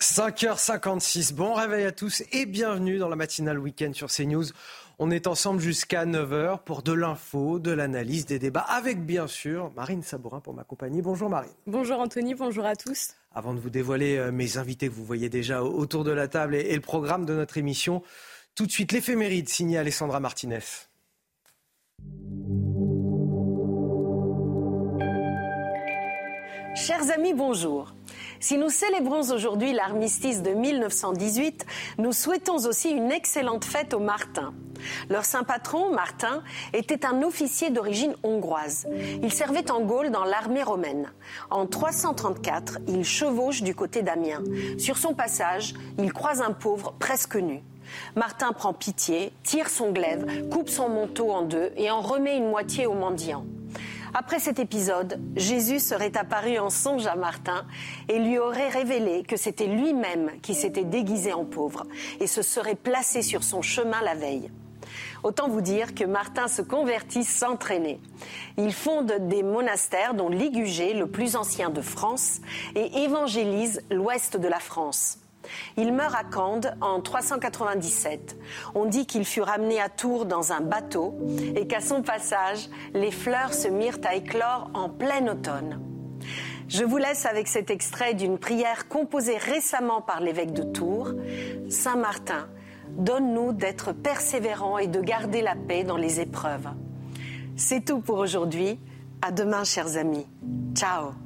5h56, bon réveil à tous et bienvenue dans la matinale week-end sur CNews. On est ensemble jusqu'à 9h pour de l'info, de l'analyse, des débats, avec bien sûr Marine Sabourin pour m'accompagner. Bonjour Marine. Bonjour Anthony, bonjour à tous. Avant de vous dévoiler euh, mes invités que vous voyez déjà autour de la table et le programme de notre émission, tout de suite l'éphéméride signé Alessandra Martinez. Chers amis, bonjour. Si nous célébrons aujourd'hui l'armistice de 1918, nous souhaitons aussi une excellente fête aux Martins. Leur saint patron, Martin, était un officier d'origine hongroise. Il servait en Gaule dans l'armée romaine. En 334, il chevauche du côté d'Amiens. Sur son passage, il croise un pauvre presque nu. Martin prend pitié, tire son glaive, coupe son manteau en deux et en remet une moitié au mendiant. Après cet épisode, Jésus serait apparu en songe à Martin et lui aurait révélé que c'était lui-même qui s'était déguisé en pauvre et se serait placé sur son chemin la veille. Autant vous dire que Martin se convertit sans traîner. Il fonde des monastères, dont Ligugé, le plus ancien de France, et évangélise l'ouest de la France. Il meurt à Cande en 397. On dit qu'il fut ramené à Tours dans un bateau et qu'à son passage, les fleurs se mirent à éclore en plein automne. Je vous laisse avec cet extrait d'une prière composée récemment par l'évêque de Tours. Saint Martin, donne-nous d'être persévérants et de garder la paix dans les épreuves. C'est tout pour aujourd'hui. À demain, chers amis. Ciao.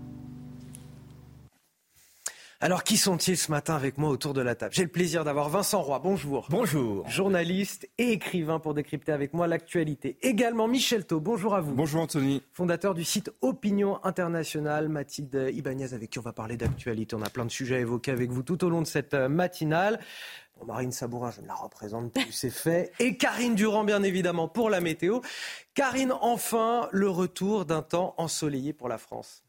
Alors, qui sont-ils ce matin avec moi autour de la table? J'ai le plaisir d'avoir Vincent Roy. Bonjour. Bonjour. Journaliste et écrivain pour décrypter avec moi l'actualité. Également Michel Thau. Bonjour à vous. Bonjour Anthony. Fondateur du site Opinion Internationale. Mathilde Ibanez avec qui on va parler d'actualité. On a plein de sujets à évoquer avec vous tout au long de cette euh, matinale. Bon, Marine Sabourin, je ne la représente plus, c'est fait. Et Karine Durand, bien évidemment, pour la météo. Karine, enfin, le retour d'un temps ensoleillé pour la France.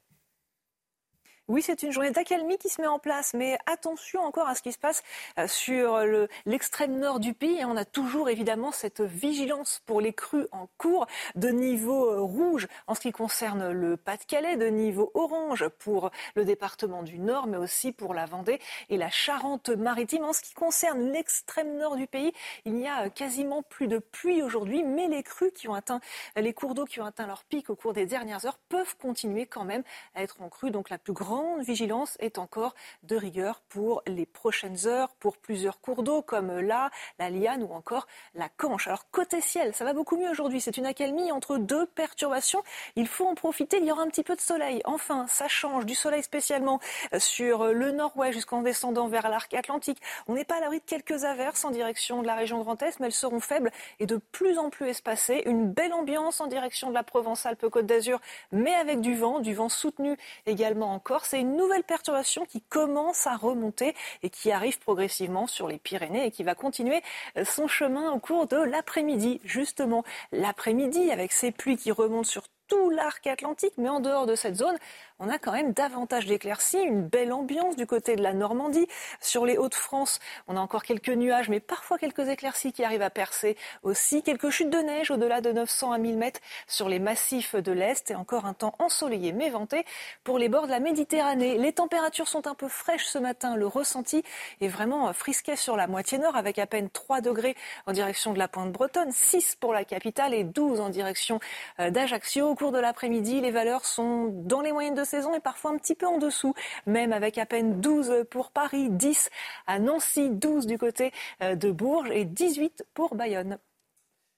Oui, c'est une journée d'accalmie qui se met en place, mais attention encore à ce qui se passe euh, sur l'extrême nord du pays. On a toujours évidemment cette vigilance pour les crues en cours de niveau euh, rouge en ce qui concerne le Pas-de-Calais, de niveau orange pour le département du Nord, mais aussi pour la Vendée et la Charente-Maritime. En ce qui concerne l'extrême nord du pays, il n'y a quasiment plus de pluie aujourd'hui, mais les crues qui ont atteint, les cours d'eau qui ont atteint leur pic au cours des dernières heures peuvent continuer quand même à être en crue. Donc la plus grande grande vigilance est encore de rigueur pour les prochaines heures, pour plusieurs cours d'eau comme la, Liane ou encore la Canche. Alors côté ciel, ça va beaucoup mieux aujourd'hui. C'est une accalmie entre deux perturbations. Il faut en profiter. Il y aura un petit peu de soleil. Enfin, ça change du soleil spécialement sur le nord-ouest jusqu'en descendant vers l'arc atlantique. On n'est pas à l'abri de quelques averses en direction de la région Grand Est, mais elles seront faibles et de plus en plus espacées. Une belle ambiance en direction de la Provence-Alpes-Côte d'Azur, mais avec du vent, du vent soutenu également en Corse c'est une nouvelle perturbation qui commence à remonter et qui arrive progressivement sur les Pyrénées et qui va continuer euh, son chemin au cours de l'après-midi. Justement, l'après-midi, avec ces pluies qui remontent sur tout l'arc atlantique, mais en dehors de cette zone, on a quand même davantage d'éclaircies, une belle ambiance du côté de la Normandie. Sur les Hauts-de-France, on a encore quelques nuages, mais parfois quelques éclaircies qui arrivent à percer aussi. Quelques chutes de neige au-delà de 900 à 1000 mètres sur les massifs de l'Est et encore un temps ensoleillé mais venté pour les bords de la Méditerranée. Les températures sont un peu fraîches ce matin. Le ressenti est vraiment frisquet sur la moitié nord avec à peine 3 degrés en direction de la pointe bretonne, 6 pour la capitale et 12 en direction euh, d'Ajaccio. Au cours de l'après-midi, les valeurs sont dans les moyennes de saison et parfois un petit peu en dessous, même avec à peine 12 pour Paris, 10 à Nancy, 12 du côté euh, de Bourges et 18 pour Bayonne.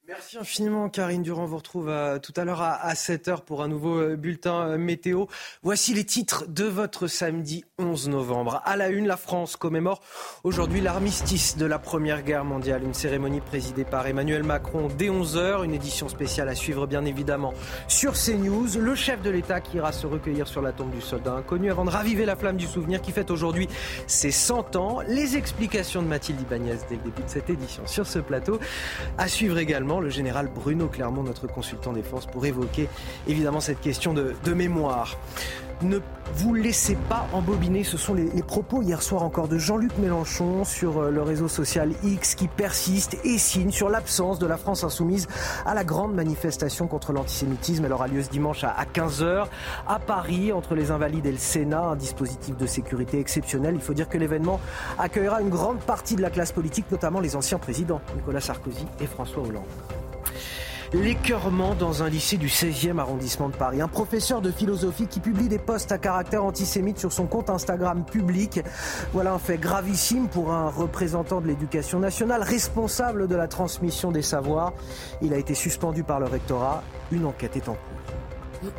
Merci infiniment Karine Durand. On vous retrouve euh, tout à l'heure à, 7h pour un nouveau euh, bulletin euh, météo. Voici les titres de votre samedi 11 novembre. À la une, la France commémore aujourd'hui l'armistice de la Première Guerre mondiale. Une cérémonie présidée par Emmanuel Macron dès 11h. Une édition spéciale à suivre bien évidemment sur CNews. Le chef de l'État qui ira se recueillir sur la tombe du soldat inconnu avant de raviver la flamme du souvenir qui fête aujourd'hui ses 100 ans. Les explications de Mathilde Ibanez dès le début de cette édition sur ce plateau. À suivre également le général Bruno Clermont, notre consultant défense, pour évoquer évidemment cette question de, mémoire. Ne vous laissez pas embobiner. Ce sont les, propos hier soir encore de Jean-Luc Mélenchon sur euh, le réseau social X qui persiste et signe sur l'absence de la France insoumise à la grande manifestation contre l'antisémitisme. Elle aura lieu ce dimanche à 15h à Paris entre les Invalides et le Sénat. Un dispositif de sécurité exceptionnel. Il faut dire que l'événement accueillera une grande partie de la classe politique, notamment les anciens présidents Nicolas Sarkozy et François Hollande. L'écœurement dans un lycée du 16e arrondissement de Paris. Un professeur de philosophie qui publie des posts à caractère antisémite sur son compte Instagram public. Voilà un fait gravissime pour un représentant de l'éducation nationale, responsable de la transmission des savoirs. Il a été suspendu par le rectorat. Une enquête est en cours.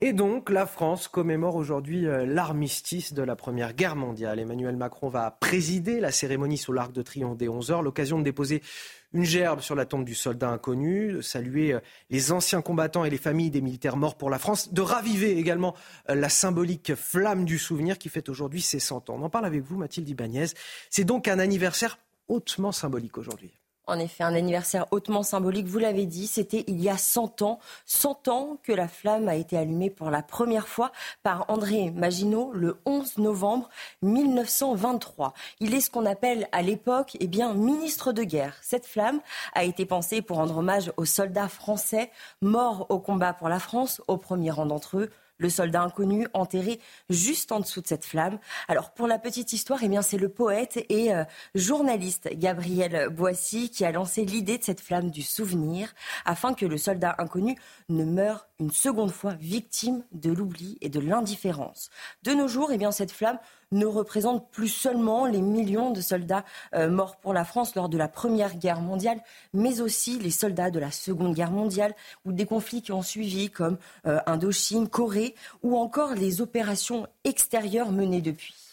Et donc, la France commémore aujourd'hui euh, l'armistice de la Première Guerre mondiale. Emmanuel Macron va présider la cérémonie sous l'Arc de Triomphe dès 11h, l'occasion de déposer une gerbe sur la tombe du soldat inconnu, de saluer euh, les anciens combattants et les familles des militaires morts pour la France, de raviver également euh, la symbolique flamme du souvenir qui fête aujourd'hui ses 100 ans. On en parle avec vous, Mathilde Ibanez. C'est donc un anniversaire hautement symbolique aujourd'hui. En effet, un anniversaire hautement symbolique, vous l'avez dit, c'était il y a 100 ans. 100 ans que la flamme a été allumée pour la première fois par André Maginot le 11 novembre 1923. Il est ce qu'on appelle à l'époque eh bien, ministre de guerre. Cette flamme a été pensée pour rendre hommage aux soldats français morts au combat pour la France, au premier rang d'entre eux le soldat inconnu enterré juste en dessous de cette flamme. Alors pour la petite histoire, eh bien c'est le poète et euh, journaliste Gabriel Boissy qui a lancé l'idée de cette flamme du souvenir afin que le soldat inconnu ne meure une seconde fois victime de l'oubli et de l'indifférence. De nos jours, eh bien cette flamme ne représente plus seulement les millions de soldats euh, morts pour la France lors de la Première Guerre mondiale, mais aussi les soldats de la Seconde Guerre mondiale ou des conflits qui ont suivi comme euh, Indochine, Corée ou encore les opérations extérieures menées depuis.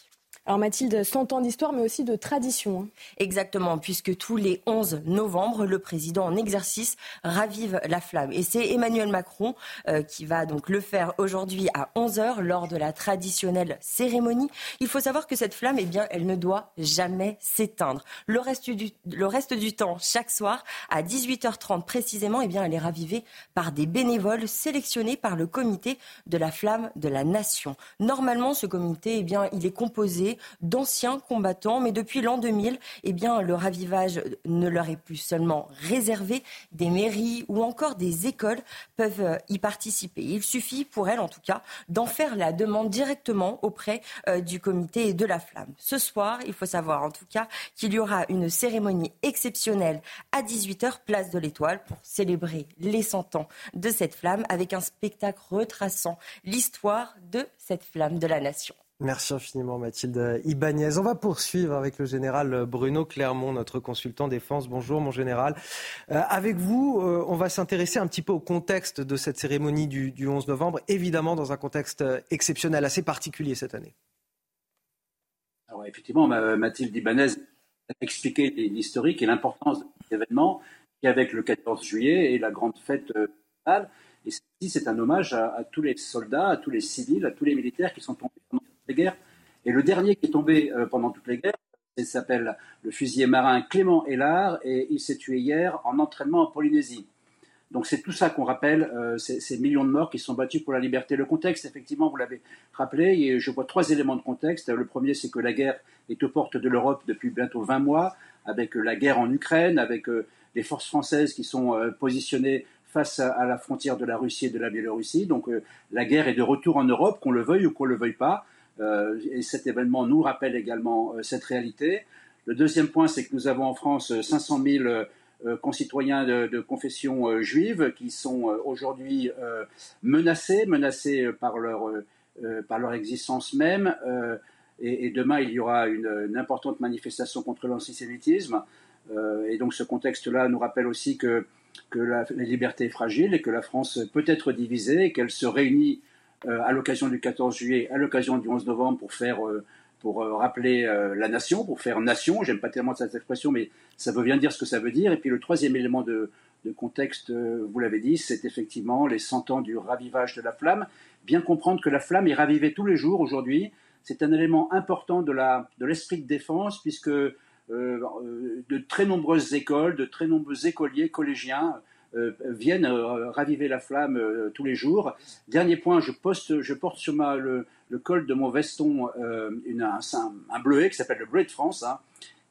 Alors Mathilde, 100 ans d'histoire, mais aussi de tradition. Hein. Exactement, puisque tous les 11 novembre, le président en exercice ravive la flamme. Et c'est Emmanuel Macron euh, qui va donc le faire aujourd'hui à 11h lors de la traditionnelle cérémonie. Il faut savoir que cette flamme, eh bien, elle ne doit jamais s'éteindre. Le reste du, le reste du temps, chaque soir, à 18h30 précisément, eh bien, elle est ravivée par des bénévoles sélectionnés par le comité de la flamme de la nation. Normalement, ce comité, eh bien, il est composé d'anciens combattants, mais depuis l'an 2000, eh bien, le ravivage ne leur est plus seulement réservé. Des mairies ou encore des écoles peuvent euh, y participer. Il suffit pour elles, en tout cas, d'en faire la demande directement auprès euh, du comité de la flamme. Ce soir, il faut savoir en tout cas qu'il y aura une cérémonie exceptionnelle à 18h, place de l'Étoile, pour célébrer les 100 ans de cette flamme avec un spectacle retraçant l'histoire de cette flamme de la nation. Merci infiniment Mathilde Ibanez. On va poursuivre avec le général Bruno Clermont, notre consultant défense. Bonjour mon général. Euh, avec vous, euh, on va s'intéresser un petit peu au contexte de cette cérémonie du, 11 novembre, évidemment dans un contexte exceptionnel, assez particulier cette année. Alors effectivement, Mathilde Ibanez a expliqué l'historique et l'importance de cet événement qui avec le 14 juillet et la grande fête euh, et c'est un hommage à, tous les soldats, à tous les civils, à tous les militaires qui sont tombés Et le dernier qui est tombé euh, pendant toutes les guerres, il s'appelle le fusilier marin Clément Hélard et il s'est tué hier en entraînement en Polynésie. Donc c'est tout ça qu'on rappelle, euh, ces, millions de morts qui sont battus pour la liberté. Le contexte, effectivement, vous l'avez rappelé, et je vois trois éléments de contexte. Le premier, c'est que la guerre est aux portes de l'Europe depuis bientôt 20 mois, avec la guerre en Ukraine, avec euh, les forces françaises qui sont positionnées face à, la frontière de la Russie et de la Biélorussie. Donc la guerre est de retour en Europe, qu'on le veuille ou qu'on le veuille pas. Euh, et cet événement nous rappelle également euh, cette réalité. Le deuxième point, c'est que nous avons en France 500 000 euh, concitoyens de, confession juive qui sont aujourd'hui menacés, menacés par leur, par leur existence même. Et, demain, il y aura une, importante manifestation contre l'antisémitisme. et donc ce contexte-là nous rappelle aussi que, que la, liberté est fragile et que la France peut être divisée et qu'elle se réunit à l'occasion du 14 juillet, à l'occasion du 11 novembre pour faire pour rappeler la nation, pour faire nation. J'aime pas tellement cette expression, mais ça veut bien dire ce que ça veut dire. Et puis le troisième élément de, contexte, vous l'avez dit, c'est effectivement les 100 ans du ravivage de la flamme. Bien comprendre que la flamme est ravivée tous les jours aujourd'hui. C'est un élément important de l'esprit de, défense puisque euh, euh, de très nombreuses écoles, de très nombreux écoliers, collégiens euh, viennent raviver la flamme tous les jours. Dernier point, je, porte sur le, col de mon veston un, un, bleuet qui s'appelle le bleuet de France, hein,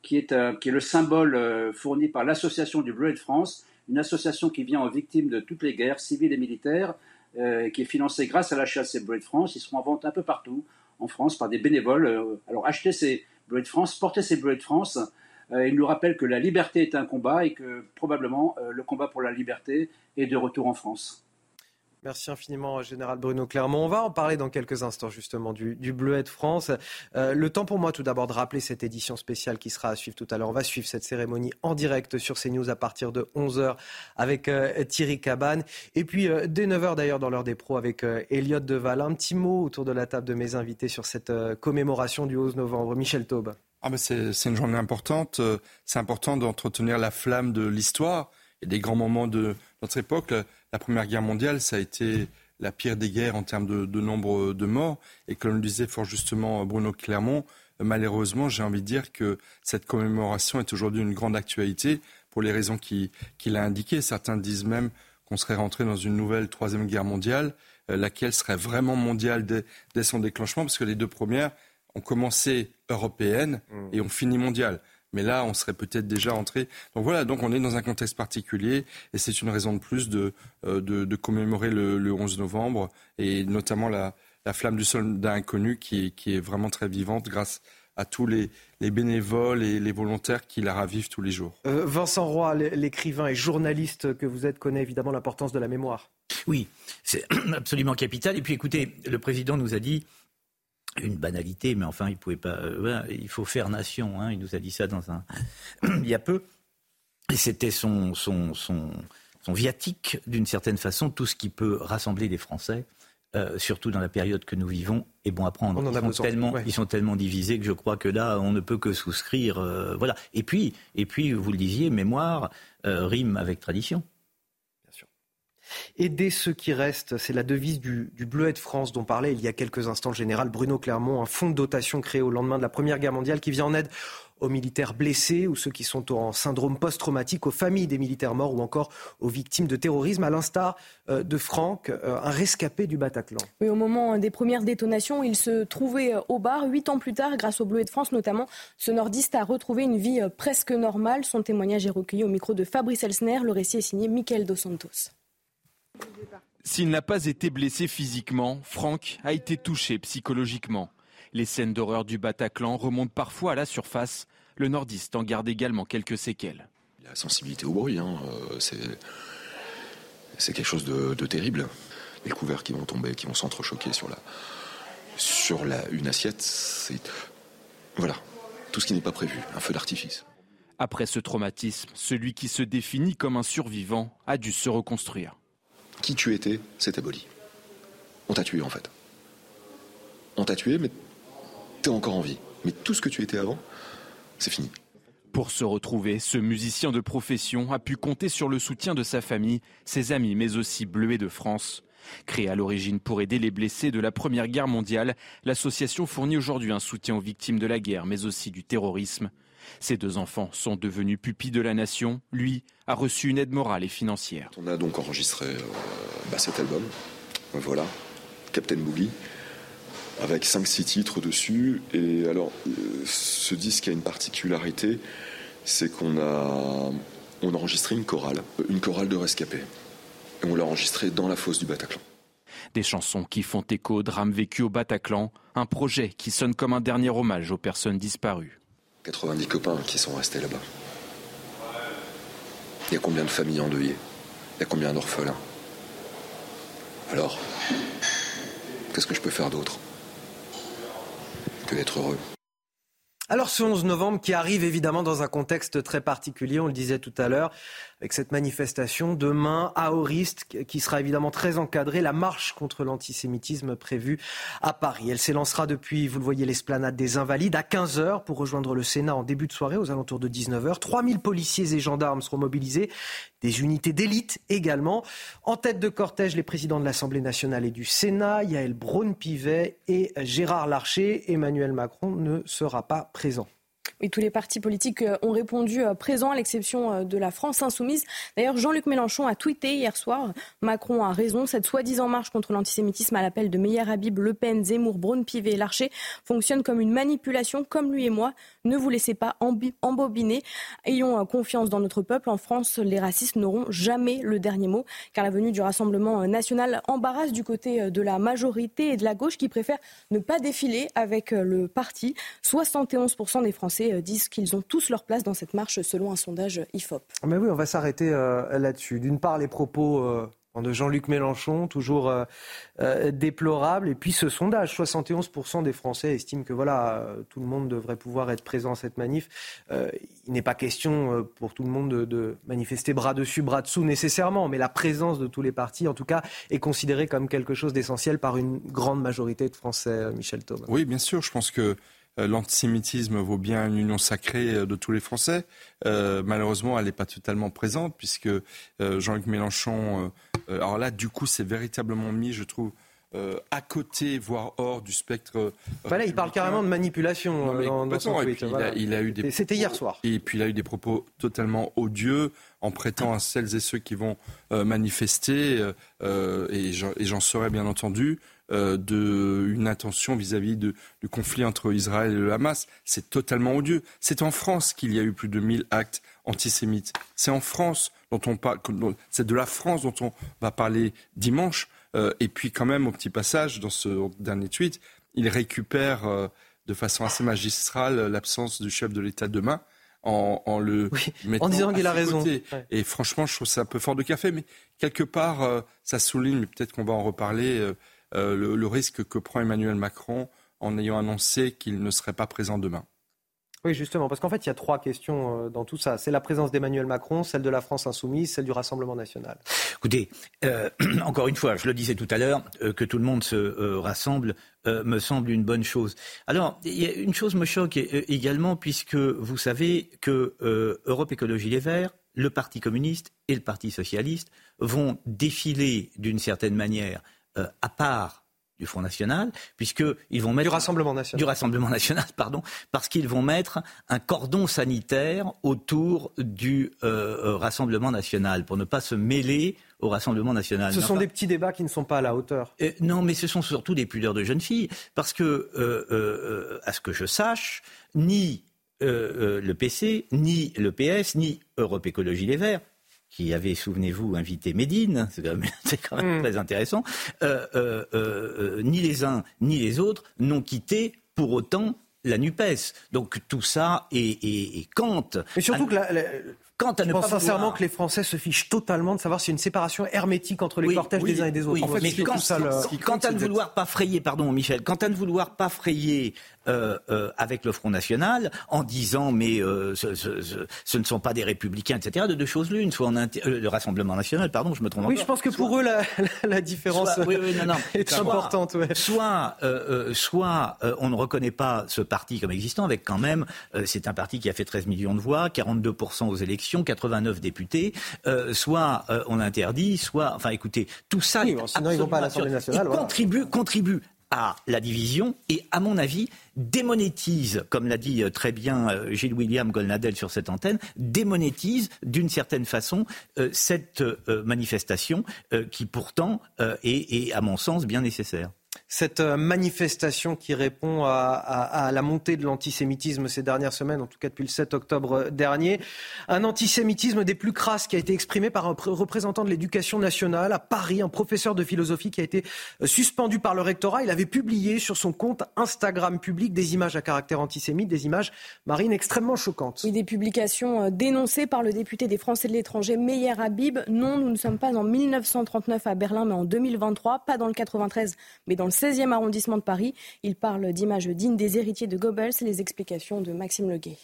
qui, est, le symbole fourni par l'association du bleuet de France une association qui vient aux victimes de toutes les guerres civiles et militaires, euh, qui est financée grâce à l'achat de ces Bleuets de France. Ils seront en vente un peu partout en France par des bénévoles. Euh, alors achetez ces Bleuets de France, portez ces Bleuets de France. Euh, il nous rappelle que la liberté est un combat et que probablement le combat pour la liberté est de retour en France. Merci infiniment, Général Bruno Clermont. On va en parler dans quelques instants, justement, du, Bleuet de France. Euh, le temps pour moi, tout d'abord, de rappeler cette édition spéciale qui sera à suivre tout à l'heure. On va suivre cette cérémonie en direct sur CNews à partir de 11h avec euh, Thierry Cabane. Et puis, euh, dès 9h d'ailleurs, dans l'heure des pros, avec Elliot Deval. Un petit mot autour de la table de mes invités sur cette commémoration du 11 novembre. Michel Taube. Ah ben c'est une journée importante. C'est important d'entretenir la flamme de l'histoire et des grands moments de notre époque. La Première Guerre mondiale, ça a été la pire des guerres en termes de, nombre de morts. Et comme le disait fort justement Bruno Clermont, malheureusement, j'ai envie de dire que cette commémoration est aujourd'hui une grande actualité pour les raisons qu'il a indiquées. Certains disent même qu'on serait rentré dans une nouvelle troisième guerre mondiale, euh, laquelle serait vraiment mondiale dès, son déclenchement, parce que les deux premières ont commencé européennes mmh. et ont fini mondiales mais là, on serait peut-être déjà entré. Donc voilà, donc on est dans un contexte particulier et c'est une raison de plus de, euh, de, commémorer le, 11 novembre et notamment la, la flamme du soldat inconnu qui, qui est vraiment très vivante grâce à tous les, les, bénévoles et les volontaires qui la ravivent tous les jours. Euh, Vincent Roy, l'écrivain et journaliste que vous êtes, connaît évidemment l'importance de la mémoire. Oui, c'est absolument capital. Et puis écoutez, le président nous a dit une banalité, mais enfin, il pouvait pas. Euh, il faut faire nation. Hein, il nous a dit ça dans un. il y a peu. Et c'était son, son, son, son, viatique, d'une certaine façon, tout ce qui peut rassembler les Français. Euh, surtout dans la période que nous vivons, est bon à prendre. ils, sont tellement, ils sont tellement divisés que je crois que là, on ne peut que souscrire. Euh, voilà. Et puis, et puis, vous le disiez, mémoire rime avec tradition. Aider ceux qui restent, c'est la devise du, Bleuet de France dont parlait il y a quelques instants le général Bruno Clermont, un fonds de dotation créé au lendemain de la Première Guerre mondiale qui vient en aide aux militaires blessés ou ceux qui sont en syndrome post-traumatique, aux familles des militaires morts ou encore aux victimes de terrorisme, à l'instar euh, de Franck, euh, un rescapé du Bataclan. Au moment des premières détonations, il se trouvait euh, au bar. Huit ans plus tard, grâce au Bleuet de France notamment, ce nordiste a retrouvé une vie presque normale. Son témoignage est recueilli au micro de Fabrice Elsner. Le récit est signé Michael Dos Santos. S'il n'a pas été blessé physiquement, Franck a été touché psychologiquement. Les scènes d'horreur du Bataclan remontent parfois à la surface. Le nordiste en garde également quelques séquelles. La sensibilité au bruit, hein, euh, c'est quelque chose de, terrible. Les couverts qui vont tomber, qui vont s'entrechoquer sur, la, sur la, une assiette, c'est. Voilà, tout ce qui n'est pas prévu, un feu d'artifice. Après ce traumatisme, celui qui se définit comme un survivant a dû se reconstruire qui tu étais, c'est aboli. On t'a tué en fait. On t'a tué, mais t'es encore en vie. Mais tout ce que tu étais avant, c'est fini. Pour se retrouver, ce musicien de profession a pu compter sur le soutien de sa famille, ses amis, mais aussi Bleuet de France. Créée à l'origine pour aider les blessés de la Première Guerre mondiale, l'association fournit aujourd'hui un soutien aux victimes de la guerre, mais aussi du terrorisme. Ses deux enfants sont devenus pupilles de la nation. Lui a reçu une aide morale et financière. On a donc enregistré euh, bah, cet album. Voilà, Captain Boogie, avec 5-6 titres dessus. Et alors, euh, ce disque a une particularité, c'est qu'on a, on a enregistré une chorale, une chorale de rescapés. Et on l'a enregistré dans la fosse du Bataclan. Des chansons qui font écho au drame vécu au Bataclan, un projet qui sonne comme un dernier hommage aux personnes disparues. 90 copains qui sont restés là-bas. Il y a combien de familles endeuillées? Il y a combien d'orphelins? Alors, qu'est-ce que je peux faire d'autre que d'être heureux? Alors ce 11 novembre qui arrive évidemment dans un contexte très particulier, on le disait tout à l'heure, avec cette manifestation demain à Auriste qui sera évidemment très encadrée, la marche contre l'antisémitisme prévue à Paris. Elle s'élancera depuis, vous le voyez, l'esplanade des Invalides à 15h pour rejoindre le Sénat en début de soirée aux alentours de 19h. 3000 policiers et gendarmes seront mobilisés, des unités d'élite également. En tête de cortège, les présidents de l'Assemblée nationale et du Sénat, Yael Braun-Pivet et Gérard Larcher. Emmanuel Macron ne sera pas présent. Oui, tous les partis politiques euh, ont répondu euh, présent, à l'exception euh, de la France insoumise. D'ailleurs, Jean-Luc Mélenchon a tweeté hier soir Macron a raison. Cette soi-disant marche contre l'antisémitisme à l'appel de Meyer Habib, Le Pen, Zemmour, Braun-Pivet et Larcher fonctionne comme une manipulation, comme lui et moi. Ne vous laissez pas embobiner. Ayons confiance dans notre peuple. En France, les racistes n'auront jamais le dernier mot, car la venue du Rassemblement national embarrasse du côté de la majorité et de la gauche qui préfèrent ne pas défiler avec le parti. 71% des Français euh, disent qu'ils ont tous leur place dans cette marche selon un sondage IFOP. Ah, mais oui, on va s'arrêter euh, là-dessus. D'une part, les propos euh, de Jean-Luc Mélenchon, toujours déplorables. Et puis ce sondage, 71% des Français estiment que voilà, tout le monde devrait pouvoir être présent à cette manif. il n'est pas question pour tout le monde de, de, manifester bras dessus, bras dessous nécessairement, mais la présence de tous les partis, en tout cas, est considérée comme quelque chose d'essentiel par une grande majorité de Français, Michel Thomas. Oui, bien sûr. Je pense que euh, l'antisémitisme vaut bien une union sacrée euh, de tous les Français. Euh, malheureusement, elle n'est pas totalement présente puisque Jean-Luc Mélenchon, alors là, du coup, c'est véritablement mis, je trouve, à côté, voire hors du spectre. Voilà, il parle carrément de manipulation dans, son tweet. Il, a, eu des. C'était hier soir. Et puis il a eu des propos totalement odieux en prêtant à celles et ceux qui vont manifester, et j'en serai bien entendu, euh, de, une intention vis-à-vis du conflit entre Israël et le Hamas. C'est totalement odieux. C'est en France qu'il y a eu plus de 1000 actes antisémites. C'est en France dont on parle, c'est de la France dont on va parler dimanche. Euh, et puis quand même, au petit passage, dans ce dernier tweet, il récupère euh, de façon assez magistrale l'absence du chef de l'État demain. En, le en disant qu'il a raison. Et franchement, je trouve ça un peu fort de café, mais quelque part, ça souligne, mais peut-être qu'on va en reparler, euh, le, risque que prend Emmanuel Macron en ayant annoncé qu'il ne serait pas présent demain. Oui, justement, parce qu'en fait, il y a trois questions euh, dans tout ça. C'est la présence d'Emmanuel Macron, celle de la France insoumise, celle du Rassemblement national. Écoutez, euh, encore une fois, je le disais tout à l'heure, que tout le monde se rassemble me semble une bonne chose. Alors, y a une chose me choque également, puisque vous savez que Europe Écologie Les Verts, le Parti communiste et le Parti socialiste vont défiler d'une certaine manière euh, à part du Front National, puisqu'ils vont mettre... Du Rassemblement National. Du Rassemblement National, pardon, parce qu'ils vont mettre un cordon sanitaire autour du euh, euh, Rassemblement National, pour ne pas se mêler au Rassemblement National. Ce sont des petits débats qui ne sont pas à la hauteur. non, mais ce sont surtout des pudeurs de jeunes filles, parce que, à ce que je sache, ni le PC, ni le PS, ni Europe Écologie Les Verts qui avait, souvenez-vous, invité Médine, c'est quand même, mm. très intéressant, euh, euh, euh, ni les uns ni les autres n'ont quitté pour autant la NUPES. Donc tout ça est, est, Kant. Mais surtout que la, Quant à je pense sincèrement que les Français se fichent totalement de savoir s'il y a une séparation hermétique entre les cortèges des uns et des autres. en fait, mais quand, quant à ne vouloir pas frayer, pardon Michel, quant à ne vouloir pas frayer euh, euh, avec le Front National en disant mais euh, ce, ce, ce, ne sont pas des républicains, etc. De deux choses l'une, soit en le Rassemblement National, pardon, je me trompe. Oui, je pense que pour eux la, la, différence soit, oui, oui, non, non. est soit, importante. Ouais. Soit, soit on ne reconnaît pas ce parti comme existant, avec quand même, c'est un parti qui a fait 13 millions de voix, 42% aux élections, 89 députés. soit on interdit, soit, enfin, écoutez, tout ça, oui, sinon ils vont pas à l'Assemblée nationale. Voilà. Contribue, contribue à la division et, à mon avis, démonétise, comme l'a dit euh, très bien euh, Gilles William Golnadel sur cette antenne, démonétise d'une certaine façon euh, cette manifestation qui pourtant est, à mon sens, bien nécessaire cette euh, manifestation qui répond à, la montée de l'antisémitisme ces dernières semaines, en tout cas depuis le 7 octobre dernier. Un antisémitisme des plus crasses qui a été exprimé par un représentant de l'éducation nationale à Paris, un professeur de philosophie qui a été euh, suspendu par le rectorat. Il avait publié sur son compte Instagram public des images à caractère antisémite, des images marines extrêmement choquantes. Oui, des publications euh, dénoncées par le député des Français de l'étranger Meyer Habib. Non, nous ne sommes pas en 1939 à Berlin, mais en 2023, pas dans le 93, mais dans le 16e arrondissement de Paris. Il parle d'images dignes des héritiers de Goebbels. Les explications de Maxime Leguet.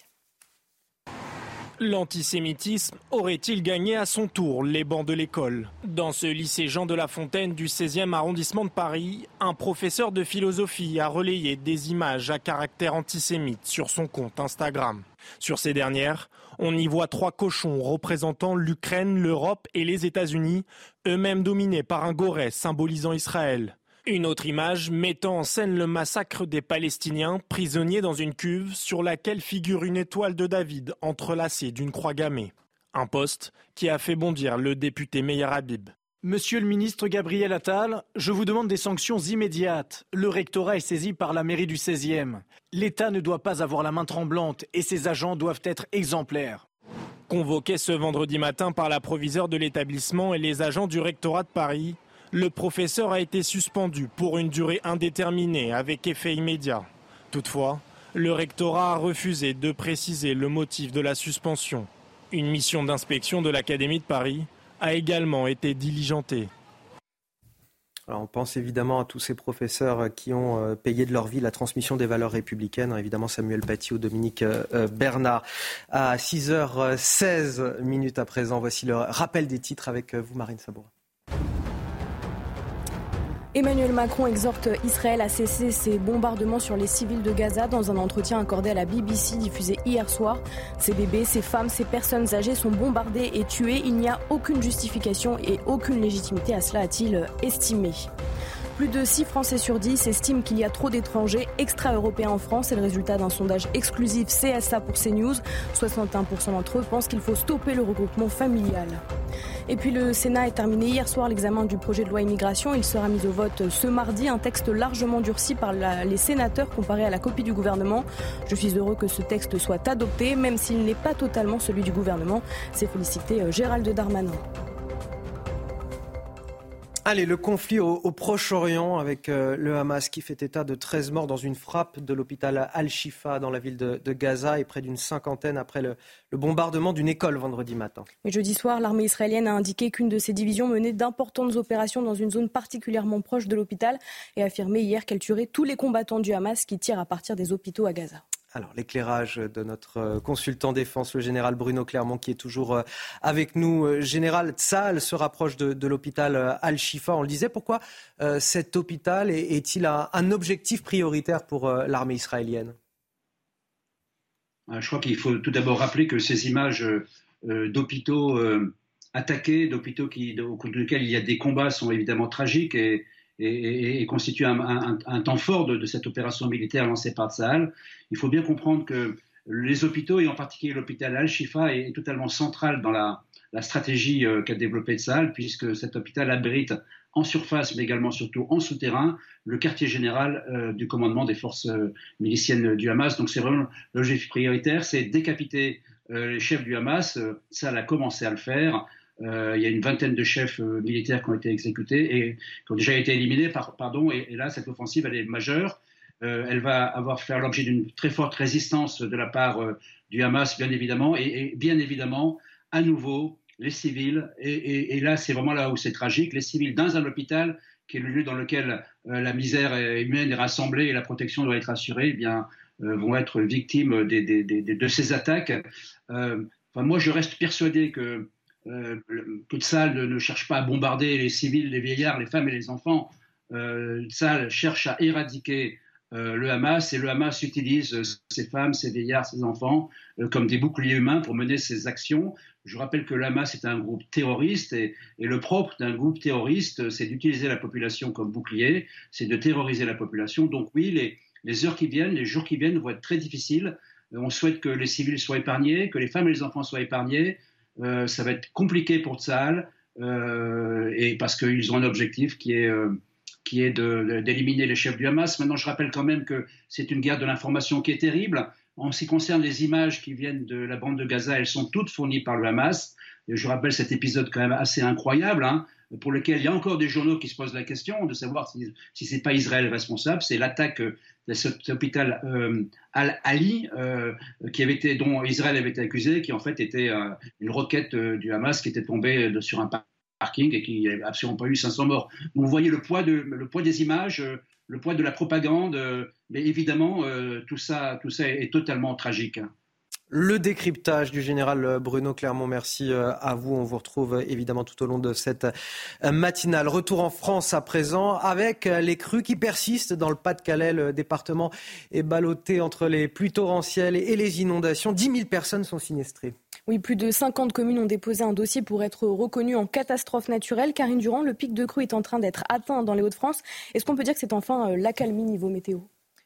L'antisémitisme aurait-il gagné à son tour les bancs de l'école? Dans ce lycée Jean de La Fontaine du 16e arrondissement de Paris, un professeur de philosophie a relayé des images à caractère antisémite sur son compte Instagram. Sur ces dernières, on y voit trois cochons représentant l'Ukraine, l'Europe et les États-Unis, eux-mêmes dominés par un goret symbolisant Israël. Une autre image mettant en scène le massacre des Palestiniens prisonniers dans une cuve sur laquelle figure une étoile de David entrelacée d'une croix gammée. Un poste qui a fait bondir le député Meyer Habib. Monsieur le ministre Gabriel Attal, je vous demande des sanctions immédiates. Le rectorat est saisi par la mairie du 16e. L'État ne doit pas avoir la main tremblante et ses agents doivent être exemplaires. Convoqué ce vendredi matin par la proviseure de l'établissement et les agents du rectorat de Paris, le professeur a été suspendu pour une durée indéterminée avec effet immédiat. Toutefois, le rectorat a refusé de préciser le motif de la suspension. Une mission d'inspection de l'Académie de Paris a également été diligentée. on pense évidemment à tous ces professeurs qui ont euh, payé de leur vie la transmission des valeurs républicaines. Évidemment, Samuel Paty ou Dominique euh, euh, Bernard. À 6h16 minutes à présent, voici le rappel des titres avec vous, Marine Sabourin. Emmanuel Macron exhorte Israël à cesser ses bombardements sur les civils de Gaza dans un entretien accordé à la BBC diffusé hier soir. Ces bébés, ces femmes, ces personnes âgées sont bombardées et tuées. Il n'y a aucune justification et aucune légitimité à cela, a-t-il estimé. Plus de 6 Français sur 10 estiment qu'il y a trop d'étrangers extra-européens en France. C'est le résultat d'un sondage exclusif CSA pour CNews. 61% d'entre eux pensent qu'il faut stopper le regroupement familial. Et puis le Sénat a terminé hier soir l'examen du projet de loi immigration. Il sera mis au vote ce mardi, un texte largement durci par les sénateurs comparé à la copie du gouvernement. Je suis heureux que ce texte soit adopté, même s'il n'est pas totalement celui du gouvernement. C'est félicité euh, Gérald Darmanin. Allez, le conflit au, Proche-Orient avec euh, le Hamas qui fait état de 13 morts dans une frappe de l'hôpital Al-Shifa dans la ville de, Gaza et près d'une cinquantaine après le, bombardement d'une école vendredi matin. jeudi soir, l'armée israélienne a indiqué qu'une de ses divisions menait d'importantes opérations dans une zone particulièrement proche de l'hôpital et affirmé hier qu'elle tuerait tous les combattants du Hamas qui tirent à partir des hôpitaux à Gaza. Alors, l'éclairage de notre euh, consultant défense, le général Bruno Clermont, qui est toujours euh, avec nous. Euh, général Tsal se rapproche de, l'hôpital Al-Shifa. On le disait, pourquoi cet hôpital est-il un, objectif prioritaire pour l'armée israélienne? Je crois qu'il faut tout d'abord rappeler que ces images d'hôpitaux attaqués, d'hôpitaux au cours desquels il y a des combats, sont évidemment tragiques et, et, constitue un, temps fort de, cette opération militaire lancée par Tsahal. Il faut bien comprendre que les hôpitaux, et en particulier l'hôpital Al-Shifa, est, totalement central dans la, stratégie euh, qu'a développée Tsahal, puisque cet hôpital abrite en surface, mais également surtout en souterrain, le quartier général euh, du commandement des forces euh, miliciennes du Hamas. Donc c'est vraiment l'objectif prioritaire, c'est décapiter les chefs du Hamas. Ça, a commencé à le faire. Euh, il y a une vingtaine de chefs euh, militaires qui ont été exécutés et qui ont déjà été éliminés. pardon, et, là, cette offensive, elle est majeure. Euh, elle va avoir faire l'objet d'une très forte résistance de la part du Hamas, bien évidemment, et, bien évidemment, à nouveau, les civils. Et, là, c'est vraiment là où c'est tragique. Les civils dans un hôpital, qui est le lieu dans lequel la misère humaine est rassemblée et la protection doit être assurée, eh bien, vont être victimes de ces attaques. Enfin, moi, je reste persuadé que euh, que Tsal ne, cherche pas à bombarder les civils, les vieillards, les femmes et les enfants. Euh, cherche à éradiquer euh, le Hamas et le Hamas utilise ces femmes, ces vieillards, ces enfants euh, comme des boucliers humains pour mener ses actions. Je rappelle que le Hamas est un groupe terroriste et, le propre d'un groupe terroriste, c'est d'utiliser la population comme bouclier, c'est de terroriser la population. Donc oui, les heures qui viennent, les jours qui viennent vont être très difficiles. On souhaite que les civils soient épargnés, que les femmes et les enfants soient épargnés, euh, ça va être compliqué pour Tsahal, euh, et parce qu'ils ont un objectif qui est euh, qui est d'éliminer les chefs du Hamas. Maintenant, je rappelle quand même que c'est une guerre de l'information qui est terrible. En ce qui concerne les images qui viennent de la bande de Gaza, elles sont toutes fournies par le Hamas. Je rappelle cet épisode quand même assez incroyable. Hein pour lequel il y a encore des journaux qui se posent la question de savoir si, ce n'est pas Israël responsable. C'est l'attaque de cet hôpital euh, Al-Ali, euh, dont Israël avait été accusé, qui en fait était euh, une roquette du Hamas qui était tombée sur un parking et qui n'a absolument pas eu 500 morts. vous voyez le poids, de, le poids des images, le poids de la propagande. mais évidemment, tout, ça, tout ça est totalement tragique. Le décryptage du général Bruno Clermont, merci euh, à vous. On vous retrouve euh, évidemment tout au long de cette euh, matinale. Retour en France à présent avec les crues qui persistent dans le Pas-de-Calais. Le département est ballotté entre les pluies torrentielles et les inondations. 10 000 personnes sont siniestrées. Oui, plus de 50 communes ont déposé un dossier pour être reconnues en catastrophe naturelle. Karine Durand, le pic de crue est en train d'être atteint dans les Hauts-de-France. Est-ce qu'on peut dire que c'est enfin l'accalmie niveau météo?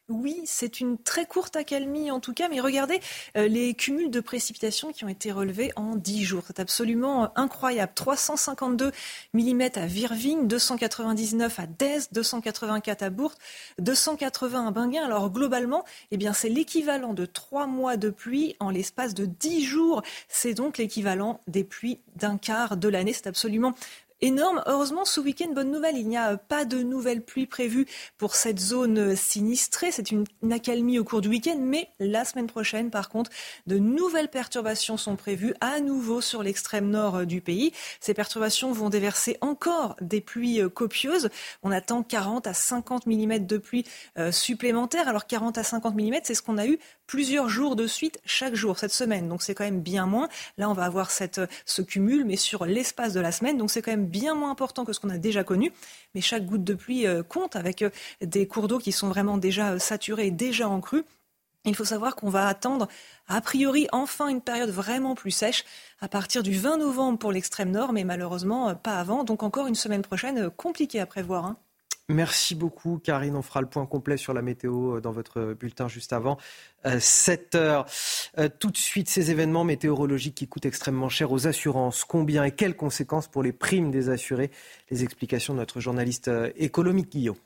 Oui, c'est une très courte accalmie en tout cas, mais regardez euh, les cumuls de précipitations qui ont été relevés en 10 jours. C'est absolument euh, incroyable. 352 mm à Virvine, 299 à Dez, 284 à Bourg, 280 à Binguin. Alors globalement, eh bien c'est l'équivalent de trois mois de pluie en l'espace de 10 jours. C'est donc l'équivalent des pluies d'un quart de l'année. C'est absolument énorme. Heureusement, ce week-end, bonne nouvelle, il n'y a pas de nouvelles pluies prévues pour cette zone sinistrée. C'est une, accalmie au cours du week-end, mais la semaine prochaine, par contre, de nouvelles perturbations sont prévues à nouveau sur l'extrême nord du pays. Ces perturbations vont déverser encore des pluies copieuses. On attend 40 à 50 mm de pluie euh, supplémentaires. Alors 40 à 50 mm, c'est ce qu'on a eu plusieurs jours de suite chaque jour cette semaine. Donc c'est quand même bien moins. Là, on va avoir cette, ce cumul, mais sur l'espace de la semaine. Donc c'est quand même bien moins important que ce qu'on a déjà connu. Mais chaque goutte de pluie euh, compte avec euh, des cours d'eau qui sont vraiment déjà euh, saturés, déjà en crue. Il faut savoir qu'on va attendre, a priori, enfin une période vraiment plus sèche à partir du 20 novembre pour l'extrême nord, mais malheureusement pas avant. Donc encore une semaine prochaine compliquée à prévoir. Hein. Merci beaucoup, Karine. On fera le point complet sur la météo euh, dans votre bulletin juste avant 7 euh, heures. Euh, tout de suite, ces événements météorologiques qui coûtent extrêmement cher aux assurances. Combien et quelles conséquences pour les primes des assurés? Les explications de notre journaliste économique Guillaume.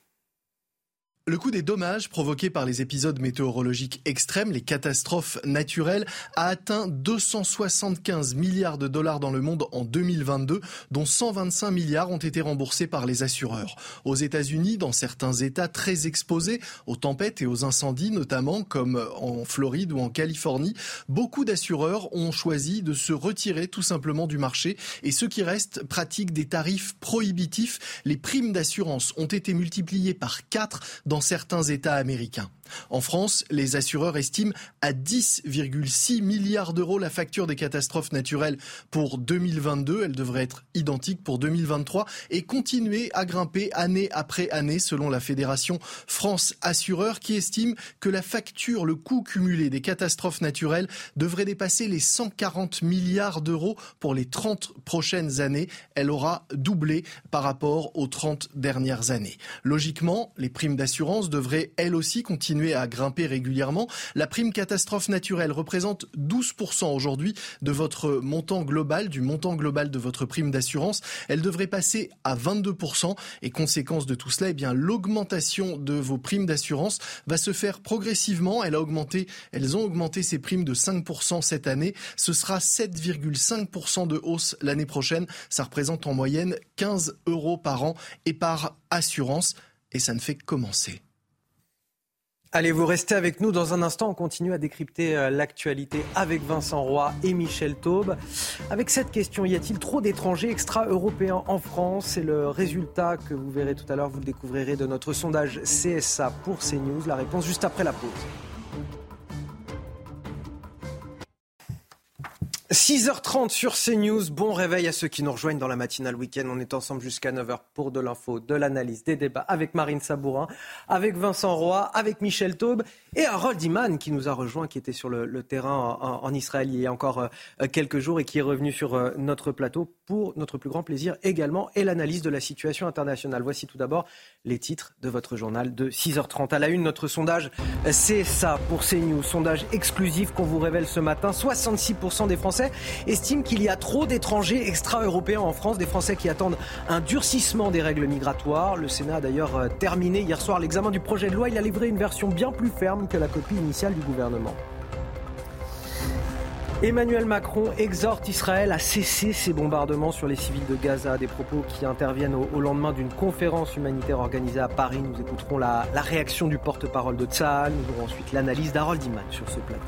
Le coût des dommages provoqués par les épisodes météorologiques extrêmes, les catastrophes naturelles, a atteint 275 milliards de dollars dans le monde en 2022, dont 125 milliards ont été remboursés par les assureurs. Aux États-Unis, dans certains États très exposés aux tempêtes et aux incendies, notamment comme en Floride ou en Californie, beaucoup d'assureurs ont choisi de se retirer tout simplement du marché et ceux qui restent pratiquent des tarifs prohibitifs. Les primes d'assurance ont été multipliées par 4 dans certains États américains. En France, les assureurs estiment à 10,6 milliards d'euros la facture des catastrophes naturelles pour 2022. Elle devrait être identique pour 2023 et continuer à grimper année après année selon la Fédération France Assureurs qui estime que la facture, le coût cumulé des catastrophes naturelles devrait dépasser les 140 milliards d'euros pour les 30 prochaines années. Elle aura doublé par rapport aux 30 dernières années. Logiquement, les primes d'assurance devraient elles aussi continuer à grimper régulièrement. La prime catastrophe naturelle représente 12% aujourd'hui de votre montant global, du montant global de votre prime d'assurance. Elle devrait passer à 22%. Et conséquence de tout cela, eh bien, l'augmentation de vos primes d'assurance va se faire progressivement. Elle a augmenté, elles ont augmenté ces primes de 5% cette année. Ce sera 7,5% de hausse l'année prochaine. Ça représente en moyenne 15 euros par an et par assurance. Et ça ne fait que commencer. Allez, vous restez avec nous dans un instant. On continue à décrypter euh, l'actualité avec Vincent Roy et Michel Taube. Avec cette question, y a-t-il trop d'étrangers extra-européens en France? C'est le résultat que vous verrez tout à l'heure. Vous le découvrirez de notre sondage CSA pour CNews. La réponse juste après la pause. 6h30 sur CNews. Bon réveil à ceux qui nous rejoignent dans la matinale week-end. On est ensemble jusqu'à 9h pour de l'info, de l'analyse, des débats avec Marine Sabourin, avec Vincent Roy, avec Michel Taube et Harold Iman qui nous a rejoint, qui était sur le, terrain en, Israël il y a encore euh, quelques jours et qui est revenu sur euh, notre plateau pour notre plus grand plaisir également et l'analyse de la situation internationale. Voici tout d'abord les titres de votre journal de 6h30. À la une, notre sondage, c'est ça pour CNews. Sondage exclusif qu'on vous révèle ce matin. 66% des Français estiment qu'il y a trop d'étrangers extra-européens en France, des Français qui attendent un durcissement des règles migratoires. Le Sénat a d'ailleurs euh, terminé hier soir l'examen du projet de loi. Il a livré une version bien plus ferme que la copie initiale du gouvernement. Emmanuel Macron exhorte Israël à cesser ses bombardements sur les civils de Gaza, des propos qui interviennent au, lendemain d'une conférence humanitaire organisée à Paris. Nous écouterons la, réaction du porte-parole de Tzahal. Nous aurons ensuite l'analyse d'Harold Iman sur ce plateau.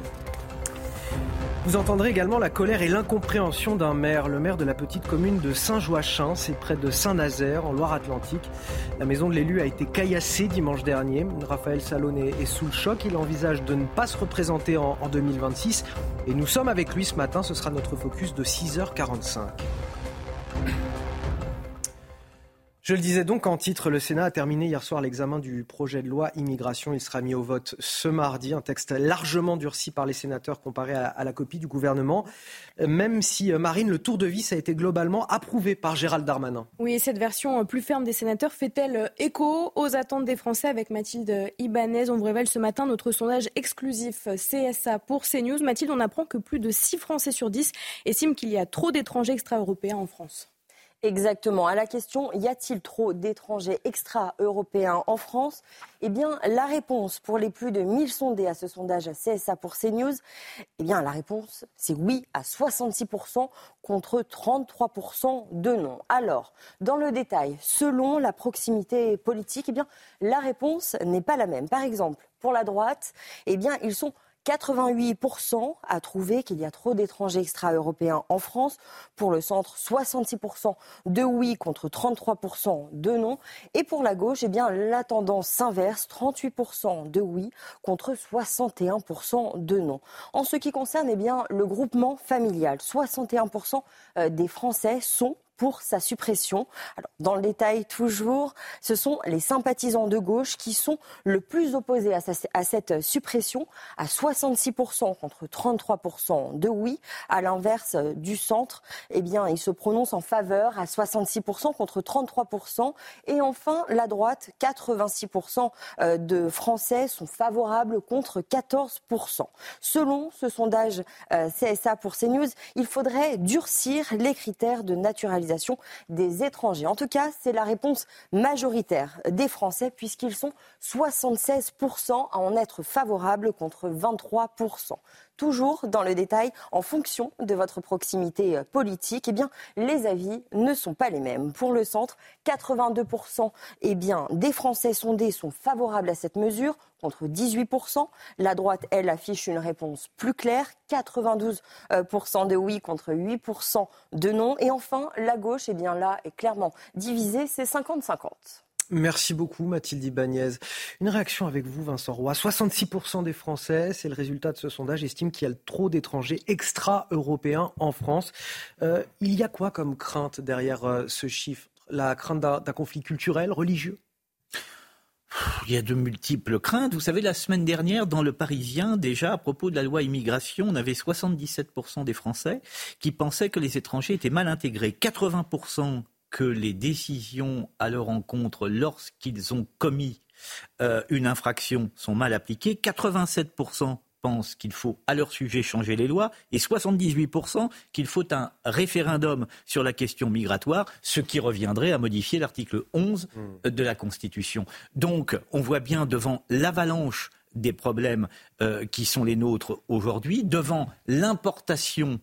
Vous entendrez également la colère et l'incompréhension d'un maire, le maire de la petite commune de Saint-Joachim, c'est près de Saint-Nazaire, en Loire-Atlantique. La maison de l'élu a été caillassée dimanche dernier. Raphaël Salon est sous le choc. Il envisage de ne pas se représenter en 2026. Et nous sommes avec lui ce matin. Ce sera notre focus de 6h45. Je le disais donc en titre, le Sénat a terminé hier soir l'examen du projet de loi immigration. Il sera mis au vote ce mardi, un texte largement durci par les sénateurs comparé à, la copie du gouvernement, même si, euh, Marine, le tour de vis a été globalement approuvé par Gérald Darmanin. Oui, cette version plus ferme des sénateurs fait-elle écho aux attentes des Français avec Mathilde Ibanez? On vous révèle ce matin notre sondage exclusif CSA pour CNews. Mathilde, on apprend que plus de 6 Français sur 10 estiment qu'il y a trop d'étrangers extra-européens en France. Exactement. À la question y a-t-il trop d'étrangers extra-européens en France? Eh bien, la réponse pour les plus de 1000 sondés à ce sondage CSA pour CNews, eh bien, la réponse, c'est oui à 66% contre 33% de non. Alors, dans le détail, selon la proximité politique, eh bien, la réponse n'est pas la même. Par exemple, pour la droite, eh bien, ils sont 88% a trouvé qu'il y a trop d'étrangers extra-européens en France. Pour le centre, 66% de oui contre 33% de non. Et pour la gauche, eh bien, la tendance s'inverse, 38% de oui contre 61% de non. En ce qui concerne eh le groupement familial, 61% euh, des Français sont pour sa suppression. Alors, dans le détail, toujours, ce sont les sympathisants de gauche qui sont le plus opposés à, cette suppression, à 66% contre 33% de oui. À l'inverse du centre, eh bien, ils se prononcent en faveur à 66% contre 33%. Et enfin, la droite, 86% euh, de Français sont favorables contre 14%. Selon ce sondage euh, CSA pour CNews, il faudrait durcir les critères de naturalisation des étrangers. En tout cas, c'est la réponse majoritaire des Français puisqu'ils sont 76% à en être favorables contre 23% toujours dans le détail, en fonction de votre proximité euh, politique, eh bien, les avis ne sont pas les mêmes. Pour le centre, 82% eh des Français sondés sont favorables à cette mesure contre 18%. La droite, elle, affiche une réponse plus claire, 92% de oui contre 8% de non. Et enfin, la gauche, eh bien là, est clairement divisée, c'est 50-50. Merci beaucoup Mathilde Ibanez. Une réaction avec vous Vincent Roy. 66% des Français, c'est le résultat de ce sondage, estiment qu'il y a trop d'étrangers extra-européens en France. Euh, il y a quoi comme crainte derrière euh, ce chiffre? La crainte d'un conflit culturel, religieux? Il y a de multiples craintes. Vous savez, la semaine dernière, dans Le Parisien, déjà, à propos de la loi immigration, on avait 77% des Français qui pensaient que les étrangers étaient mal intégrés. 80% que les décisions à leur encontre lorsqu'ils ont commis euh, une infraction sont mal appliquées. 87% pensent qu'il faut à leur sujet changer les lois et 78% qu'il faut un référendum sur la question migratoire, ce qui reviendrait à modifier l'article 11 hmm. de la Constitution. Donc on voit bien devant l'avalanche des problèmes euh, qui sont les nôtres aujourd'hui, devant l'importation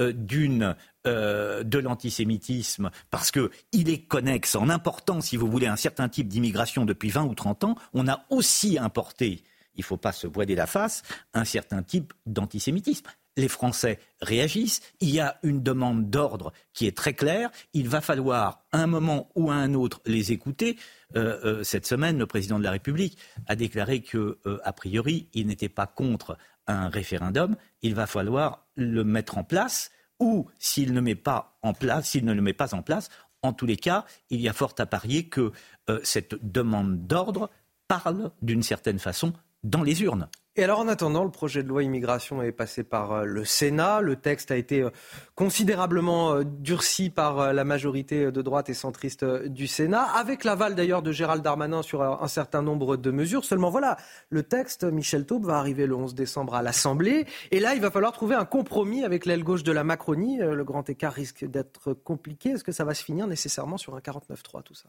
d'une euh, de l'antisémitisme parce qu'il est connexe en important, si vous voulez, un certain type d'immigration depuis 20 ou 30 ans, on a aussi importé, il ne faut pas se voiler la face, un certain type d'antisémitisme. Les Français réagissent, il y a une demande d'ordre qui est très claire, il va falloir à un moment ou à un autre les écouter. Euh, cette semaine, le président de la République a déclaré que, a priori, il n'était pas contre un référendum, il va falloir le mettre en place ou s'il ne met pas en place, s'il ne le met pas en place, en tous les cas, il y a fort à parier que euh, cette demande d'ordre parle d'une certaine façon dans les urnes. Et alors en attendant, le projet de loi immigration est passé par euh, le Sénat. Le texte a été euh, considérablement euh, durci par la majorité de droite et centriste du Sénat, avec l'aval d'ailleurs de Gérald Darmanin sur un certain nombre de mesures. Seulement voilà, le texte, Michel Taube, va arriver le 11 décembre à l'Assemblée. Et là, il va falloir trouver un compromis avec l'aile gauche de la Macronie. Le grand écart risque d'être compliqué. Est-ce que ça va se finir nécessairement sur un 49-3, tout ça?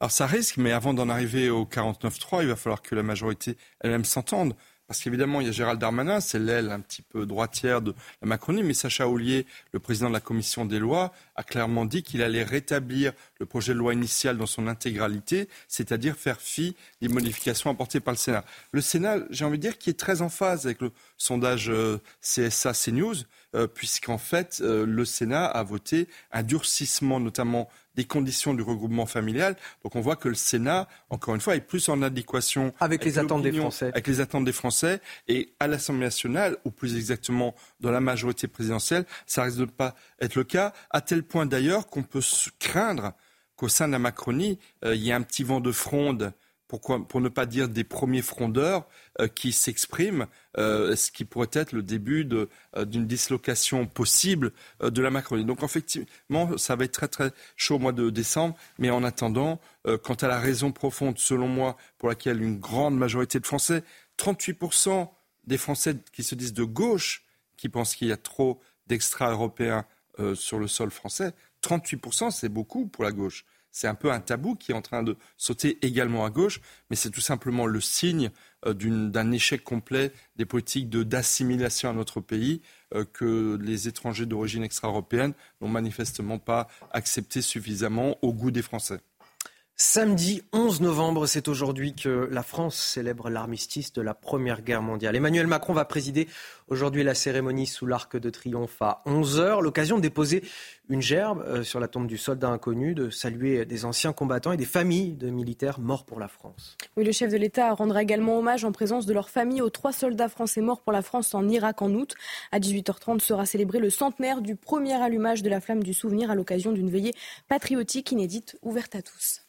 Alors ça risque, mais avant d'en arriver au 49-3, il va falloir que la majorité elle-même s'entende. Parce qu'évidemment, il y a Gérald Darmanin, c'est l'aile un petit peu droitière de la Macronie, mais Sacha Oulier, le président de la commission des lois, a clairement dit qu'il allait rétablir le projet de loi initial dans son intégralité, c'est-à-dire faire fi des modifications apportées par le Sénat. Le Sénat, j'ai envie de dire, qui est très en phase avec le sondage euh, CSA CNews, puisqu'en fait, euh, le Sénat a voté un durcissement, notamment des conditions du regroupement familial. Donc on voit que le Sénat, encore une fois, est plus en adéquation avec, les attentes des Français. Avec les attentes des Français. Et à l'Assemblée nationale, ou plus exactement dans la majorité présidentielle, ça risque de ne pas être le cas, à tel point d'ailleurs qu'on peut craindre qu'au sein de la Macronie, euh, il y ait un petit vent de fronde pour ne pas dire des premiers frondeurs euh, qui s'expriment, euh, ce qui pourrait être le début euh, d'une dislocation possible de la Macronie. Donc effectivement, ça va être très très chaud au mois de décembre, mais en attendant, quant à la raison profonde, selon moi, pour laquelle une grande majorité de Français, 38% des Français qui se disent de gauche, qui pensent qu'il y a trop d'extra-européens sur le sol français, 38%, c'est beaucoup pour la gauche c'est un peu un tabou qui est en train de sauter également à gauche, mais c'est tout simplement le signe euh, d'un échec complet des politiques d'assimilation à notre pays euh, que les étrangers d'origine extra-européenne n'ont manifestement pas accepté suffisamment au goût des Français. Samedi 11 novembre, c'est aujourd'hui que la France célèbre l'armistice de la Première Guerre mondiale. Emmanuel Macron va présider aujourd'hui la cérémonie sous l'Arc de Triomphe à 11h, l'occasion de déposer une gerbe euh, sur la tombe du soldat inconnu, de saluer des anciens combattants et des familles de militaires morts pour la France. Oui, le chef de l'État rendra également hommage en présence de leur famille aux trois soldats français morts pour la France en Irak en août. À 18h30 sera célébré le centenaire du premier allumage de la flamme du souvenir à l'occasion d'une veillée patriotique inédite ouverte à tous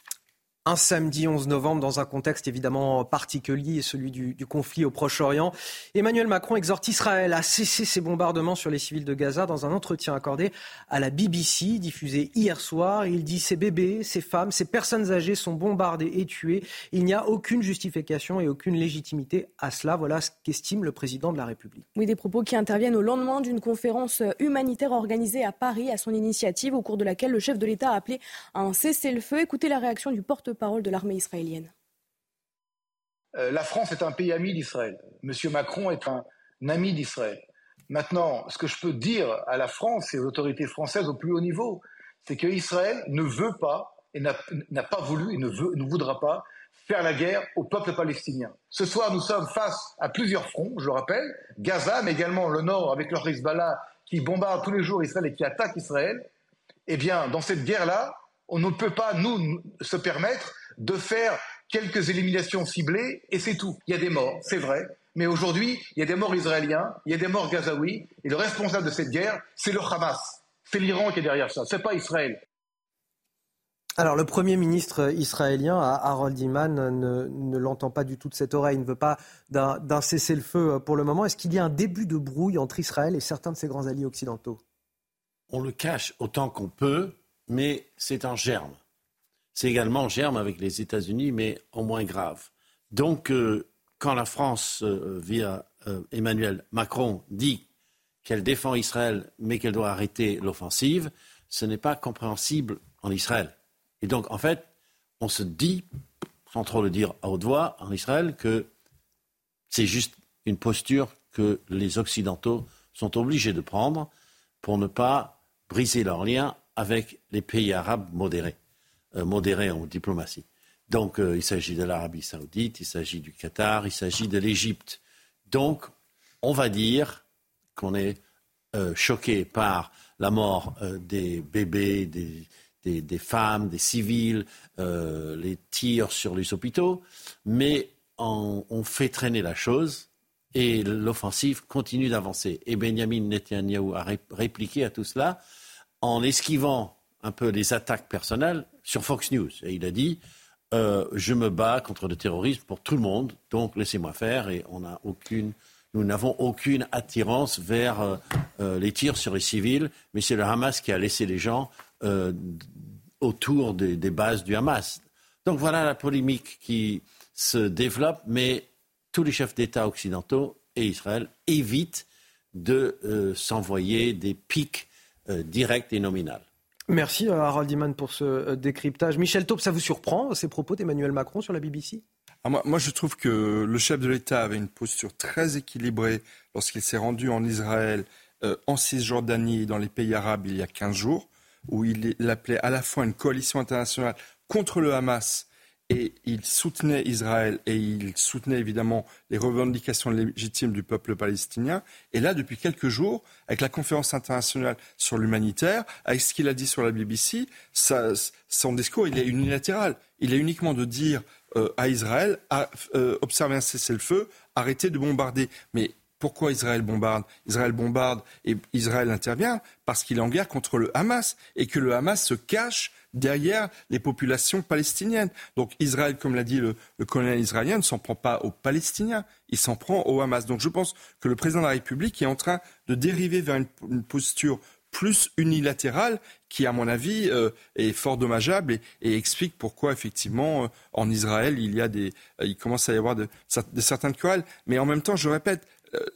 un samedi 11 novembre dans un contexte évidemment particulier, celui du, conflit au Proche-Orient. Emmanuel Macron exhorte Israël à cesser ses bombardements sur les civils de Gaza dans un entretien accordé à la BBC diffusé hier soir. Il dit ces bébés, ces femmes, ces personnes âgées sont bombardées et tuées. Il n'y a aucune justification et aucune légitimité à cela. Voilà ce qu'estime le président de la République. Oui, des propos qui interviennent au lendemain d'une conférence humanitaire organisée à Paris à son initiative, au cours de laquelle le chef de l'État a appelé à un cessez-le-feu. Écoutez la réaction du porte parole de l'armée israélienne. Euh, la France est un pays ami d'Israël. Monsieur Macron est un ami d'Israël. Maintenant, ce que je peux dire à la France et aux autorités françaises au plus haut niveau, c'est qu'Israël ne veut pas et n'a pas voulu et ne, voudra pas faire la guerre au peuple palestinien. Ce soir, nous sommes face à plusieurs fronts, je le rappelle, Gaza, mais également le Nord avec leur Hezbollah qui bombarde tous les jours Israël et qui attaque Israël. Eh bien, dans cette guerre-là, on ne peut pas, nous, se permettre de faire quelques éliminations ciblées et c'est tout. Il y a des morts, c'est vrai, mais aujourd'hui, il y a des morts israéliens, il y a des morts gazaouis, et le responsable de cette guerre, c'est le Hamas. C'est l'Iran qui est derrière ça, c'est pas Israël. Alors, le Premier ministre israélien, Harold Iman, ne, ne l'entend pas du tout de cette oreille. Il ne veut pas d'un cessez-le-feu pour le moment. Est-ce qu'il y a un début de brouille entre Israël et certains de ses grands alliés occidentaux? On le cache autant qu'on peut mais c'est en germe. C'est également en germe avec les États-Unis, mais en moins grave. Donc, euh, quand la France, euh, via euh, Emmanuel Macron, dit qu'elle défend Israël, mais qu'elle doit arrêter l'offensive, ce n'est pas compréhensible en Israël. Et donc, en fait, on se dit, sans trop le dire à haute voix, en Israël, que c'est juste une posture que les Occidentaux sont obligés de prendre pour ne pas briser leurs liens avec les pays arabes modérés, euh, modérés en diplomatie. Donc euh, il s'agit de l'Arabie saoudite, il s'agit du Qatar, il s'agit de l'Égypte. Donc on va dire qu'on est euh, choqué par la mort des bébés, des, femmes, des civils, les tirs sur les hôpitaux, mais on, on fait traîner la chose et l'offensive continue d'avancer. Et Benjamin Netanyahu a répliqué à tout cela en esquivant un peu les attaques personnelles sur Fox News. Et il a dit euh, Je me bats contre le terrorisme pour tout le monde, donc laissez-moi faire. Et on a aucune, nous n'avons aucune attirance vers euh, euh, les tirs sur les civils, mais c'est le Hamas qui a laissé les gens autour des, des, bases du Hamas. Donc voilà la polémique qui se développe, mais tous les chefs d'État occidentaux et Israël évitent de s'envoyer des pics euh, direct et nominal. Merci euh, Harold Iman pour ce euh, décryptage. Michel Taube, ça vous surprend ces propos d'Emmanuel Macron sur la BBC ah, moi, moi, je trouve que le chef de l'État avait une posture très équilibrée lorsqu'il s'est rendu en Israël, euh, en Cisjordanie, dans les pays arabes il y a 15 jours, où il, il appelait à la fois une coalition internationale contre le Hamas et il soutenait Israël et il soutenait évidemment les revendications légitimes du peuple palestinien. Et là, depuis quelques jours, avec la conférence internationale sur l'humanitaire, avec ce qu'il a dit sur la BBC, son discours, il est unilatéral. Il est uniquement de dire euh, à Israël, à, euh, un cessez-le-feu, arrêtez de bombarder. Mais pourquoi Israël bombarde? Israël bombarde et Israël intervient parce qu'il est en guerre contre le Hamas et que le Hamas se cache derrière les populations palestiniennes. Donc Israël, comme l'a dit le, colonel israélien, ne s'en prend pas aux Palestiniens, il s'en prend au Hamas. Donc je pense que le président de la République est en train de dériver vers une, posture plus unilatérale qui, à mon avis, euh, est fort dommageable et, explique pourquoi, effectivement, euh, en Israël, il y a des, euh, il commence à y avoir de, de certaines querelles. Mais en même temps, je répète,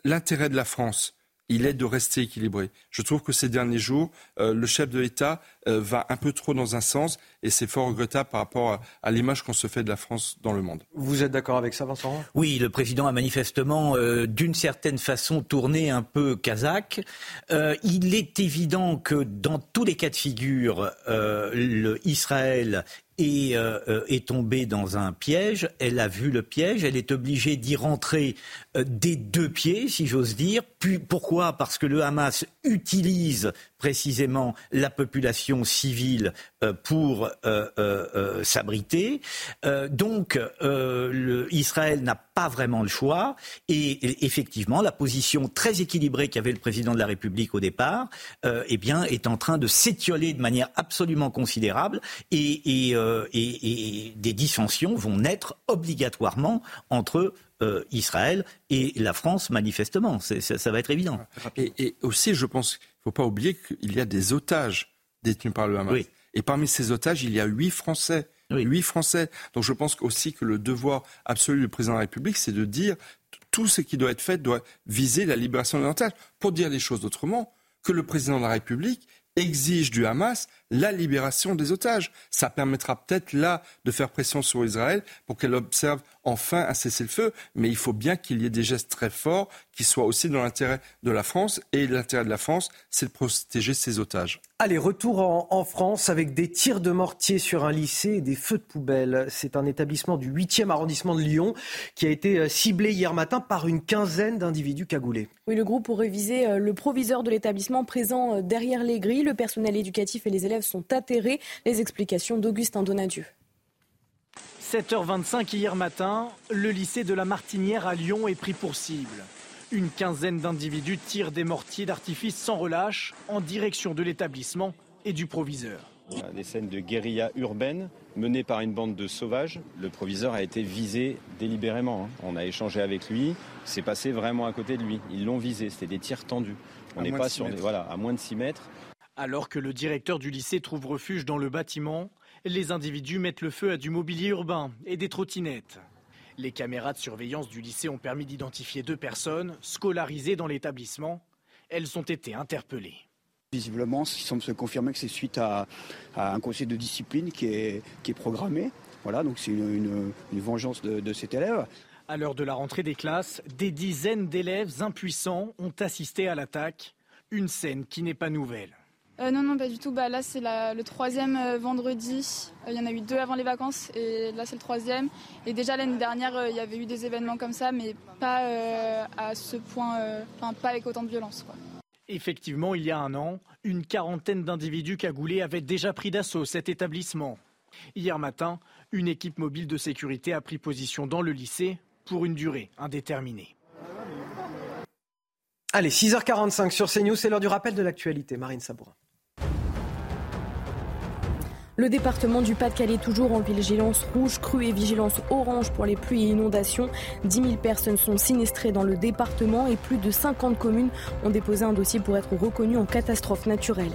l'intérêt de la France, il est de rester équilibré. Je trouve que ces derniers jours, euh, le chef de l'État euh, va un peu trop dans un sens et c'est fort regrettable par rapport à, l'image qu'on se fait de la France dans le monde. Vous êtes d'accord avec ça, Vincent? Oui, le président a manifestement, euh, d'une certaine façon, tourné un peu kazakh. il est évident que dans tous les cas de figure, le Israël et est tombé dans un piège. Elle a vu le piège, elle est obligée d'y rentrer des deux pieds, si j'ose dire. Puis, pourquoi? Parce que le Hamas utilise précisément la population civile euh, pour euh, euh, s'abriter. donc, Israël n'a pas vraiment le choix. Et, effectivement, la position très équilibrée qu'avait le président de la République au départ, eh bien, est en train de s'étioler de manière absolument considérable. Et, et des dissensions vont naître obligatoirement entre euh, Israël et la France, manifestement. Ça, va être évident. Et, aussi, je pense qu'il ne faut pas oublier qu'il y a des otages détenus par le Hamas. Et parmi ces otages, il y a huit Français. Huit Français. Donc je pense aussi que le devoir absolu du président de la République, c'est de dire tout ce qui doit être fait doit viser la libération des otages. Pour dire les choses autrement, que le président de la République exige du Hamas la libération des otages. Ça permettra peut-être là de faire pression sur Israël pour qu'elle observe enfin un cessez-le-feu, mais il faut bien qu'il y ait des gestes très forts qui soient aussi dans l'intérêt de la France. Et l'intérêt de la France, c'est de protéger ses otages. Allez, retour en, France avec des tirs de mortier sur un lycée et des feux de poubelle. C'est un établissement du 8e arrondissement de Lyon qui a été euh, ciblé hier matin par une quinzaine d'individus cagoulés. Oui, le groupe aurait visé euh, le proviseur de l'établissement présent euh, derrière les grilles. Le personnel éducatif et les élèves sont atterrés. Les explications d'Augustin Donadieu. 7h25 hier matin, le lycée de la Martinière à Lyon est pris pour cible. Une quinzaine d'individus tirent des mortiers d'artifice sans relâche en direction de l'établissement et du proviseur. Des scènes de guérilla urbaine menées par une bande de sauvages. Le proviseur a été visé délibérément. Hein. On a échangé avec lui. C'est passé vraiment à côté de lui. Ils l'ont visé. C'était des tirs tendus. On n'est pas sur des, voilà, à moins de 6 mètres. Alors que le directeur du lycée trouve refuge dans le bâtiment, les individus mettent le feu à du mobilier urbain et des trottinettes. Les caméras de surveillance du lycée ont permis d'identifier deux personnes scolarisées dans l'établissement. Elles ont été interpellées. Visiblement, il semble se confirmer que c'est suite à, un conseil de discipline qui est, programmé. Voilà, donc c'est une, vengeance de, de cet élève. À l'heure de la rentrée des classes, des dizaines d'élèves impuissants ont assisté à l'attaque. Une scène qui n'est pas nouvelle. Euh, non, non, pas du tout. Bah, là, c'est le troisième euh, vendredi. Euh, il y en a eu deux avant les vacances et là, c'est le troisième. Et déjà, l'année dernière, il y avait eu des événements comme ça, mais pas à ce point, enfin, pas avec autant de violence. Effectivement, il y a un an, une quarantaine d'individus cagoulés avaient déjà pris d'assaut cet établissement. Hier matin, une équipe mobile de sécurité a pris position dans le lycée pour une durée indéterminée. Allez, 6h45 sur CNews, c'est l'heure du rappel de l'actualité. Marine Sabourin. Le département du Pas-de-Calais toujours en vigilance rouge, crue et vigilance orange pour les pluies et inondations. 10 000 personnes sont sinistrées dans le département et plus de 50 communes ont déposé un dossier pour être reconnues en catastrophe naturelle.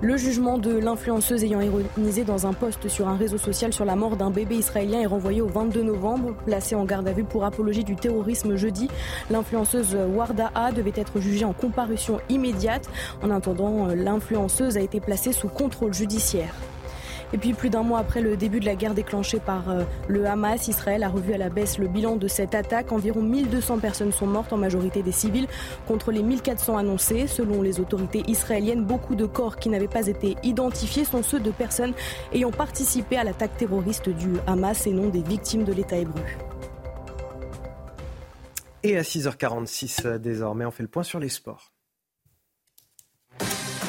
Le jugement de l'influenceuse ayant ironisé dans un post sur un réseau social sur la mort d'un bébé israélien est renvoyé au 22 novembre. Placée en garde à vue pour apologie du terrorisme jeudi, l'influenceuse Warda A devait être jugée en comparution immédiate. En attendant, l'influenceuse a été placée sous contrôle judiciaire. Et puis plus d'un mois après le début de la guerre déclenchée par euh, le Hamas, Israël a revu à la baisse le bilan de cette attaque. Environ 1200 personnes sont mortes, en majorité des civils, contre les 1400 annoncés. Selon les autorités israéliennes, beaucoup de corps qui n'avaient pas été identifiés sont ceux de personnes ayant participé à l'attaque terroriste du Hamas et non des victimes de l'État hébreu. Et à 6h46 euh, désormais, on fait le point sur les sports.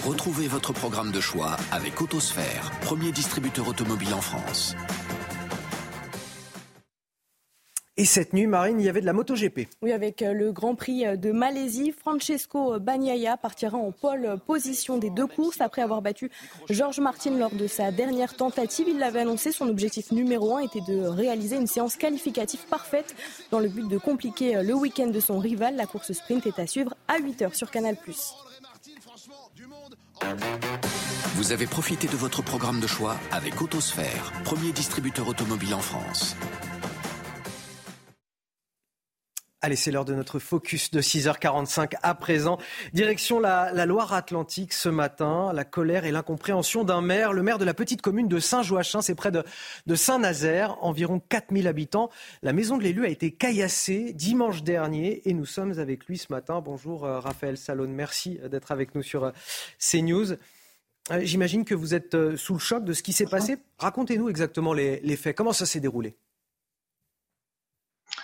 Retrouvez votre programme de choix avec Autosphère, premier distributeur automobile en France. Et cette nuit, Marine, il y avait de la MotoGP. Oui, avec euh, le Grand Prix euh, de Malaisie, Francesco Bagnaia partira en pole position des deux courses après avoir battu Georges Martin lors de sa dernière tentative. Il l'avait annoncé, son objectif numéro un était de réaliser une séance qualificative parfaite dans le but de compliquer euh, le week-end de son rival. La course sprint est à suivre à 8h sur Canal+. Vous avez profité de votre programme de choix avec Autosphère, premier distributeur automobile en France. Allez, c'est l'heure de notre focus de 6h45 à présent. Direction la, Loire-Atlantique ce matin. La colère et l'incompréhension d'un maire, le maire de la petite commune de Saint-Joachin, c'est près de, Saint-Nazaire, environ 4000 habitants. La maison de l'élu a été caillassée dimanche dernier et nous sommes avec lui ce matin. Bonjour euh, Raphaël Salone, merci d'être avec nous sur euh, CNews. Euh, j'imagine que vous êtes sous le choc de ce qui s'est passé. Racontez-nous exactement les faits. Comment ça s'est déroulé?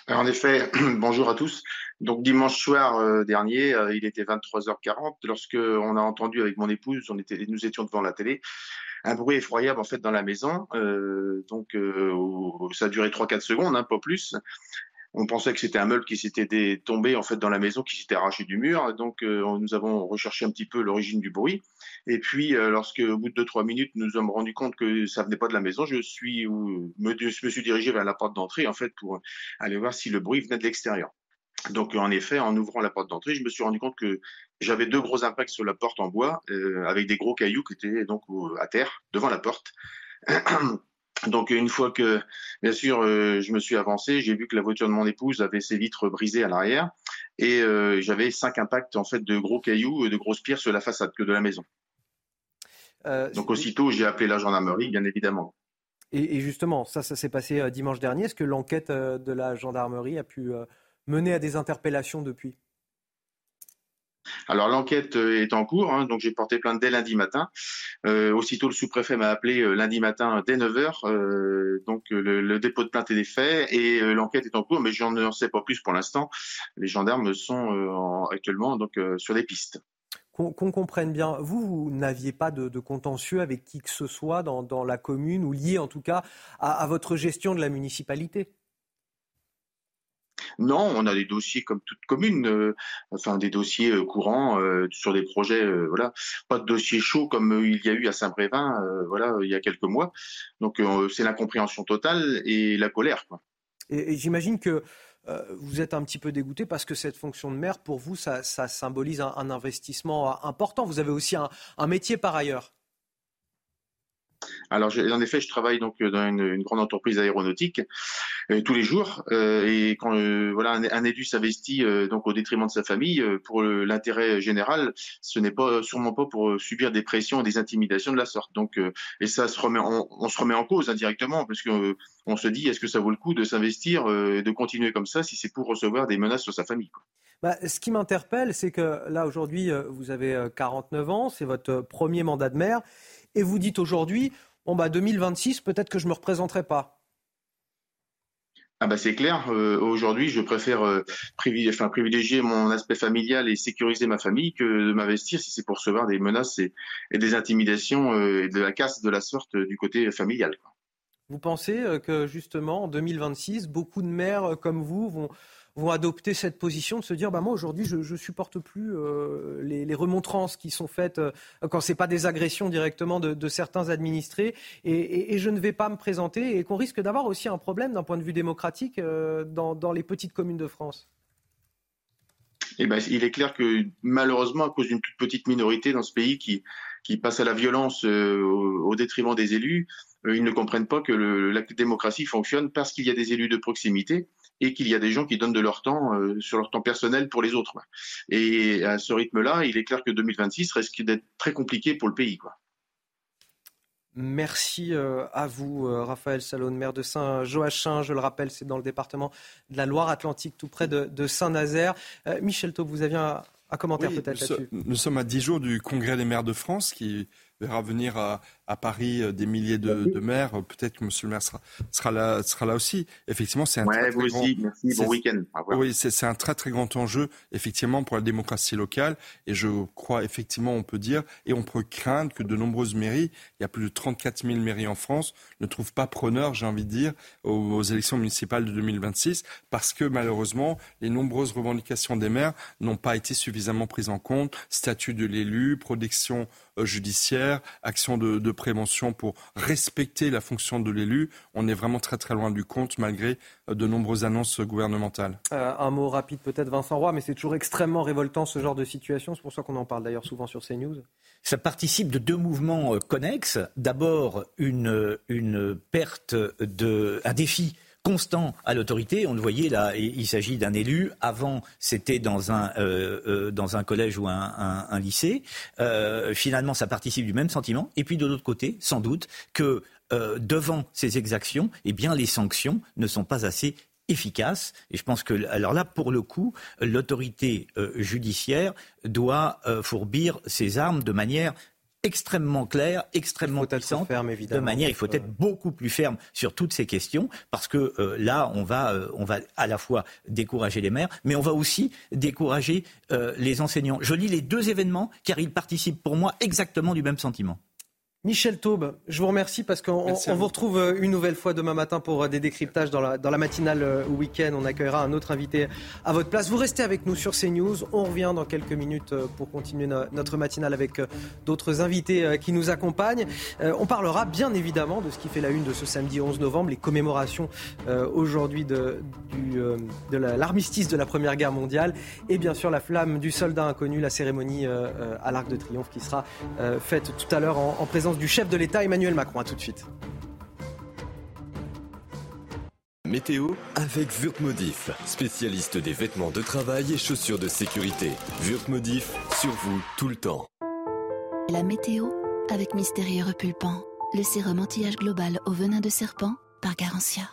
En effet, bonjour à tous. Donc dimanche soir euh, dernier, euh, il était 23h40 lorsque on a entendu avec mon épouse, on était, nous étions devant la télé, un bruit effroyable en fait dans la maison. Euh, donc ça a duré 3-4 secondes, hein, pas plus. On pensait que c'était un meuble qui s'était tombé en fait dans la maison, qui s'était arraché du mur. Donc nous avons recherché un petit peu l'origine du bruit. Et puis, euh, lorsque, au bout de deux, trois minutes, nous sommes rendus compte que ça venait pas de la maison, je suis, me, me suis dirigé vers la porte d'entrée, en fait, pour aller voir si le bruit venait de l'extérieur. Donc, en effet, en ouvrant la porte d'entrée, je me suis rendu compte que j'avais deux gros impacts sur la porte en bois, euh, avec des gros cailloux qui étaient donc à terre, devant la porte. Donc une fois que, bien sûr, euh, je me suis avancé, j'ai vu que la voiture de mon épouse avait ses vitres brisées à l'arrière et euh, j'avais cinq impacts en fait de gros cailloux, de grosses pierres sur la façade que de la maison. Euh, Donc aussitôt, j'ai appelé la gendarmerie, bien évidemment. Et, justement, ça, ça s'est passé dimanche dernier. Est-ce que l'enquête de la gendarmerie a pu mener à des interpellations depuis? Alors l'enquête est en cours, hein, donc j'ai porté plainte dès lundi matin. aussitôt le sous-préfet m'a appelé lundi matin dès 9h, donc le, dépôt de plainte est fait et l'enquête est en cours, mais j'en sais pas plus pour l'instant. Les gendarmes sont actuellement donc sur des pistes qu'on comprenne bien, vous, vous n'aviez pas de, contentieux avec qui que ce soit dans, la commune ou lié en tout cas à, votre gestion de la municipalité? Non, on a des dossiers comme toute commune, euh, enfin des dossiers euh, courants euh, sur des projets, voilà, pas de dossier chaud comme il y a eu à Saint-Brévin, voilà, il y a quelques mois. Donc c'est l'incompréhension totale et la colère. et j'imagine que vous êtes un petit peu dégoûté parce que cette fonction de maire, pour vous, ça, symbolise un, investissement important. Vous avez aussi un métier par ailleurs. Alors, en effet, je travaille donc euh, dans une, grande entreprise aéronautique euh, tous les jours, euh, et quand voilà un, élu s'investit donc au détriment de sa famille pour l'intérêt général, ce n'est pas sûrement pas pour subir des pressions et des intimidations de la sorte. Donc, et ça on, se remet en cause indirectement parce que on se dit est-ce que ça vaut le coup de s'investir, de continuer comme ça si c'est pour recevoir des menaces sur sa famille. Bah, ce qui m'interpelle, c'est que là aujourd'hui, vous avez 49 ans, c'est votre premier mandat de maire, et vous dites aujourd'hui bon bah 2026, peut-être que je me représenterai pas. Ah bah c'est clair. Euh, aujourd'hui, je préfère euh, privilégier, mon aspect familial et sécuriser ma famille que de m'investir si c'est pour recevoir des menaces et, des intimidations euh, et de la casse de la sorte du côté familial. Vous pensez que justement en 2026, beaucoup de maires comme vous vont vont adopter cette position de se dire bah moi aujourd'hui je, ne supporte plus euh, les, remontrances qui sont faites euh, quand c'est pas des agressions directement de, certains administrés et, je ne vais pas me présenter et qu'on risque d'avoir aussi un problème d'un point de vue démocratique euh, dans, les petites communes de France. Eh ben, il est clair que malheureusement, à cause d'une toute petite minorité dans ce pays qui, qui passe à la violence au, détriment des élus, ils ne comprennent pas que la démocratie fonctionne parce qu'il y a des élus de proximité et qu'il y a des gens qui donnent de leur temps euh, sur leur temps personnel pour les autres. Et à ce rythme-là, il est clair que 2026 risque d'être très compliqué pour le pays. Quoi. Merci euh, à vous, euh, Raphaël Salon, maire de Saint-Joachim. Je le rappelle, c'est dans le département de la Loire-Atlantique, tout près de, Saint-Nazaire. Euh, Michel Taub, vous aviez un, commentaire peut-être là-dessus? Nous sommes à 10 jours du Congrès des maires de France qui verra venir à, à Paris euh, des milliers de, de maires. Peut-être que Monsieur le maire sera, sera, là, sera là aussi. Effectivement, c'est un très, très grand... Merci, bon week-end. Oui, c'est un très très grand enjeu effectivement pour la démocratie locale. Et je crois effectivement, on peut dire et on peut craindre que de nombreuses mairies, il y a plus de 34 000 mairies en France, ne trouvent pas preneur, j'ai envie de dire, aux, élections municipales de 2026, parce que malheureusement, les nombreuses revendications des maires n'ont pas été suffisamment prises en compte. Statut de l'élu, protection euh, judiciaire, action de, de prévention pour respecter la fonction de l'élu. On est vraiment très très loin du compte malgré euh, de nombreuses annonces gouvernementales. Euh, un mot rapide peut-être Vincent Roy, mais c'est toujours extrêmement révoltant ce genre de situation. C'est pour ça qu'on en parle d'ailleurs souvent sur CNews. Ça participe de deux mouvements euh, connexes. D'abord une, une perte de, un défi constant à l'autorité. On le voyait là, il s'agit d'un élu. Avant, c'était dans un euh, euh, collège ou un, lycée. Euh, finalement, ça participe du même sentiment. Et puis de l'autre côté, sans doute que devant ces exactions, eh bien, les sanctions ne sont pas assez efficaces. Et je pense que, alors là, pour le coup, l'autorité judiciaire doit fourbir ses armes de manière extrêmement clair, extrêmement puissant. de manière, il faut être beaucoup plus ferme sur toutes ces questions parce que euh, là, on va, euh, on va à la fois décourager les maires, mais on va aussi décourager euh, les enseignants. Je lis les deux événements car ils participent pour moi exactement du même sentiment. Michel Taube, je vous remercie parce qu'on vous retrouve euh, une nouvelle fois demain matin pour euh, des décryptages dans la, dans la matinale euh, week-end. On accueillera un autre invité à votre place. Vous restez avec nous sur CNews. On revient dans quelques minutes pour continuer notre matinale avec d'autres invités qui nous accompagnent. On parlera bien évidemment de ce qui fait la une de ce samedi 11 novembre, les commémorations aujourd'hui de, de l'armistice de la Première Guerre mondiale et bien sûr la flamme du soldat inconnu, la cérémonie à l'Arc de Triomphe qui sera faite tout à l'heure en, en présence du chef de l'État Emmanuel Macron. A tout de suite. Météo avec Wurtmodif, spécialiste des vêtements de travail et chaussures de sécurité. Wurtmodif, sur vous tout le temps. La météo avec Mystérieux Repulpant, le sérum anti-âge global au venin de serpent par Garantia.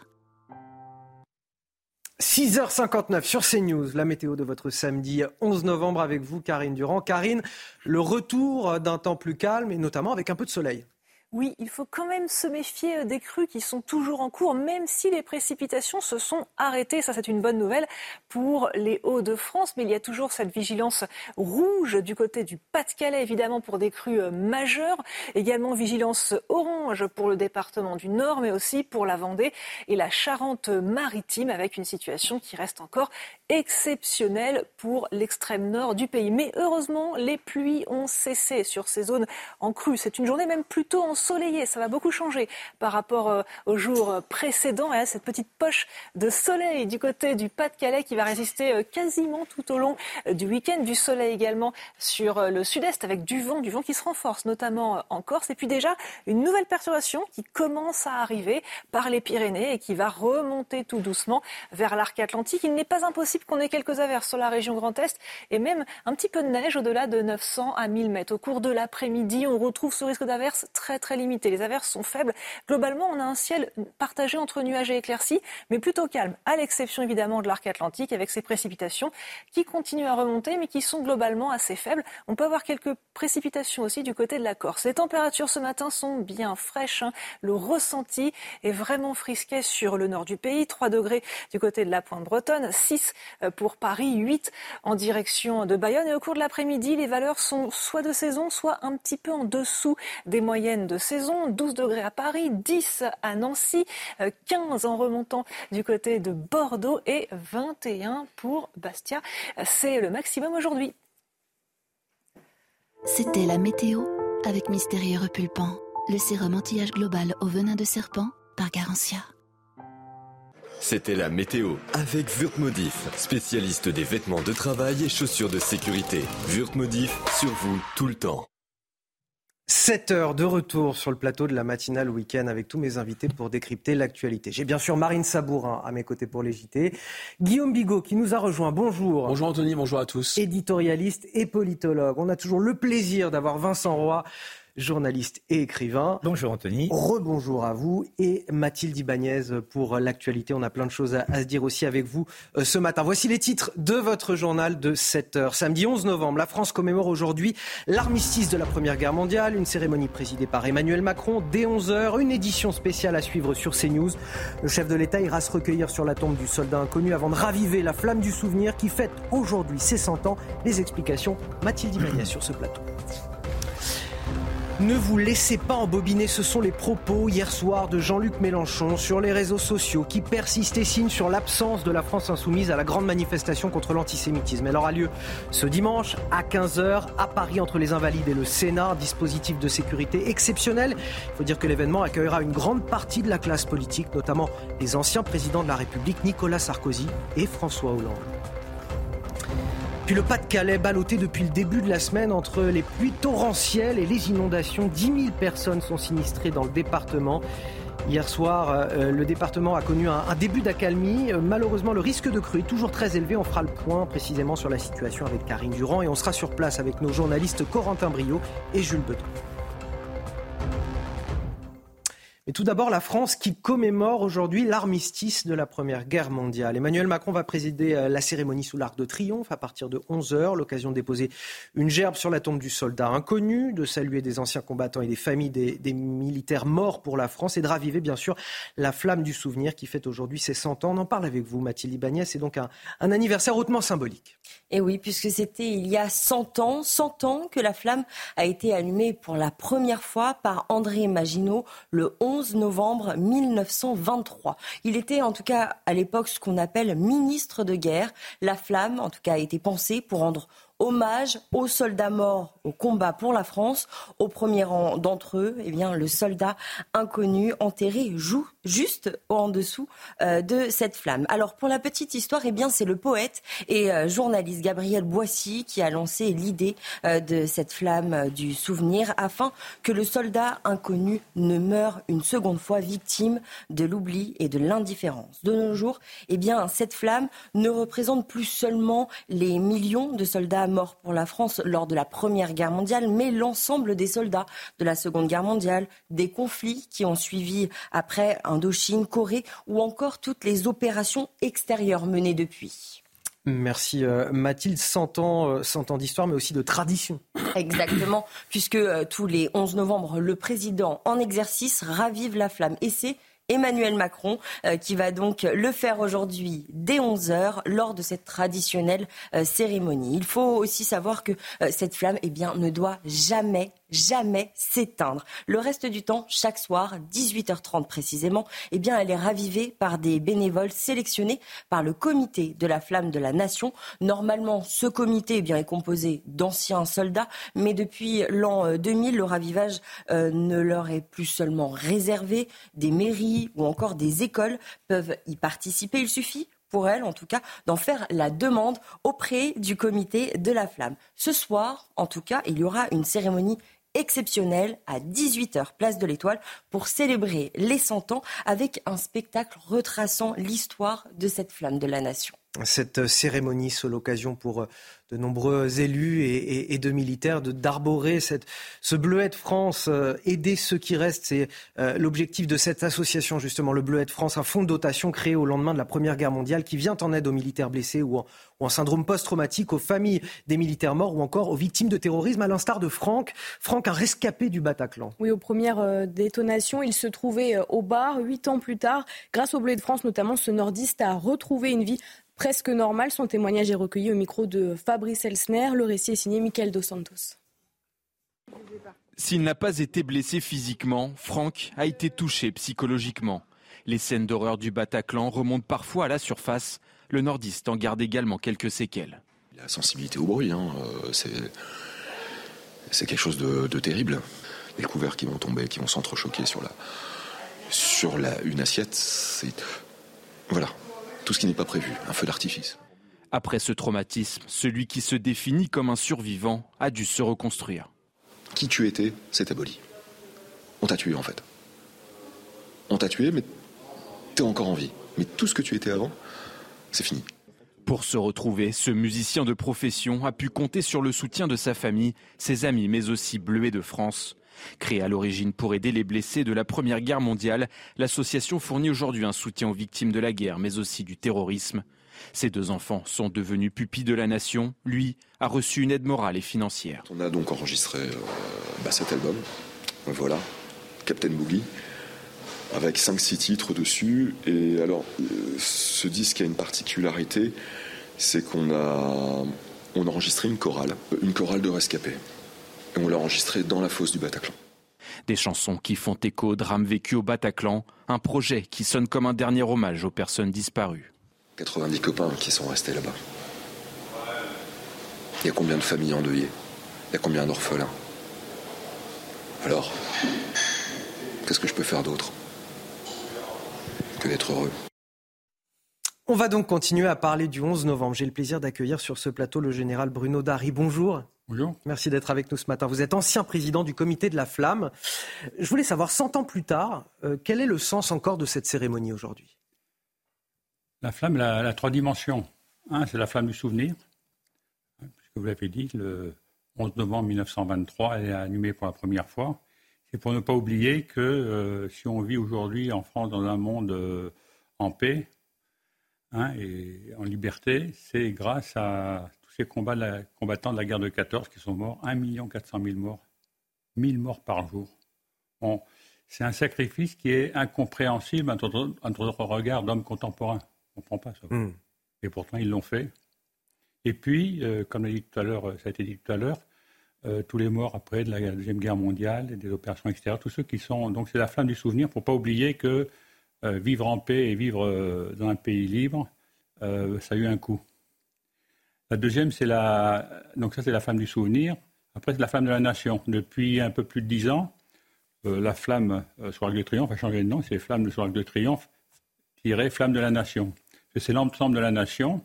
6h59 sur CNews, la météo de votre samedi 11 novembre avec vous, Karine Durand. Karine, le retour d'un temps plus calme et notamment avec un peu de soleil. Oui, il faut quand même se méfier euh, des crues qui sont toujours en cours, même si les précipitations se sont arrêtées. Ça, c'est une bonne nouvelle pour les Hauts-de-France. Mais il y a toujours cette vigilance rouge du côté du Pas-de-Calais, évidemment, pour des crues euh, majeures. Également vigilance orange pour le département du Nord, mais aussi pour la Vendée et la Charente-Maritime, avec une situation qui reste encore exceptionnelle pour l'extrême nord du pays. Mais heureusement, les pluies ont cessé sur ces zones en crue. C'est une journée même plutôt en ensoleillé. Ça va beaucoup changer par rapport euh, au jour précédent. Et cette petite poche de soleil du côté du Pas-de-Calais qui va résister euh, quasiment tout au long euh, du week-end. Du soleil également sur le sud-est avec du vent, du vent qui se renforce, notamment en Corse. Et puis déjà, une nouvelle perturbation qui commence à arriver par les Pyrénées et qui va remonter tout doucement vers l'arc atlantique. Il n'est pas impossible qu'on ait quelques averses sur la région Grand Est et même un petit peu de neige au-delà de 900 à 1000 mètres. Au cours de l'après-midi, on retrouve ce risque d'averses très très limité. Les averses sont faibles. Globalement, on a un ciel partagé entre nuages et éclaircies, mais plutôt calme, à l'exception évidemment de l'arc atlantique avec ses précipitations qui continuent à remonter, mais qui sont globalement assez faibles. On peut avoir quelques précipitations aussi du côté de la Corse. Les températures ce matin sont bien fraîches. Hein. Le ressenti est vraiment frisquet sur le nord du pays. 3 degrés du côté de la pointe bretonne, 6 euh, pour Paris, 8 en direction de Bayonne. Et au cours de l'après-midi, les valeurs sont soit de saison, soit un petit peu en dessous des moyennes de saison. 12 degrés à Paris, 10 à Nancy, 15 euh, en remontant du côté de Bordeaux et 21 pour Bastia. C'est le maximum aujourd'hui. C'était la météo avec Mystérieux Repulpant, le sérum anti-âge global au venin de serpent par Garantia. C'était la météo avec Wurtmodif, spécialiste des vêtements de travail et chaussures de sécurité. Wurtmodif, sur vous tout le temps. 7 heures de retour sur le plateau de la matinale week-end avec tous mes invités pour décrypter l'actualité. J'ai bien sûr Marine Sabourin à mes côtés pour les JT. Guillaume Bigot qui nous a rejoint. Bonjour. Bonjour Anthony, bonjour à tous. Éditorialiste et politologue. On a toujours le plaisir d'avoir Vincent Roy journaliste et écrivain. Bonjour Anthony. Rebonjour à vous et Mathilde Ibanez pour l'actualité. On a plein de choses à, se dire aussi avec vous euh, ce matin. Voici les titres de votre journal de 7 heures. Samedi 11 novembre, la France commémore aujourd'hui l'armistice de la Première Guerre mondiale, une cérémonie présidée par Emmanuel Macron dès 11 heures, une édition spéciale à suivre sur CNews. Le chef de l'État ira se recueillir sur la tombe du soldat inconnu avant de raviver la flamme du souvenir qui fête aujourd'hui ses 100 ans. Les explications, Mathilde Ibanez sur ce plateau. Ne vous laissez pas embobiner, ce sont les propos hier soir de Jean-Luc Mélenchon sur les réseaux sociaux qui persistent et signent sur l'absence de la France insoumise à la grande manifestation contre l'antisémitisme. Elle aura lieu ce dimanche à 15h à Paris entre les Invalides et le Sénat, dispositif de sécurité exceptionnel. Il faut dire que l'événement accueillera une grande partie de la classe politique, notamment les anciens présidents de la République Nicolas Sarkozy et François Hollande. Le Pas-de-Calais, ballotté depuis le début de la semaine entre les pluies torrentielles et les inondations. 10 000 personnes sont sinistrées dans le département. Hier soir, euh, le département a connu un, début d'accalmie. Euh, malheureusement, le risque de crue est toujours très élevé. On fera le point précisément sur la situation avec Karine Durand et on sera sur place avec nos journalistes Corentin Brio et Jules Bedon. Tout d'abord, la France qui commémore aujourd'hui l'armistice de la Première Guerre mondiale. Emmanuel Macron va présider euh, la cérémonie sous l'Arc de Triomphe à partir de 11h. L'occasion de déposer une gerbe sur la tombe du soldat inconnu, de saluer des anciens combattants et des familles des, militaires morts pour la France et de raviver bien sûr la flamme du souvenir qui fête aujourd'hui ses 100 ans. On en parle avec vous, Mathilde Ibanez. C'est donc un anniversaire hautement symbolique. Et oui, puisque c'était il y a 100 ans, 100 ans que la flamme a été allumée pour la première fois par André Maginot le 11 11 novembre 1923. Il était en tout cas à l'époque ce qu'on appelle ministre de guerre. La flamme, en tout cas, a été pensée pour rendre hommage aux soldats morts au combat pour la France. Au premier rang d'entre eux, eh bien, le soldat inconnu enterré joue juste en dessous euh, de cette flamme. Alors pour la petite histoire, eh bien c'est le poète et euh, journaliste Gabriel Boissy qui a lancé l'idée euh, de cette flamme du souvenir afin que le soldat inconnu ne meure une seconde fois victime de l'oubli et de l'indifférence. De nos jours, eh bien cette flamme ne représente plus seulement les millions de soldats morts pour la France lors de la Première Guerre mondiale, mais l'ensemble des soldats de la Seconde Guerre mondiale, des conflits qui ont suivi après Indochine, Corée ou encore toutes les opérations extérieures menées depuis. Merci euh, Mathilde. 100 ans, euh, ans d'histoire, mais aussi de tradition. Exactement, puisque euh, tous les 11 novembre, le président en exercice ravive la flamme. Et c'est Emmanuel Macron, euh, qui va donc le faire aujourd'hui dès 11h lors de cette traditionnelle euh, cérémonie. Il faut aussi savoir que euh, cette flamme eh bien, ne doit jamais jamais s'éteindre. Le reste du temps, chaque soir, 18h30 précisément, eh bien, elle est ravivée par des bénévoles sélectionnés par le comité de la flamme de la nation. Normalement, ce comité eh bien, est composé d'anciens soldats, mais depuis l'an 2000, le ravivage ne leur est plus seulement réservé. Des mairies, ou encore des écoles peuvent y participer. Il suffit pour elles, en tout cas, d'en faire la demande auprès du comité de la flamme. Ce soir, en tout cas, il y aura une cérémonie exceptionnelle à 18h, place de l'Étoile, pour célébrer les 100 ans avec un spectacle retraçant l'histoire de cette flamme de la nation. Cette cérémonie, c'est l'occasion pour de nombreux élus et, de militaires d'arborer ce bleuet de France, euh, aider ceux qui restent. C'est euh, l'objectif de cette association, justement, le bleuet de France, un fonds de dotation créé au lendemain de la Première Guerre mondiale qui vient en aide aux militaires blessés ou en, syndrome post-traumatique, aux familles des militaires morts ou encore aux victimes de terrorisme, à l'instar de Franck. Franck, un rescapé du Bataclan. Oui, aux premières euh, détonations, il se trouvait au bar. Huit ans plus tard, grâce au bleuet de France notamment, ce nordiste a retrouvé une vie presque normal. Son témoignage est recueilli au micro de Fabrice Elsner. Le récit est signé Michael Dos Santos. S'il n'a pas été blessé physiquement, Franck a été touché psychologiquement. Les scènes d'horreur du Bataclan remontent parfois à la surface. Le nordiste en garde également quelques séquelles. La sensibilité au bruit, hein, euh, c'est quelque chose de, terrible. Les couverts qui vont tomber, qui vont s'entrechoquer sur la sur la, une assiette, c'est voilà, tout ce qui n'est pas prévu, un feu d'artifice. Après ce traumatisme, celui qui se définit comme un survivant a dû se reconstruire. Qui tu étais, c'est aboli. On t'a tué en fait. On t'a tué, mais t'es encore en vie. Mais tout ce que tu étais avant, c'est fini. Pour se retrouver, ce musicien de profession a pu compter sur le soutien de sa famille, ses amis, mais aussi Bleuet de France. Créée à l'origine pour aider les blessés de la Première Guerre mondiale, l'association fournit aujourd'hui un soutien aux victimes de la guerre, mais aussi du terrorisme. Ses deux enfants sont devenus pupilles de la nation. Lui a reçu une aide morale et financière. On a donc enregistré euh, bah, cet album, voilà, Captain Boogie, avec 5-6 titres dessus. Et alors, euh, ce disque a une particularité, c'est qu'on a, on a enregistré une chorale, une chorale de rescapés. Et on l'a enregistré dans la fosse du Bataclan. Des chansons qui font écho au drame vécu au Bataclan, un projet qui sonne comme un dernier hommage aux personnes disparues. 90 copains qui sont restés là-bas. Il y a combien de familles endeuillées? Il y a combien d'orphelins? Alors, qu'est-ce que je peux faire d'autre que d'être heureux? On va donc continuer à parler du 11 novembre. J'ai le plaisir d'accueillir sur ce plateau le général Bruno Dari. Bonjour. Bonjour. Merci d'être avec nous ce matin. Vous êtes ancien président du comité de la flamme. Je voulais savoir, 100 ans plus tard, euh, quel est le sens encore de cette cérémonie aujourd'hui? La flamme, elle a, trois dimensions. Un, c'est la flamme du souvenir, puisque vous l'avez dit, le 11 novembre 1923, elle est allumée pour la première fois. C'est pour ne pas oublier que euh, si on vit aujourd'hui en France dans un monde euh, en paix hein, et en liberté, c'est grâce à ces combats combattants de la guerre de 14 qui sont morts, 1 400 000 morts, 1000 morts par jour. Bon, c'est un sacrifice qui est incompréhensible entre notre regard d'homme contemporain. On ne comprend pas ça. Hmm. Et pourtant, ils l'ont fait. Et puis, euh, comme dit tout à l'heure, ça a été dit tout à l'heure, euh, tous les morts après de la Deuxième Guerre mondiale, et des opérations extérieures, tous ceux qui sont. Donc c'est la flamme du souvenir pour ne pas oublier que euh, vivre en paix et vivre euh, dans un pays libre, ça a eu un coût. La deuxième, c'est la. Donc ça, c'est la flamme du souvenir. Après, c'est la flamme de la nation. Depuis un peu plus de dix ans, la flamme sur l'Arc de Triomphe a changé de nom. C'est flamme de sur l'Arc de Triomphe, tirée flamme de la nation. C'est l'ensemble de la nation.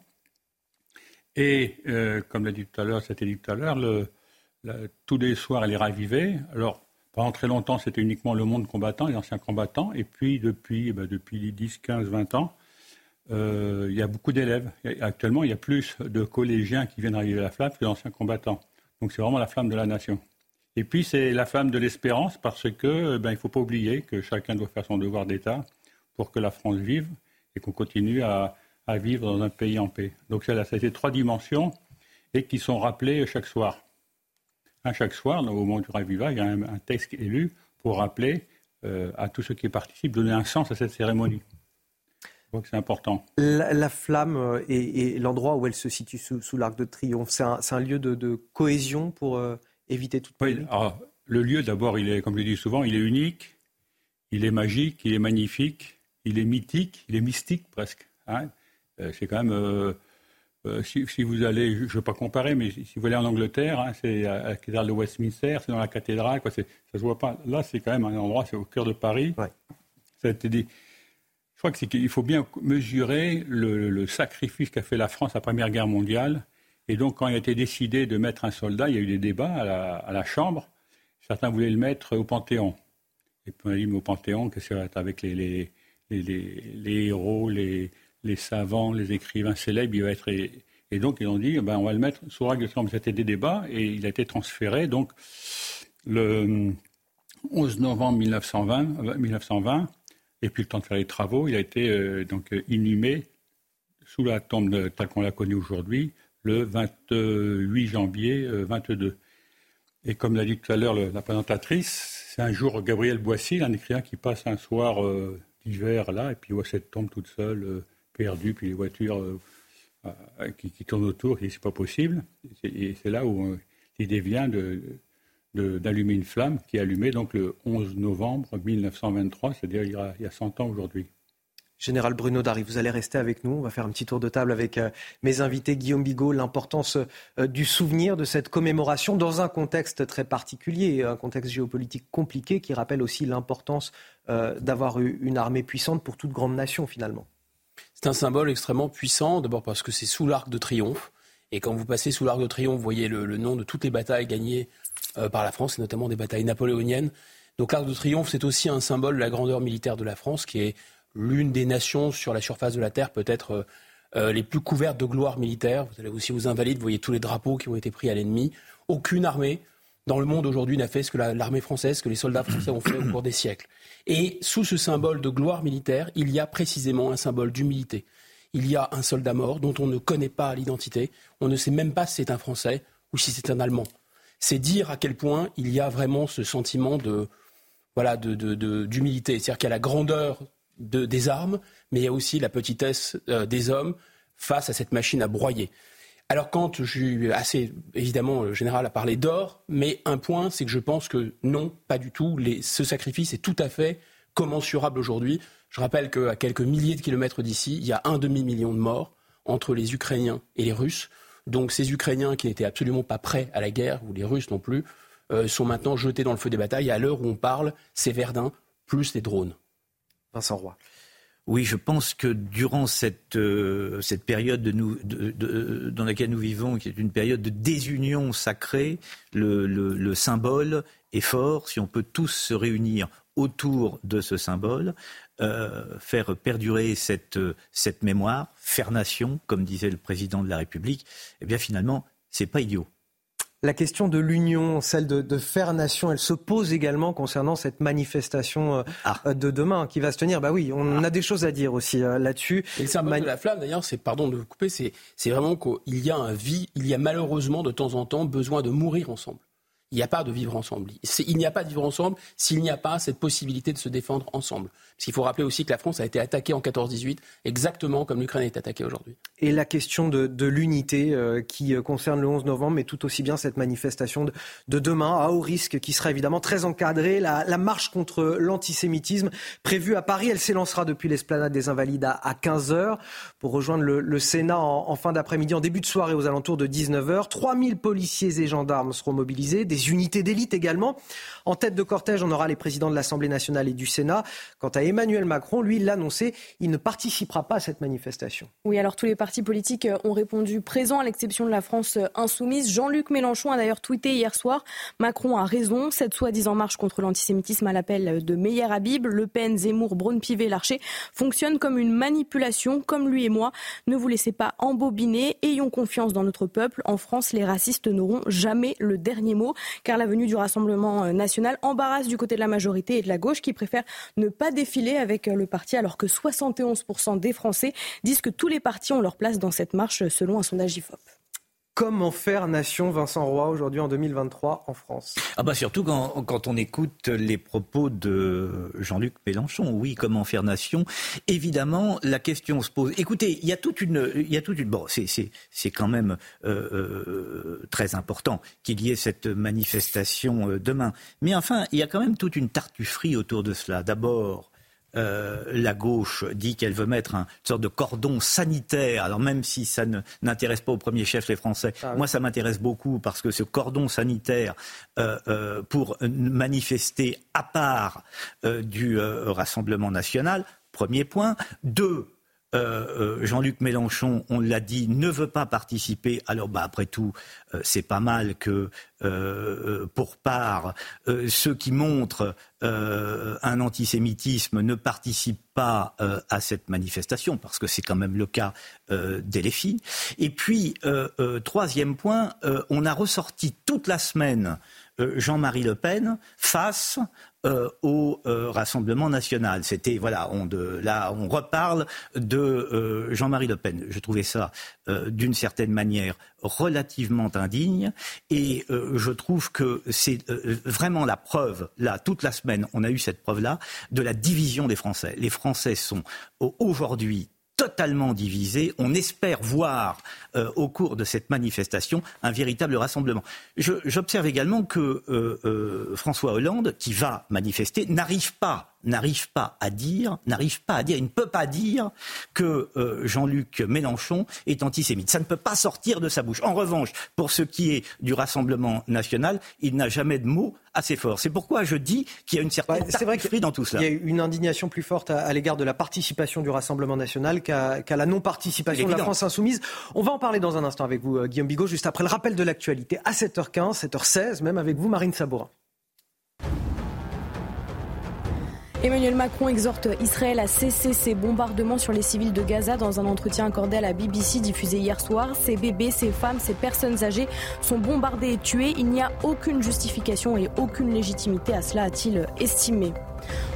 Et, comme l'a dit tout à l'heure, c'était dit tout à l'heure, tous les soirs, elle est ravivée. Alors, pendant très longtemps, c'était uniquement le monde combattant, les anciens combattants. Et puis, depuis, eh ben, depuis 10, 15, 20 ans, euh, il y a beaucoup d'élèves. Actuellement, il y a plus de collégiens qui viennent raviver la flamme que d'anciens combattants. Donc, c'est vraiment la flamme de la nation. Et puis, c'est la flamme de l'espérance parce que, eh ben, il ne faut pas oublier que chacun doit faire son devoir d'État pour que la France vive et qu'on continue à, vivre dans un pays en paix. Donc, ça, ça a été trois dimensions et qui sont rappelées chaque soir chaque soir, au moment du Raviva, il y a un, texte qui est lu pour rappeler euh, à tous ceux qui participent, donner un sens à cette cérémonie. Donc c'est important. La, flamme euh, et, l'endroit où elle se situe sous, l'arc de triomphe, c'est un, lieu de, cohésion pour euh, éviter toute oui, Le lieu, d'abord, il est, comme je le dis souvent, il est unique, il est magique, il est magnifique, il est mythique, il est mystique presque. Hein. c'est quand même euh, si, vous allez, je ne veux pas comparer, mais si vous allez en Angleterre, hein, c'est à la cathédrale de Westminster, c'est dans la cathédrale, quoi, ça se voit pas. Là, c'est quand même un endroit, c'est au cœur de Paris. Ça a été dit. Crois qu'il faut bien mesurer le, sacrifice qu'a fait la France à la Première Guerre mondiale. Et donc, quand il a été décidé de mettre un soldat, il y a eu des débats à la, Chambre. Certains voulaient le mettre au Panthéon. Et puis on a dit, mais au Panthéon, que être avec les, les, les, les héros, les, savants, les écrivains célèbres, il va être. Et, donc, ils ont dit, ben, on va le mettre sous règle de C'était des débats et il a été transféré. Donc, le 11 novembre 1920, 1920 et puis le temps de faire les travaux, il a été euh, donc inhumé sous la tombe telle qu'on l'a connue aujourd'hui, le 28 janvier 22. Euh, et comme l'a dit tout à l'heure la présentatrice, c'est un jour Gabriel Boissy, un écrivain qui passe un soir euh, d'hiver là, et puis voit cette tombe toute seule perdu, puis les voitures qui, tournent autour, et c'est pas possible. Et c'est là où l'idée vient de, d'allumer une flamme qui est allumée donc le 11 novembre 1923, c'est-à-dire il, il y a 100 ans aujourd'hui. Général Bruno Dari, vous allez rester avec nous. On va faire un petit tour de table avec mes invités. Guillaume Bigot, l'importance du souvenir de cette commémoration dans un contexte très particulier, un contexte géopolitique compliqué qui rappelle aussi l'importance d'avoir une armée puissante pour toute grande nation finalement. C'est un symbole extrêmement puissant, d'abord parce que c'est sous l'arc de triomphe. Et quand vous passez sous l'arc de triomphe, vous voyez le, nom de toutes les batailles gagnées euh, par la France, et notamment des batailles napoléoniennes. Donc l'arc de triomphe, c'est aussi un symbole de la grandeur militaire de la France, qui est l'une des nations sur la surface de la Terre peut-être euh, euh, les plus couvertes de gloire militaire. Vous allez aussi aux Invalides, vous voyez tous les drapeaux qui ont été pris à l'ennemi. Aucune armée dans le monde aujourd'hui n'a fait ce que l'armée française, ce que les soldats français ont fait au cours des siècles. Et sous ce symbole de gloire militaire, il y a précisément un symbole d'humilité. Il y a un soldat mort dont on ne connaît pas l'identité, on ne sait même pas si c'est un Français ou si c'est un Allemand. C'est dire à quel point il y a vraiment ce sentiment de voilà d'humilité, c'est-à-dire qu'il y a la grandeur des armes, mais il y a aussi la petitesse euh, des hommes face à cette machine à broyer. Alors quand je suis assez, évidemment, le général a parlé d'or, mais un point, c'est que je pense que non, pas du tout. ce sacrifice est tout à fait commensurable aujourd'hui. Je rappelle qu'à quelques milliers de kilomètres d'ici, il y a un demi-million de morts entre les Ukrainiens et les Russes. Donc ces Ukrainiens qui n'étaient absolument pas prêts à la guerre, ou les Russes non plus, euh, sont maintenant jetés dans le feu des batailles. à l'heure où on parle, c'est Verdun plus les drones. Vincent Roy. Oui, je pense que durant cette, euh, période dans laquelle nous vivons, qui est une période de désunion sacrée, le, le, symbole est fort. Si on peut tous se réunir autour de ce symbole, euh, faire perdurer cette, mémoire, faire nation, comme disait le président de la République, eh bien finalement, c'est pas idiot la question de l'union, celle de, faire nation, elle se pose également concernant cette manifestation euh, ah. euh, de demain qui va se tenir. Bah oui, on ah. a des choses à dire aussi euh, là-dessus. Et le symbole de la flamme, d'ailleurs, c'est, pardon de vous couper, c'est, c'est vraiment qu'il y a un vie, il y a malheureusement de temps en temps besoin de mourir ensemble il n'y a pas de vivre ensemble. Il n'y a pas de vivre ensemble s'il n'y a pas cette possibilité de se défendre ensemble. Parce qu'il faut rappeler aussi que la France a été attaquée en 14-18, exactement comme l'Ukraine est attaquée aujourd'hui. Et la question de, l'unité euh, qui euh, concerne le 11 novembre, mais tout aussi bien cette manifestation de, demain à haut risque, qui sera évidemment très encadrée. La, marche contre l'antisémitisme prévue à Paris, elle s'élancera depuis l'esplanade des Invalides à, 15h pour rejoindre le, Sénat en, fin d'après-midi, en début de soirée aux alentours de 19h. 3000 policiers et gendarmes seront mobilisés unités d'élite également. En tête de cortège, on aura les présidents de l'Assemblée nationale et du Sénat. Quant à Emmanuel Macron, lui, il l'a annoncé, il ne participera pas à cette manifestation. Oui, alors tous les partis politiques ont répondu présent, à l'exception de la France insoumise. Jean-Luc Mélenchon a d'ailleurs tweeté hier soir Macron a raison. Cette soi-disant marche contre l'antisémitisme à l'appel de Meyer Habib, Le Pen, Zemmour, Braun-Pivet, Larcher fonctionne comme une manipulation, comme lui et moi. Ne vous laissez pas embobiner. Ayons confiance dans notre peuple. En France, les racistes n'auront jamais le dernier mot car la venue du Rassemblement euh, national embarrasse du côté de la majorité et de la gauche qui préfèrent ne pas défiler avec le parti alors que 71% des Français disent que tous les partis ont leur place dans cette marche selon un sondage IFOP. Comment faire nation, Vincent Roy, aujourd'hui en 2023 en France? Ah bah surtout quand, on écoute les propos de Jean-Luc Mélenchon. Oui, comment faire nation? Évidemment, la question se pose. Écoutez, il y a toute une, il y a toute une. Bon, c'est c'est quand même euh, euh, très important qu'il y ait cette manifestation euh, demain. Mais enfin, il y a quand même toute une tartufferie autour de cela. D'abord, euh, la gauche dit qu'elle veut mettre une sorte de cordon sanitaire. Alors même si ça n'intéresse pas au premier chef les Français, ah moi ça m'intéresse beaucoup parce que ce cordon sanitaire euh, euh, pour manifester à part du Rassemblement national, premier point. Deux, euh, euh, Jean-Luc Mélenchon, on l'a dit, ne veut pas participer. Alors, bah, après tout, euh, c'est pas mal que, pour part, ceux qui montrent un antisémitisme ne participent pas à cette manifestation, parce que c'est quand même le cas des LFI. Et puis, troisième point, on a ressorti toute la semaine Jean-Marie Le Pen face euh, au euh, Rassemblement national. C'était voilà, on de, là on reparle de euh, Jean-Marie Le Pen. Je trouvais ça d'une certaine manière relativement indigne et je trouve que c'est vraiment la preuve là toute la semaine on a eu cette preuve là de la division des Français. Les Français sont aujourd'hui totalement divisé. On espère voir euh, au cours de cette manifestation un véritable rassemblement. J'observe également que euh, euh, François Hollande, qui va manifester, n'arrive pas n'arrive pas à dire, n'arrive pas à dire, il ne peut pas dire que euh, Jean-Luc Mélenchon est antisémite. Ça ne peut pas sortir de sa bouche. En revanche, pour ce qui est du Rassemblement national, il n'a jamais de mots assez forts. C'est pourquoi je dis qu'il y a une certaine ouais, c'est vrai dans tout cela. Il y a une indignation plus forte à, l'égard de la participation du Rassemblement national qu'à, la non-participation de la France insoumise. On va en parler dans un instant avec vous, euh, Guillaume Bigot, juste après le rappel de l'actualité à 7h15, 7h16, même avec vous, Marine Sabourin. Emmanuel Macron exhorte Israël à cesser ses bombardements sur les civils de Gaza dans un entretien accordé à la BBC diffusé hier soir. Ces bébés, ces femmes, ces personnes âgées sont bombardées et tuées. Il n'y a aucune justification et aucune légitimité à cela, a-t-il estimé.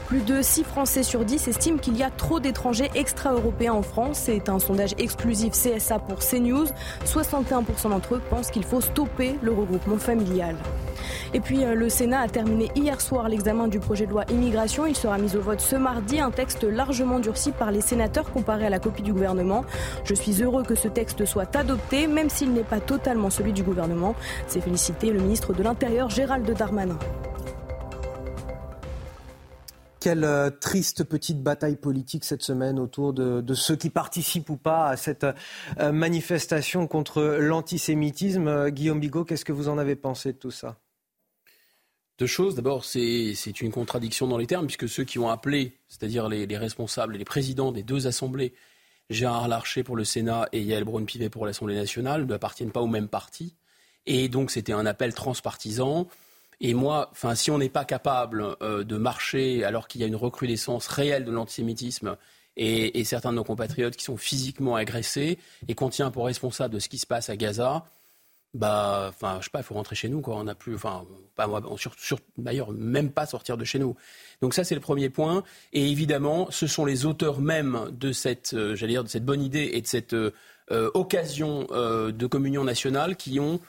Plus de 6 Français sur 10 estiment qu'il y a trop d'étrangers extra-européens en France. C'est un sondage exclusif CSA pour CNews. 61% d'entre eux pensent qu'il faut stopper le regroupement familial. Et puis euh, le Sénat a terminé hier soir l'examen du projet de loi immigration. Il sera mis au vote ce mardi, un texte largement durci par les sénateurs comparé à la copie du gouvernement. Je suis heureux que ce texte soit adopté, même s'il n'est pas totalement celui du gouvernement. C'est félicité le ministre de l'Intérieur Gérald Darmanin. Quelle euh, triste petite bataille politique cette semaine autour de, ceux qui participent ou pas à cette euh, manifestation contre l'antisémitisme. Euh, Guillaume Bigot, qu'est-ce que vous en avez pensé de tout ça? Deux choses. D'abord, c'est une contradiction dans les termes, puisque ceux qui ont appelé, c'est-à-dire les, responsables et les présidents des deux assemblées, Gérard Larcher pour le Sénat et Yael Braun-Pivet pour l'Assemblée nationale, ne appartiennent pas au même parti. Et donc, c'était un appel transpartisan. Et moi, enfin, si on n'est pas capable euh, de marcher alors qu'il y a une recrudescence réelle de l'antisémitisme et, certains de nos compatriotes qui sont physiquement agressés et qu'on tient pour responsable de ce qui se passe à Gaza, bah, enfin, je sais pas, il faut rentrer chez nous, quoi. On n'a plus, enfin, pas, sur, sur, d'ailleurs, même pas sortir de chez nous. Donc ça, c'est le premier point. Et évidemment, ce sont les auteurs même de cette, euh, j'allais dire, de cette bonne idée et de cette euh, occasion de communion nationale qui ont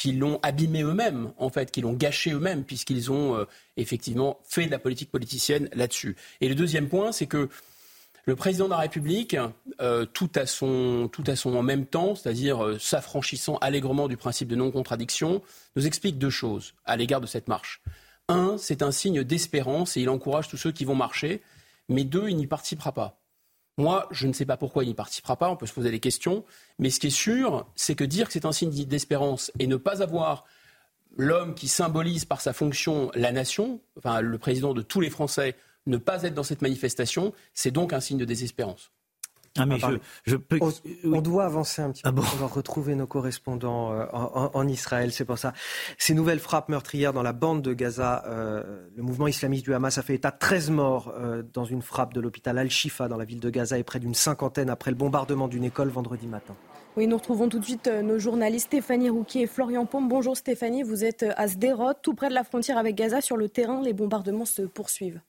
qui l'ont abîmé eux-mêmes, en fait, qui l'ont gâché eux-mêmes, puisqu'ils ont euh, effectivement fait de la politique politicienne là-dessus. Et le deuxième point, c'est que le président de la République, euh, tout, à son, tout à son en même temps, c'est-à-dire euh, s'affranchissant allègrement du principe de non-contradiction, nous explique deux choses à l'égard de cette marche. Un, c'est un signe d'espérance et il encourage tous ceux qui vont marcher, mais deux, il n'y participera pas. Moi, je ne sais pas pourquoi il n'y participera pas, on peut se poser des questions, mais ce qui est sûr, c'est que dire que c'est un signe d'espérance et ne pas avoir l'homme qui symbolise par sa fonction la nation, enfin le président de tous les Français, ne pas être dans cette manifestation, c'est donc un signe de désespérance. Ah, on, doit avancer un petit ah peu. On retrouver nos correspondants euh, en, Israël. C'est pour ça. Ces nouvelles frappes meurtrières dans la bande de Gaza, euh, le mouvement islamiste du Hamas a fait état de 13 morts euh, dans une frappe de l'hôpital Al-Shifa dans la ville de Gaza et près d'une cinquantaine après le bombardement d'une école vendredi matin. Oui, nous retrouvons tout de suite nos journalistes Stéphanie Rouquier et Florian Paume. Bonjour Stéphanie, vous êtes à Sderot, tout près de la frontière avec Gaza. Sur le terrain, les bombardements se poursuivent.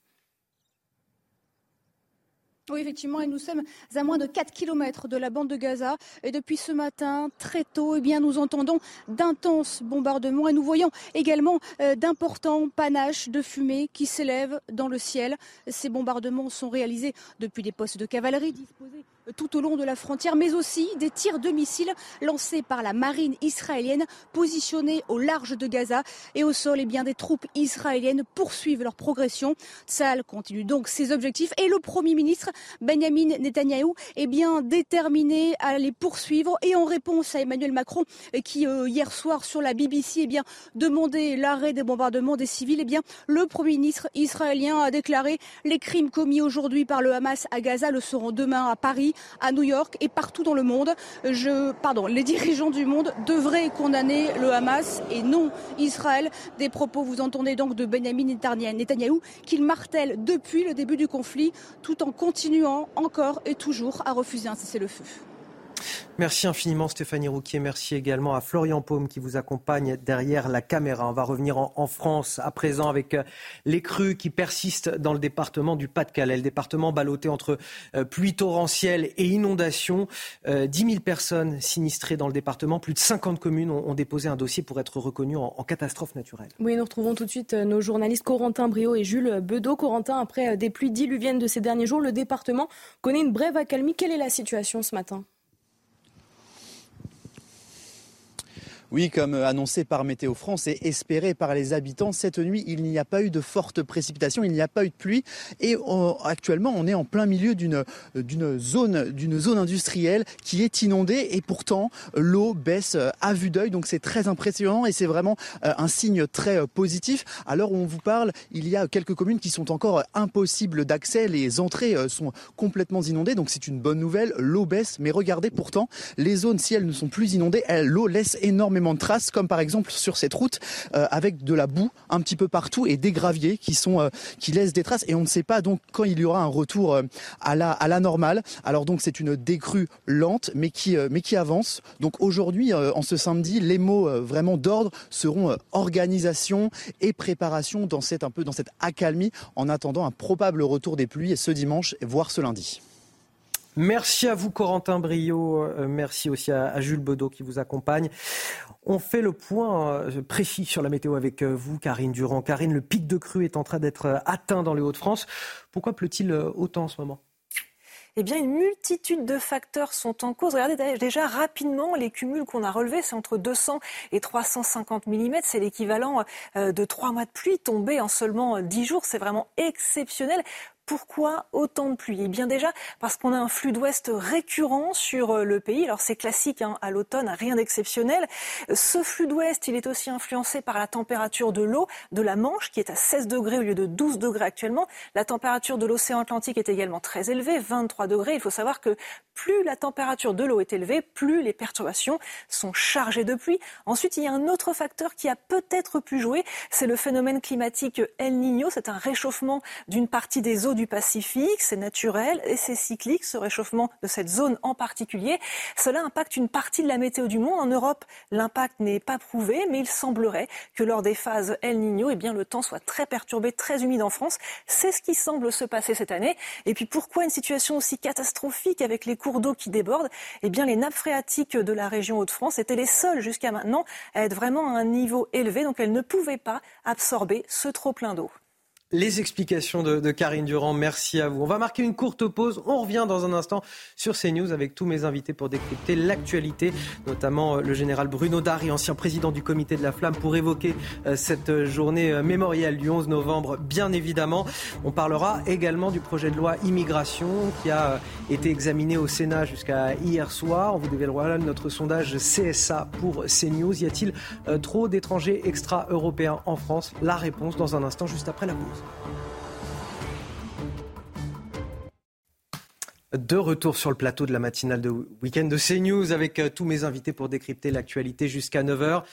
Oui, effectivement, et nous sommes à moins de 4 km de la bande de Gaza. Et depuis ce matin, très tôt, eh bien, nous entendons d'intenses bombardements et nous voyons également euh, d'importants panaches de fumée qui s'élèvent dans le ciel. Ces bombardements sont réalisés depuis des postes de cavalerie disposés tout au long de la frontière, mais aussi des tirs de missiles lancés par la marine israélienne positionnée au large de Gaza et au sol. Et eh bien, des troupes israéliennes poursuivent leur progression. Tsahal continue donc ses objectifs et le Premier ministre Benjamin Netanyahou est bien déterminé à les poursuivre. Et en réponse à Emmanuel Macron, qui euh, hier soir sur la BBC eh bien, demandait l'arrêt des bombardements des civils, eh bien, le Premier ministre israélien a déclaré les crimes commis aujourd'hui par le Hamas à Gaza le seront demain à Paris à New York et partout dans le monde. Je, pardon, les dirigeants du monde devraient condamner le Hamas et non Israël. Des propos, vous entendez donc de Benjamin Netanyahou, qu'il martèle depuis le début du conflit, tout en continuant encore et toujours à refuser un cessez-le-feu. Merci infiniment Stéphanie Rouquier. Merci également à Florian Paume qui vous accompagne derrière la caméra. On va revenir en, France à présent avec euh, les crues qui persistent dans le département du Pas-de-Calais. Département ballotté entre euh, pluie torrentielle et inondations. 10 euh, 000 personnes sinistrées dans le département. Plus de 50 communes ont, déposé un dossier pour être reconnues en, catastrophe naturelle. Oui, nous retrouvons tout de suite nos journalistes Corentin Brio et Jules Bedeau. Corentin, après des pluies diluviennes de ces derniers jours, le département connaît une brève accalmie. Quelle est la situation ce matin? Oui, comme annoncé par Météo France et espéré par les habitants, cette nuit, il n'y a pas eu de fortes précipitations, il n'y a pas eu de pluie. Et actuellement, on est en plein milieu d'une zone, zone industrielle qui est inondée. Et pourtant, l'eau baisse à vue d'œil. Donc c'est très impressionnant et c'est vraiment euh, un signe très euh, positif. Alors on vous parle, il y a quelques communes qui sont encore impossibles d'accès. Les entrées euh, sont complètement inondées. Donc c'est une bonne nouvelle. L'eau baisse. Mais regardez pourtant, les zones, si elles ne sont plus inondées, l'eau laisse énormément de traces, comme par exemple sur cette route avec de la boue un petit peu partout et des graviers qui sont qui laissent des traces. Et on ne sait pas donc quand il y aura un retour à la à normale. Alors donc c'est une décrue lente, mais qui mais qui avance. Donc aujourd'hui, en ce samedi, les mots vraiment d'ordre seront organisation et préparation dans cette dans cette accalmie en attendant un probable retour des pluies ce dimanche, voire ce lundi. Merci à vous, Corentin Brio. Euh, merci aussi à, Jules Bedeau qui vous accompagne. On fait le point euh, précis sur la météo avec euh, vous, Karine Durand. Karine, le pic de crue est en train d'être atteint dans les Hauts-de-France. Pourquoi pleut-il autant en ce moment? Eh bien, une multitude de facteurs sont en cause. Regardez déjà rapidement les cumuls qu'on a relevés, c'est entre 200 et 350 mm. C'est l'équivalent de trois mois de pluie tombés en seulement 10 jours. C'est vraiment exceptionnel. Pourquoi autant de pluie? Eh bien déjà parce qu'on a un flux d'ouest récurrent sur euh, le pays. Alors c'est classique hein, à l'automne, rien d'exceptionnel. Ce flux d'ouest, il est aussi influencé par la température de l'eau de la Manche qui est à 16 degrés au lieu de 12 degrés actuellement. La température de l'océan Atlantique est également très élevée, 23 degrés. Il faut savoir que plus la température de l'eau est élevée, plus les perturbations sont chargées de pluie. Ensuite, il y a un autre facteur qui a peut-être pu jouer, c'est le phénomène climatique El Niño. C'est un réchauffement d'une partie des eaux du Pacifique, c'est naturel et c'est cyclique, ce réchauffement de cette zone en particulier. Cela impacte une partie de la météo du monde. En Europe, l'impact n'est pas prouvé, mais il semblerait que lors des phases El Niño, eh bien, le temps soit très perturbé, très humide en France. C'est ce qui semble se passer cette année. Et puis pourquoi une situation aussi catastrophique avec les cours d'eau qui débordent? Eh bien, les nappes phréatiques de la région Hauts-de-France étaient les seules jusqu'à maintenant à être vraiment à un niveau élevé, donc elles ne pouvaient pas absorber ce trop plein d'eau. Les explications de, Karine Durand, merci à vous. On va marquer une courte pause. On revient dans un instant sur CNews avec tous mes invités pour décrypter l'actualité, notamment euh, le général Bruno Dari, ancien président du comité de la Flamme, pour évoquer euh, cette journée euh, mémorielle du 11 novembre, bien évidemment. On parlera également du projet de loi immigration qui a été examiné au Sénat jusqu'à hier soir. On vous dévoilera notre sondage CSA pour CNews. Y a-t-il trop d'étrangers extra-européens en France? La réponse dans un instant, juste après la pause. De retour sur le plateau de la matinale de week-end de CNews avec euh, tous mes invités pour décrypter l'actualité jusqu'à 9h.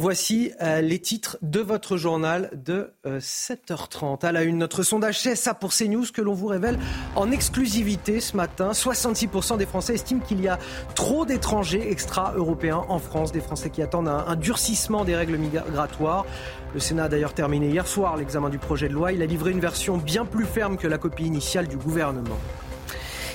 Voici euh, les titres de votre journal de 7h30. Euh, à la une, notre sondage CSA pour CNews que l'on vous révèle en exclusivité ce matin. 66% des Français estiment qu'il y a trop d'étrangers extra-européens en France, des Français qui attendent un, un durcissement des règles migratoires. Le Sénat a d'ailleurs terminé hier soir l'examen du projet de loi. Il a livré une version bien plus ferme que la copie initiale du gouvernement.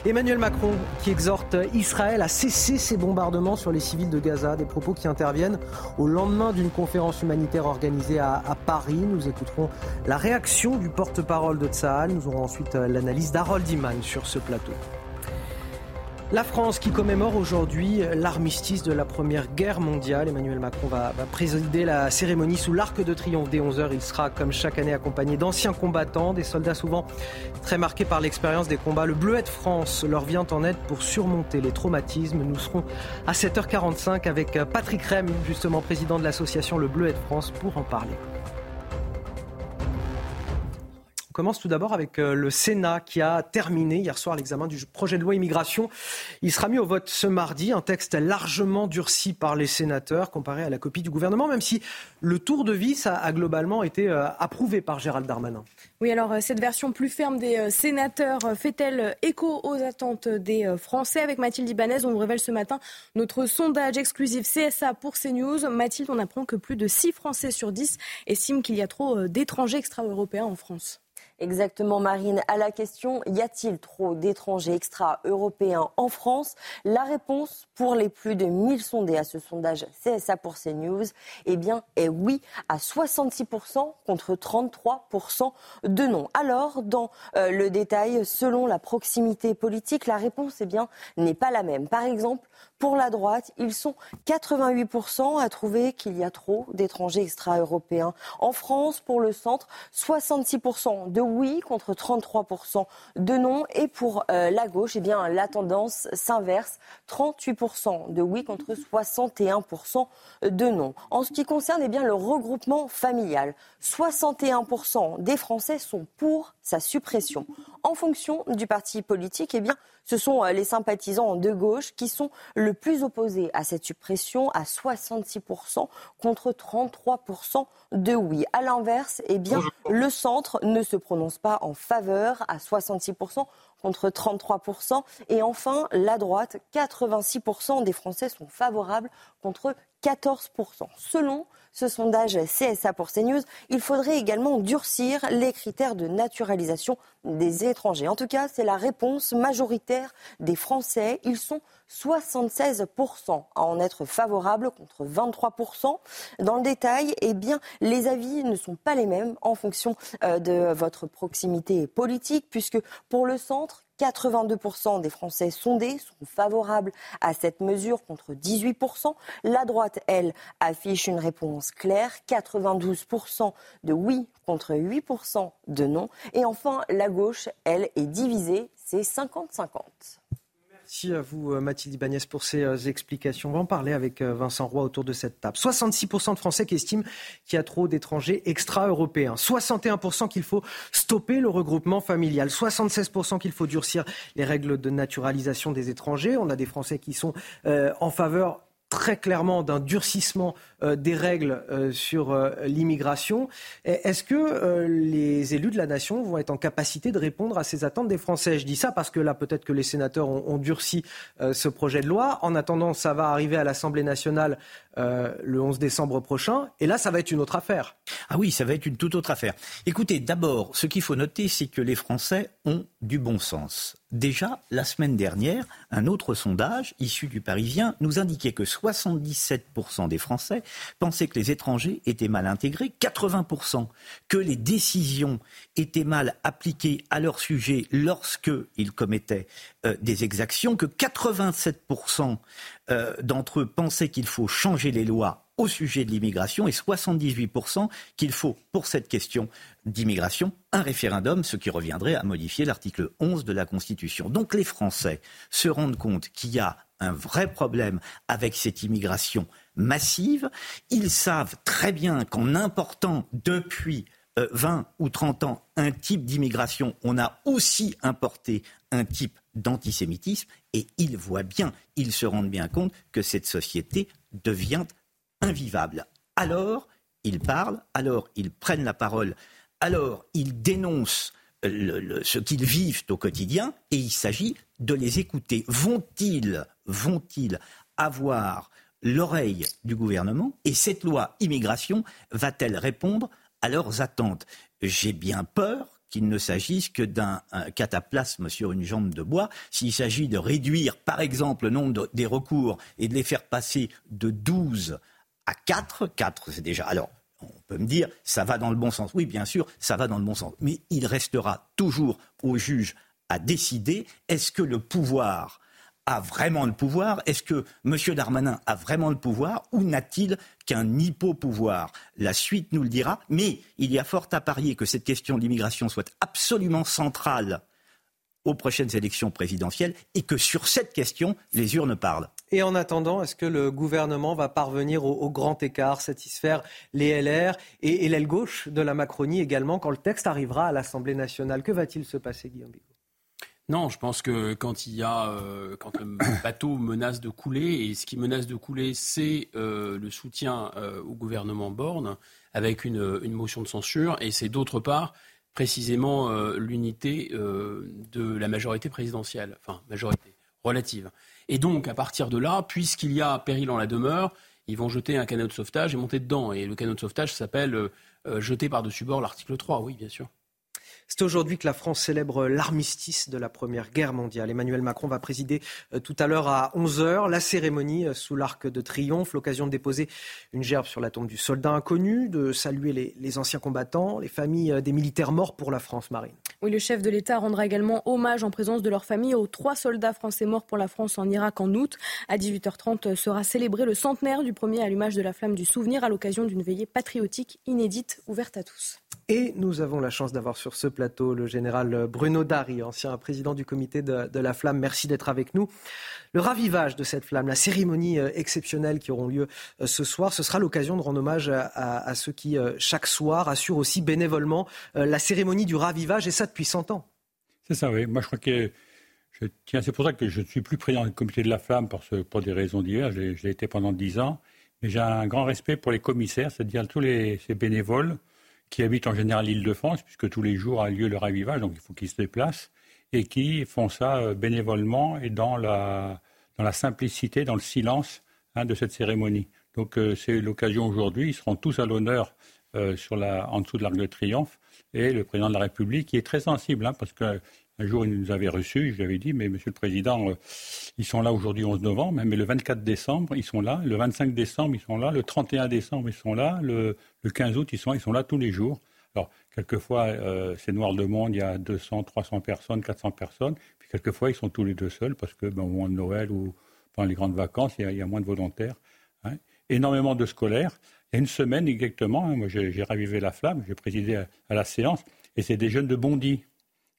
Emmanuel Macron qui exhorte Israël à cesser ses bombardements sur les civils de Gaza, des propos qui interviennent au lendemain d'une conférence humanitaire organisée à, Paris. Nous écouterons la réaction du porte-parole de Tsahal. Nous aurons ensuite euh, l'analyse d'Harold Iman sur ce plateau. La France qui commémore aujourd'hui l'armistice de la Première Guerre mondiale. Emmanuel Macron va, présider la cérémonie sous l'arc de triomphe dès 11h. Il sera comme chaque année accompagné d'anciens combattants, des soldats souvent très marqués par l'expérience des combats. Le Bleuet de France leur vient en aide pour surmonter les traumatismes. Nous serons à 7h45 avec Patrick Rem, justement président de l'association Le Bleuet de France, pour en parler. On commence tout d'abord avec euh, le Sénat qui a terminé hier soir l'examen du projet de loi immigration. Il sera mis au vote ce mardi, un texte largement durci par les sénateurs comparé à la copie du gouvernement, même si le tour de vis a, globalement été euh, approuvé par Gérald Darmanin. Oui, alors euh, cette version plus ferme des sénateurs fait-elle écho aux attentes des Français? Avec Mathilde Ibanez, on vous révèle ce matin notre sondage exclusif CSA pour CNews. Mathilde, on apprend que plus de 6 Français sur 10 estiment qu'il y a trop d'étrangers extra-européens en France. Exactement, Marine. À la question y a-t-il trop d'étrangers extra-européens en France? La réponse pour les plus de 1000 sondés à ce sondage CSA pour CNews, eh bien, est oui à 66% contre 33% de non. Alors, dans euh, le détail, selon la proximité politique, la réponse, eh bien, n'est pas la même. Par exemple, pour la droite, ils sont 88% à trouver qu'il y a trop d'étrangers extra-européens. En France, pour le centre, 66% de oui contre 33% de non. Et pour euh, la gauche, eh bien, la tendance s'inverse. 38% de oui contre 61% de non. En ce qui concerne eh bien, le regroupement familial, 61% des Français sont pour sa suppression. En fonction du parti politique, eh bien, ce sont les sympathisants de gauche qui sont le plus opposés à cette suppression, à 66% contre 33% de oui. À l'inverse, eh bien, le centre ne se prononce pas en faveur à 66% contre 33%. Et enfin, la droite, 86% des Français sont favorables contre 14%. Selon ce sondage CSA pour CNews, il faudrait également durcir les critères de naturalisation des étrangers. En tout cas, c'est la réponse majoritaire des Français. Ils sont 76% à en être favorables contre 23%. Dans le détail, eh bien, les avis ne sont pas les mêmes en fonction euh, de votre proximité politique, puisque pour le centre, 82% des Français sondés sont favorables à cette mesure contre 18%. La droite, elle, affiche une réponse claire, 92% de oui contre 8% de non. Et enfin, la gauche, elle, est divisée, c'est 50-50. Merci à vous, euh, Mathilde Ibanez, pour ces euh, explications. On en parler avec euh, Vincent Roy autour de cette table. 66% de Français qui estiment qu'il y a trop d'étrangers extra-européens. 61% qu'il faut stopper le regroupement familial. 76% qu'il faut durcir les règles de naturalisation des étrangers. On a des Français qui sont en faveur très clairement d'un durcissement euh, des règles euh, sur euh, l'immigration. Est-ce que les élus de la nation vont être en capacité de répondre à ces attentes des Français? Je dis ça parce que là, peut-être que les sénateurs ont, durci ce projet de loi. En attendant, ça va arriver à l'Assemblée nationale le 11 décembre prochain. Et là, ça va être une autre affaire. Ah oui, ça va être une toute autre affaire. Écoutez, d'abord, ce qu'il faut noter, c'est que les Français ont du bon sens. Déjà, la semaine dernière, un autre sondage issu du Parisien nous indiquait que 77% des Français pensaient que les étrangers étaient mal intégrés, 80% que les décisions étaient mal appliquées à leur sujet lorsqu'ils commettaient euh, des exactions, que 87% euh, d'entre eux pensaient qu'il faut changer les lois au sujet de l'immigration et 78% qu'il faut, pour cette question d'immigration, un référendum, ce qui reviendrait à modifier l'article 11 de la Constitution. Donc les Français se rendent compte qu'il y a un vrai problème avec cette immigration massive. Ils savent très bien qu'en important depuis 20 euh, ou 30 ans un type d'immigration, on a aussi importé un type d'antisémitisme et ils voient bien, ils se rendent bien compte que cette société devient invivable. Alors, ils parlent, alors ils prennent la parole, alors ils dénoncent ce qu'ils vivent au quotidien et il s'agit de les écouter. Vont-ils, vont-ils avoir l'oreille du gouvernement et cette loi immigration va-t-elle répondre à leurs attentes J'ai bien peur qu'il ne s'agisse que d'un cataplasme sur une jambe de bois. S'il s'agit de réduire, par exemple, le nombre des recours et de les faire passer de 12 à 4. 4, c'est déjà. Alors, on peut me dire, ça va dans le bon sens. Oui, bien sûr, ça va dans le bon sens. Mais il restera toujours au juge à décider est-ce que le pouvoir a vraiment le pouvoir. Est-ce que M. Darmanin a vraiment le pouvoir ou n'a-t-il qu'un hypo-pouvoir? La suite nous le dira, mais il y a fort à parier que cette question de l'immigration soit absolument centrale aux prochaines élections présidentielles et que sur cette question, les urnes parlent. Et en attendant, est-ce que le gouvernement va parvenir au, grand écart, satisfaire les LR et, l'aile gauche de la Macronie également quand le texte arrivera à l'Assemblée nationale? Que va-t-il se passer, Guillaume Bigot? Non, je pense que quand il y a, euh, quand le bateau menace de couler, et ce qui menace de couler, c'est euh, le soutien euh, au gouvernement Borne avec une, une, motion de censure, et c'est d'autre part précisément l'unité de la majorité présidentielle, enfin majorité relative. Et donc, à partir de là, puisqu'il y a péril en la demeure, ils vont jeter un canot de sauvetage et monter dedans. Et le canot de sauvetage s'appelle jeter par-dessus bord l'article 3, oui, bien sûr. C'est aujourd'hui que la France célèbre l'armistice de la Première Guerre mondiale. Emmanuel Macron va présider euh, tout à l'heure à 11h la cérémonie euh, sous l'arc de triomphe, l'occasion de déposer une gerbe sur la tombe du soldat inconnu, de saluer les, anciens combattants, les familles euh, des militaires morts pour la France marine. Oui, le chef de l'État rendra également hommage en présence de leur famille aux trois soldats français morts pour la France en Irak en août. À 18h30 sera célébré le centenaire du premier allumage de la flamme du souvenir à l'occasion d'une veillée patriotique inédite ouverte à tous. Et nous avons la chance d'avoir sur ce plateau le général Bruno Dari, ancien président du comité de, la flamme. Merci d'être avec nous. Le ravivage de cette flamme, la cérémonie euh, exceptionnelle qui auront lieu euh, ce soir, ce sera l'occasion de rendre hommage à, ceux qui, euh, chaque soir, assurent aussi bénévolement la cérémonie du ravivage. Et ça depuis 100 ans. C'est ça, oui. Moi, je crois que tiens. C'est pour ça que je ne suis plus président du comité de la flamme pour, pour des raisons diverses. Je l'ai été pendant 10 ans. Mais j'ai un grand respect pour les commissaires, c'est-à-dire tous ces bénévoles qui habitent en général l'île de France, puisque tous les jours a lieu le ravivage, donc il faut qu'ils se déplacent, et qui font ça euh, bénévolement et dans la, dans la simplicité, dans le silence hein, de cette cérémonie. Donc euh, c'est l'occasion aujourd'hui, ils seront tous à l'honneur euh, en dessous de l'Arc de Triomphe, et le président de la République, qui est très sensible, hein, parce que un jour, il nous avait reçus, je lui avais dit, mais Monsieur le Président, ils sont là aujourd'hui 11 novembre, mais le 24 décembre, ils sont là, le 25 décembre, ils sont là, le 31 décembre, ils sont là, le, 15 août, ils sont, ils sont là tous les jours. Alors, quelquefois, euh, c'est noir de monde, il y a 200, 300 personnes, 400 personnes, puis quelquefois, ils sont tous les deux seuls, parce que ben, au moment de Noël ou pendant les grandes vacances, il y a, moins de volontaires. Hein. Énormément de scolaires. Il y a une semaine exactement, hein, moi j'ai ravivé la flamme, j'ai présidé à, la séance, et c'est des jeunes de Bondy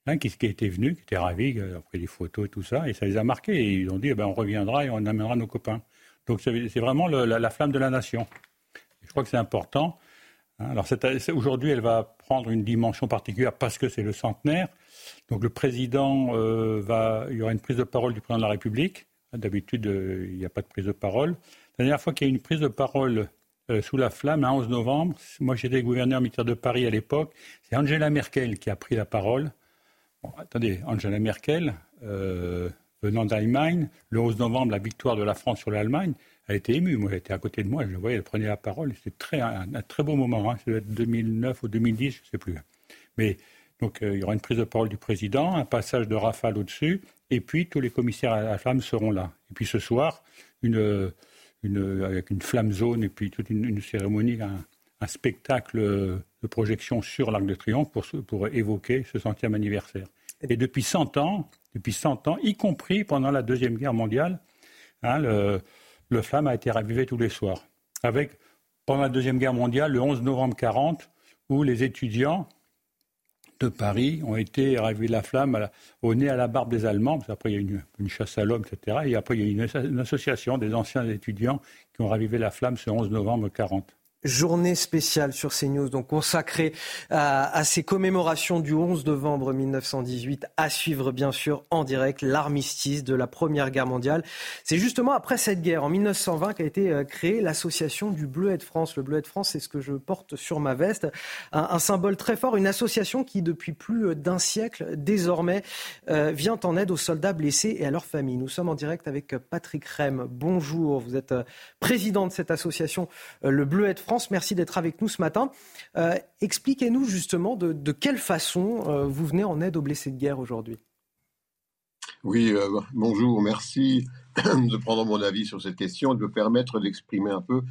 Hein, qui, qui étaient venus, qui étaient ravis, euh, après les photos et tout ça, et ça les a marqués. Ils ont dit, eh ben, on reviendra et on amènera nos copains. Donc c'est vraiment la, flamme de la nation. je crois que c'est important. Hein. Alors aujourd'hui, elle va prendre une dimension particulière parce que c'est le centenaire. Donc le président euh, va, il y aura une prise de parole du président de la République. D'habitude, euh, il n'y a pas de prise de parole. La dernière fois qu'il y a eu une prise de parole sous la flamme, le 11 novembre, moi j'étais gouverneur militaire de Paris à l'époque, c'est Angela Merkel qui a pris la parole attendez, Angela Merkel, euh, venant d'Allemagne, le 11 novembre, la victoire de la France sur l'Allemagne, elle était émue. Moi, elle était à côté de moi, je la voyais, elle prenait la parole. C'était très, un, très beau moment. Hein. Ça doit être 2009 ou 2010, je ne sais plus. Mais donc, euh, il y aura une prise de parole du président, un passage de rafale au-dessus, et puis tous les commissaires à la flamme seront là. Et puis ce soir, une, une, avec une flamme zone et puis toute une, cérémonie, un, un, spectacle de projection sur l'Arc de Triomphe pour, pour évoquer ce centième anniversaire. Et depuis 100 ans, depuis 100 ans, y compris pendant la Deuxième Guerre mondiale, hein, le, le, flamme a été ravivé tous les soirs. Avec, pendant la Deuxième Guerre mondiale, le 11 novembre 40, où les étudiants de Paris ont été ravivés la flamme au nez à la barbe des Allemands, qu'après il y a une, chasse à l'homme, etc. Et après il y a une, association des anciens étudiants qui ont ravivé la flamme ce 11 novembre 40 journée spéciale sur CNews, donc consacrée à, ces commémorations du 11 novembre 1918, à suivre bien sûr en direct l'armistice de la Première Guerre mondiale. C'est justement après cette guerre, en 1920, qu'a été euh, créée l'association du Bleuet de France. Le Bleuet de France, c'est ce que je porte sur ma veste, un, symbole très fort, une association qui, depuis plus d'un siècle, désormais, euh, vient en aide aux soldats blessés et à leurs familles. Nous sommes en direct avec Patrick Rem. Bonjour, vous êtes euh, président de cette association, le Bleuet de France. Merci d'être avec nous ce matin. Euh, expliquez-nous justement de, quelle façon euh, vous venez en aide aux blessés de guerre aujourd'hui. Oui, euh, bonjour, merci de prendre mon avis sur cette question et de me permettre d'exprimer un peu,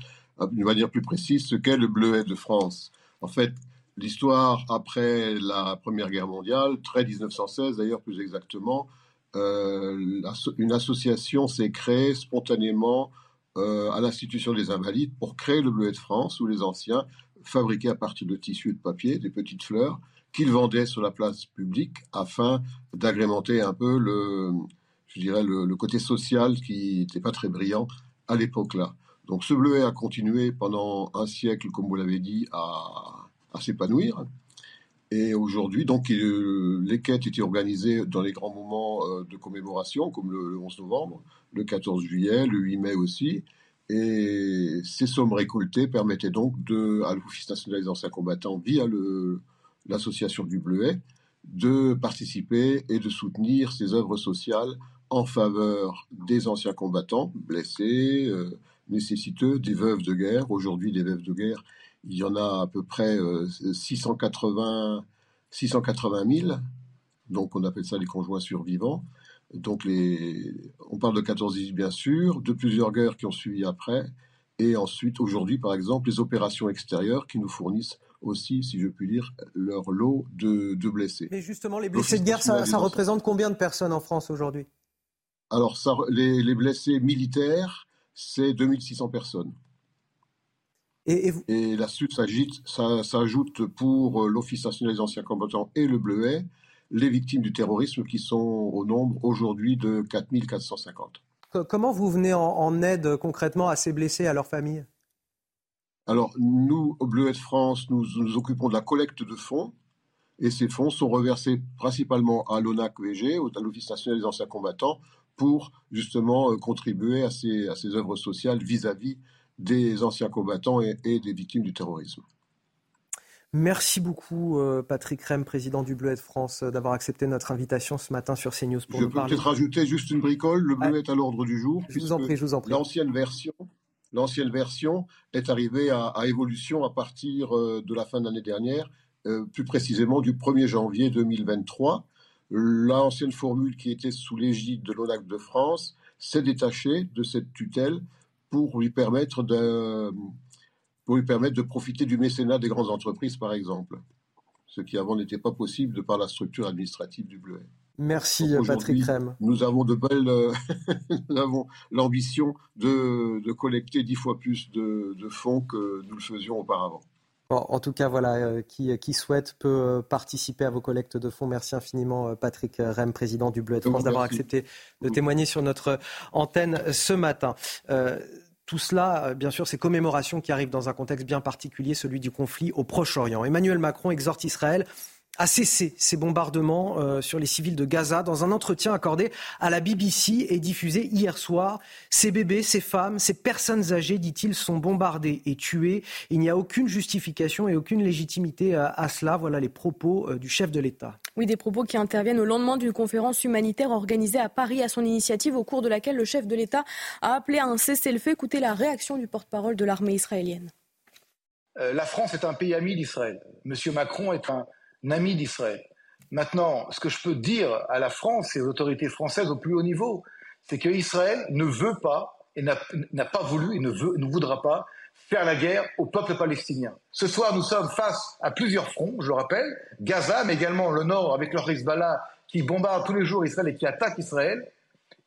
d'une manière plus précise, ce qu'est le bleuet de France. En fait, l'histoire après la Première Guerre mondiale, très 1916 d'ailleurs plus exactement, une association s'est créée spontanément à l'institution des Invalides pour créer le Bleuet de France, où les anciens fabriquaient à partir de tissus et de papier des petites fleurs qu'ils vendaient sur la place publique afin d'agrémenter un peu le, je dirais, le, côté social qui n'était pas très brillant à l'époque-là. Donc ce bleuet a continué pendant un siècle, comme vous l'avez dit, à s'épanouir. Et aujourd'hui, donc, les quêtes étaient organisées dans les grands moments euh, de commémoration, comme le 11 novembre, le 14 juillet, le 8 mai aussi. Et ces sommes récoltées permettaient donc de, à l'Office national des anciens combattants, via l'association du Bleuet, de participer et de soutenir ces œuvres sociales en faveur des anciens combattants blessés, euh, nécessiteux, des veuves de guerre. Aujourd'hui, des veuves de guerre, il y en a à peu près 680, 680 000. Donc on appelle ça les conjoints survivants. Donc les, on parle de 14-18 bien sûr, de plusieurs guerres qui ont suivi après, et ensuite aujourd'hui par exemple les opérations extérieures qui nous fournissent aussi, si je puis dire, leur lot de, blessés. Mais justement, les blessés de guerre, ça, représente combien de personnes en France aujourd'hui? Alors ça, les, blessés militaires, c'est 2600 personnes. Et, la suite s'ajoute pour l'Office national des anciens combattants et le Bleuet, les victimes du terrorisme qui sont au nombre aujourd'hui de 4450. Comment vous venez en, aide concrètement à ces blessés et à leurs familles? Alors, nous, au Bleuet de France, nous nous occupons de la collecte de fonds et ces fonds sont reversés principalement à l'ONAC-VG, à l'Office national des anciens combattants, pour justement euh, contribuer à ces, à ces œuvres sociales vis-à-vis des anciens combattants et, des victimes du terrorisme. Merci beaucoup, euh, Patrick Rem, président du Bleuet de France, euh, d'avoir accepté notre invitation ce matin sur CNews pour je nous parler. Je peux peut-être rajouter juste une bricole. Le Bleuet est à l'ordre du jour. Je vous en prie, je vous en prie. L'ancienne version, l'ancienne version est arrivée à, à, évolution à partir de la fin de l'année dernière, plus précisément du 1er janvier 2023 l'ancienne formule qui était sous l'égide de l'ONAC de France s'est détachée de cette tutelle pour lui permettre de, pour lui permettre de profiter du mécénat des grandes entreprises, par exemple, ce qui avant n'était pas possible de par la structure administrative du Bleuet. Merci Patrick Rem. Nous avons de belles, euh, nous avons l'ambition de, de, collecter dix fois plus de, de fonds que nous le faisions auparavant en tout cas, voilà, euh, qui, qui, souhaite peut euh, participer à vos collectes de fonds. Merci infiniment, euh, Patrick Rem, président du Bleu de France, d'avoir accepté de témoigner sur notre antenne ce matin. Tout cela, bien sûr, ces commémorations qui arrivent dans un contexte bien particulier, celui du conflit au Proche-Orient. Emmanuel Macron exhorte Israël a cessé ces bombardements euh, sur les civils de Gaza dans un entretien accordé à la BBC et diffusé hier soir. Ces bébés, ces femmes, ces personnes âgées, dit-il, sont bombardés et tués. Il n'y a aucune justification et aucune légitimité à, cela. Voilà les propos euh, du chef de l'État. Oui, des propos qui interviennent au lendemain d'une conférence humanitaire organisée à Paris à son initiative, au cours de laquelle le chef de l'État a appelé à un cessez-le-feu. Écoutez la réaction du porte-parole de l'armée israélienne. Euh, la France est un pays ami d'Israël. Monsieur Macron est un ami d'Israël. Maintenant, ce que je peux dire à la France et aux autorités françaises au plus haut niveau, c'est qu'Israël ne veut pas et n'a pas voulu et ne, voudra pas faire la guerre au peuple palestinien. Ce soir, nous sommes face à plusieurs fronts, je le rappelle, Gaza, mais également le Nord avec leur Hezbollah qui bombarde tous les jours Israël et qui attaque Israël.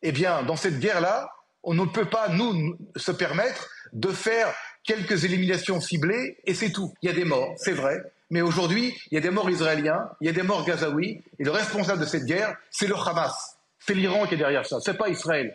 Eh bien, dans cette guerre-là, on ne peut pas, nous, se permettre de faire quelques éliminations ciblées et c'est tout. Il y a des morts, c'est vrai, mais aujourd'hui, il y a des morts israéliens, il y a des morts gazaouis, et le responsable de cette guerre, c'est le Hamas. C'est l'Iran qui est derrière ça, c'est pas Israël.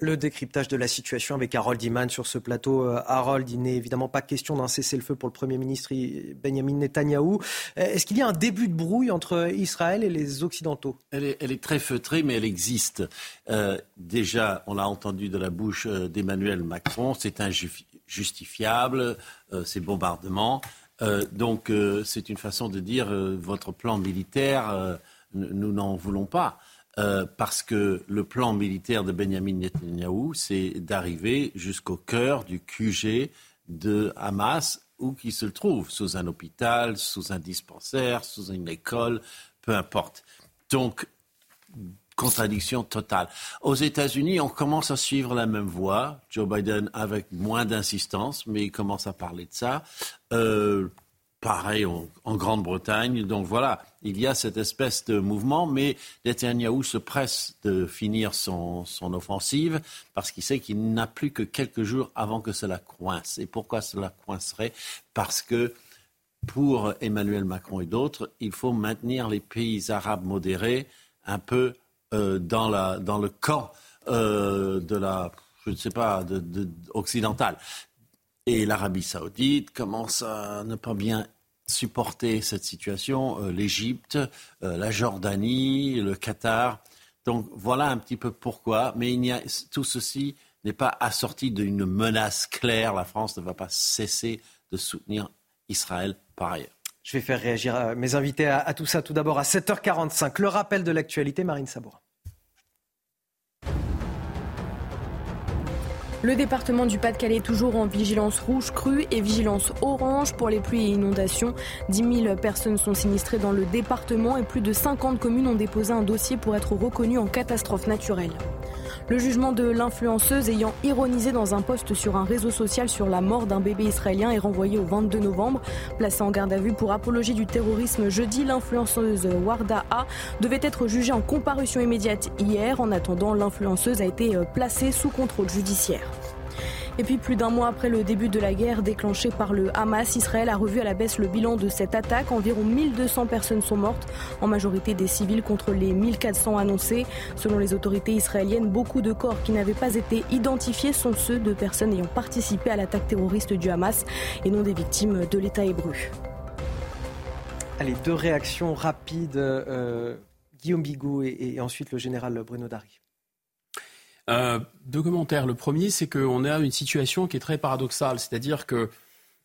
Le décryptage de la situation avec Harold Iman sur ce plateau. Euh, Harold, il n'est évidemment pas question d'un cessez-le-feu pour le Premier ministre Benjamin Netanyahou. Euh, est-ce qu'il y a un début de brouille entre Israël et les Occidentaux? Elle est, très feutrée, mais elle existe. Euh, déjà, on l'a entendu de la bouche d'Emmanuel Macron, c'est injustifiable, ces bombardements. Euh, donc euh, c'est une façon de dire euh, votre plan militaire, nous n'en voulons pas. parce que le plan militaire de Benjamin Netanyahu, c'est d'arriver jusqu'au cœur du QG de Hamas, où qu'il se trouve, sous un hôpital, sous un dispensaire, sous une école, peu importe. Donc, contradiction totale. Aux États-Unis, on commence à suivre la même voie. Joe Biden avec moins d'insistance, mais il commence à parler de ça. Euh, pareil en, Grande-Bretagne. Donc voilà, il y a cette espèce de mouvement, mais Netanyahu se presse de finir son, son offensive parce qu'il sait qu'il n'a plus que quelques jours avant que cela coince. Et pourquoi cela coincerait? Parce que pour Emmanuel Macron et d'autres, il faut maintenir les pays arabes modérés un peu dans, la, dans le camp euh, de la, je ne sais pas, de, de, occidentale. Et l'Arabie saoudite commence à ne pas bien supporter cette situation, euh, l'Égypte, la Jordanie, le Qatar. Donc voilà un petit peu pourquoi, mais tout ceci n'est pas assorti d'une menace claire. La France ne va pas cesser de soutenir Israël par ailleurs. Je vais faire réagir mes invités à, à tout ça. Tout d'abord à 7h45, le rappel de l'actualité, Marine Sabourin. Le département du Pas-de-Calais est toujours en vigilance rouge crue et vigilance orange pour les pluies et inondations. 10 000 personnes sont sinistrées dans le département et plus de 50 communes ont déposé un dossier pour être reconnues en catastrophe naturelle. Le jugement de l'influenceuse ayant ironisé dans un post sur un réseau social sur la mort d'un bébé israélien est renvoyé au 22 novembre. Placée en garde à vue pour apologie du terrorisme jeudi, l'influenceuse Warda A devait être jugée en comparution immédiate hier. En attendant, l'influenceuse a été euh, placée sous contrôle judiciaire. Et puis plus d'un mois après le début de la guerre déclenchée par le Hamas, Israël a revu à la baisse le bilan de cette attaque. Environ 1200 personnes sont mortes, en majorité des civils contre les 1400 annoncés. Selon les autorités israéliennes, beaucoup de corps qui n'avaient pas été identifiés sont ceux de personnes ayant participé à l'attaque terroriste du Hamas et non des victimes de l'État hébreu. Allez, deux réactions rapides. Euh, Guillaume Bigot et, ensuite le général Bruno Dari. Euh, deux commentaires. Le premier, c'est qu'on a une situation qui est très paradoxale, c'est-à-dire que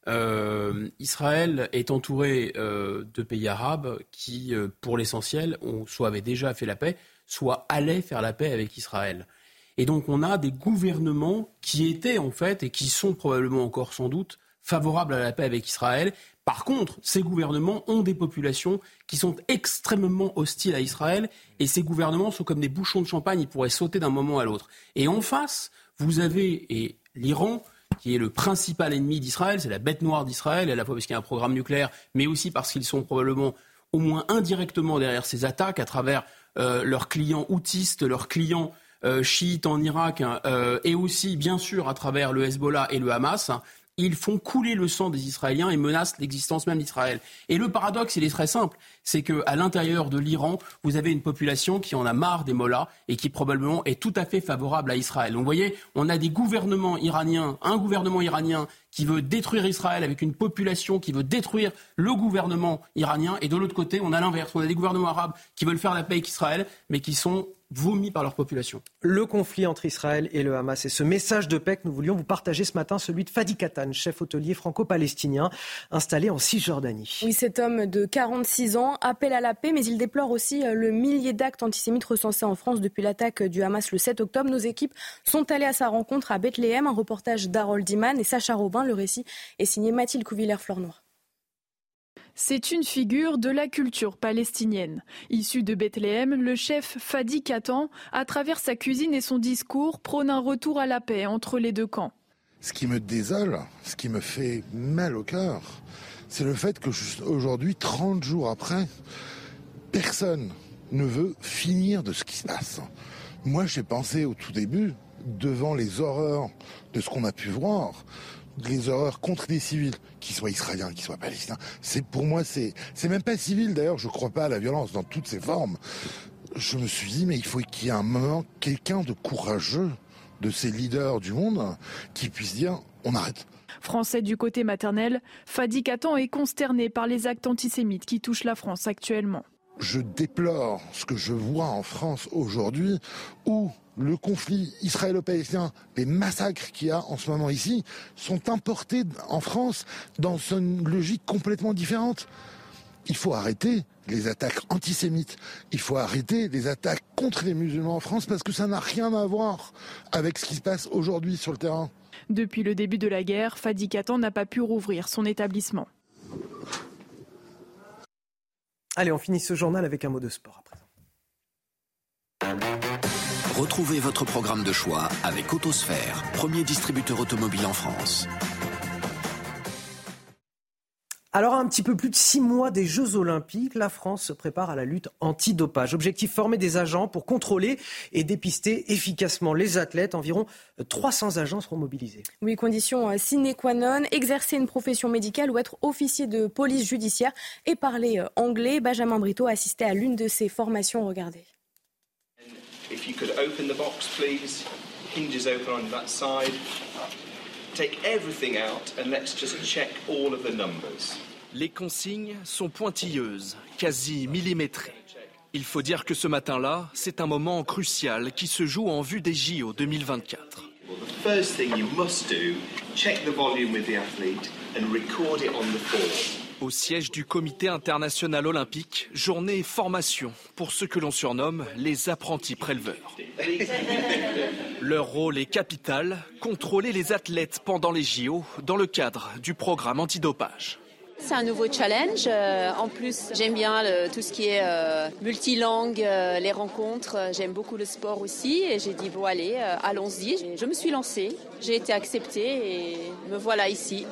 euh, Israël est entouré de pays arabes qui, pour l'essentiel, soit avaient déjà fait la paix, soit allaient faire la paix avec Israël. Et donc on a des gouvernements qui étaient en fait et qui sont probablement encore sans doute favorables à la paix avec Israël par contre, ces gouvernements ont des populations qui sont extrêmement hostiles à Israël et ces gouvernements sont comme des bouchons de champagne, ils pourraient sauter d'un moment à l'autre. Et en face, vous avez l'Iran qui est le principal ennemi d'Israël, c'est la bête noire d'Israël, à la fois parce qu'il y a un programme nucléaire, mais aussi parce qu'ils sont probablement au moins indirectement derrière ces attaques à travers euh, leurs clients outistes, leurs clients euh, chiites en Irak, hein, euh, et aussi bien sûr à travers le Hezbollah et le Hamas. Hein ils font couler le sang des Israéliens et menacent l'existence même d'Israël. Et le paradoxe, il est très simple, c'est qu'à l'intérieur de l'Iran, vous avez une population qui en a marre des mollahs et qui probablement est tout à fait favorable à Israël. Donc vous voyez, on a des gouvernements iraniens, un gouvernement iranien qui veut détruire Israël avec une population qui veut détruire le gouvernement iranien, et de l'autre côté, on a l'inverse, on a des gouvernements arabes qui veulent faire la paix avec Israël, mais qui sont vomis par leur population. Le conflit entre Israël et le Hamas et ce message de paix que nous voulions vous partager ce matin, celui de Fadi Katan, chef hôtelier franco-palestinien installé en Cisjordanie. Oui, cet homme de 46 ans appelle à la paix, mais il déplore aussi euh, le millier d'actes antisémites recensés en France depuis l'attaque du Hamas le 7 octobre. Nos équipes sont allées à sa rencontre à Bethléem, un reportage d'Harold Diman et Sacha Robin. Le récit est signé Mathilde Couvillère-Flornoir. C'est une figure de la culture palestinienne. Issu de Bethléem, le chef Fadi Katan, à travers sa cuisine et son discours, prône un retour à la paix entre les deux camps. Ce qui me désole, ce qui me fait mal au cœur, c'est le fait que aujourd'hui, 30 jours après, personne ne veut finir de ce qui se passe. Moi, j'ai pensé au tout début, devant les horreurs de ce qu'on a pu voir, les horreurs contre des civils, qu'ils soient israéliens, qu'ils soient palestiniens, c'est pour moi, c'est, c'est même pas civil d'ailleurs, je crois pas à la violence dans toutes ses formes. Je me suis dit, mais il faut qu'il y ait un moment, quelqu'un de courageux, de ces leaders du monde, qui puisse dire, on arrête. Français du côté maternel, Fadi Katan est consterné par les actes antisémites qui touchent la France actuellement. Je déplore ce que je vois en France aujourd'hui, où le conflit israélo-palestinien, les massacres qu'il y a en ce moment ici, sont importés en France dans une logique complètement différente. Il faut arrêter les attaques antisémites. Il faut arrêter les attaques contre les musulmans en France parce que ça n'a rien à voir avec ce qui se passe aujourd'hui sur le terrain. Depuis le début de la guerre, Fadi Katan n'a pas pu rouvrir son établissement. Allez, on finit ce journal avec un mot de sport Retrouvez votre programme de choix avec Autosphère, premier distributeur automobile en France. Alors, un petit peu plus de six mois des Jeux Olympiques, la France se prépare à la lutte anti-dopage. Objectif former des agents pour contrôler et dépister efficacement les athlètes. Environ 300 agents seront mobilisés. Oui, condition euh, sine qua non exercer une profession médicale ou être officier de police judiciaire et parler euh, anglais. Benjamin Brito a assisté à l'une de ces formations. Regardez. If you could open the box, please. Hinges open on that side. Take everything out and let's just check all of the numbers. Les consignes sont pointilleuses, quasi millimétrées. Il faut dire que ce matin-là, c'est un moment crucial qui se joue en vue des JO 2024. Well, Au siège du Comité international olympique, journée formation pour ce que l'on surnomme les apprentis préleveurs. Leur rôle est capital, contrôler les athlètes pendant les JO dans le cadre du programme antidopage. C'est un nouveau challenge. Euh, en plus, j'aime bien tout ce qui est euh, multilangue, euh, les rencontres. J'aime beaucoup le sport aussi. Et j'ai dit, bon, allez, allons-y. Je me suis lancée. J'ai été acceptée et me voilà ici.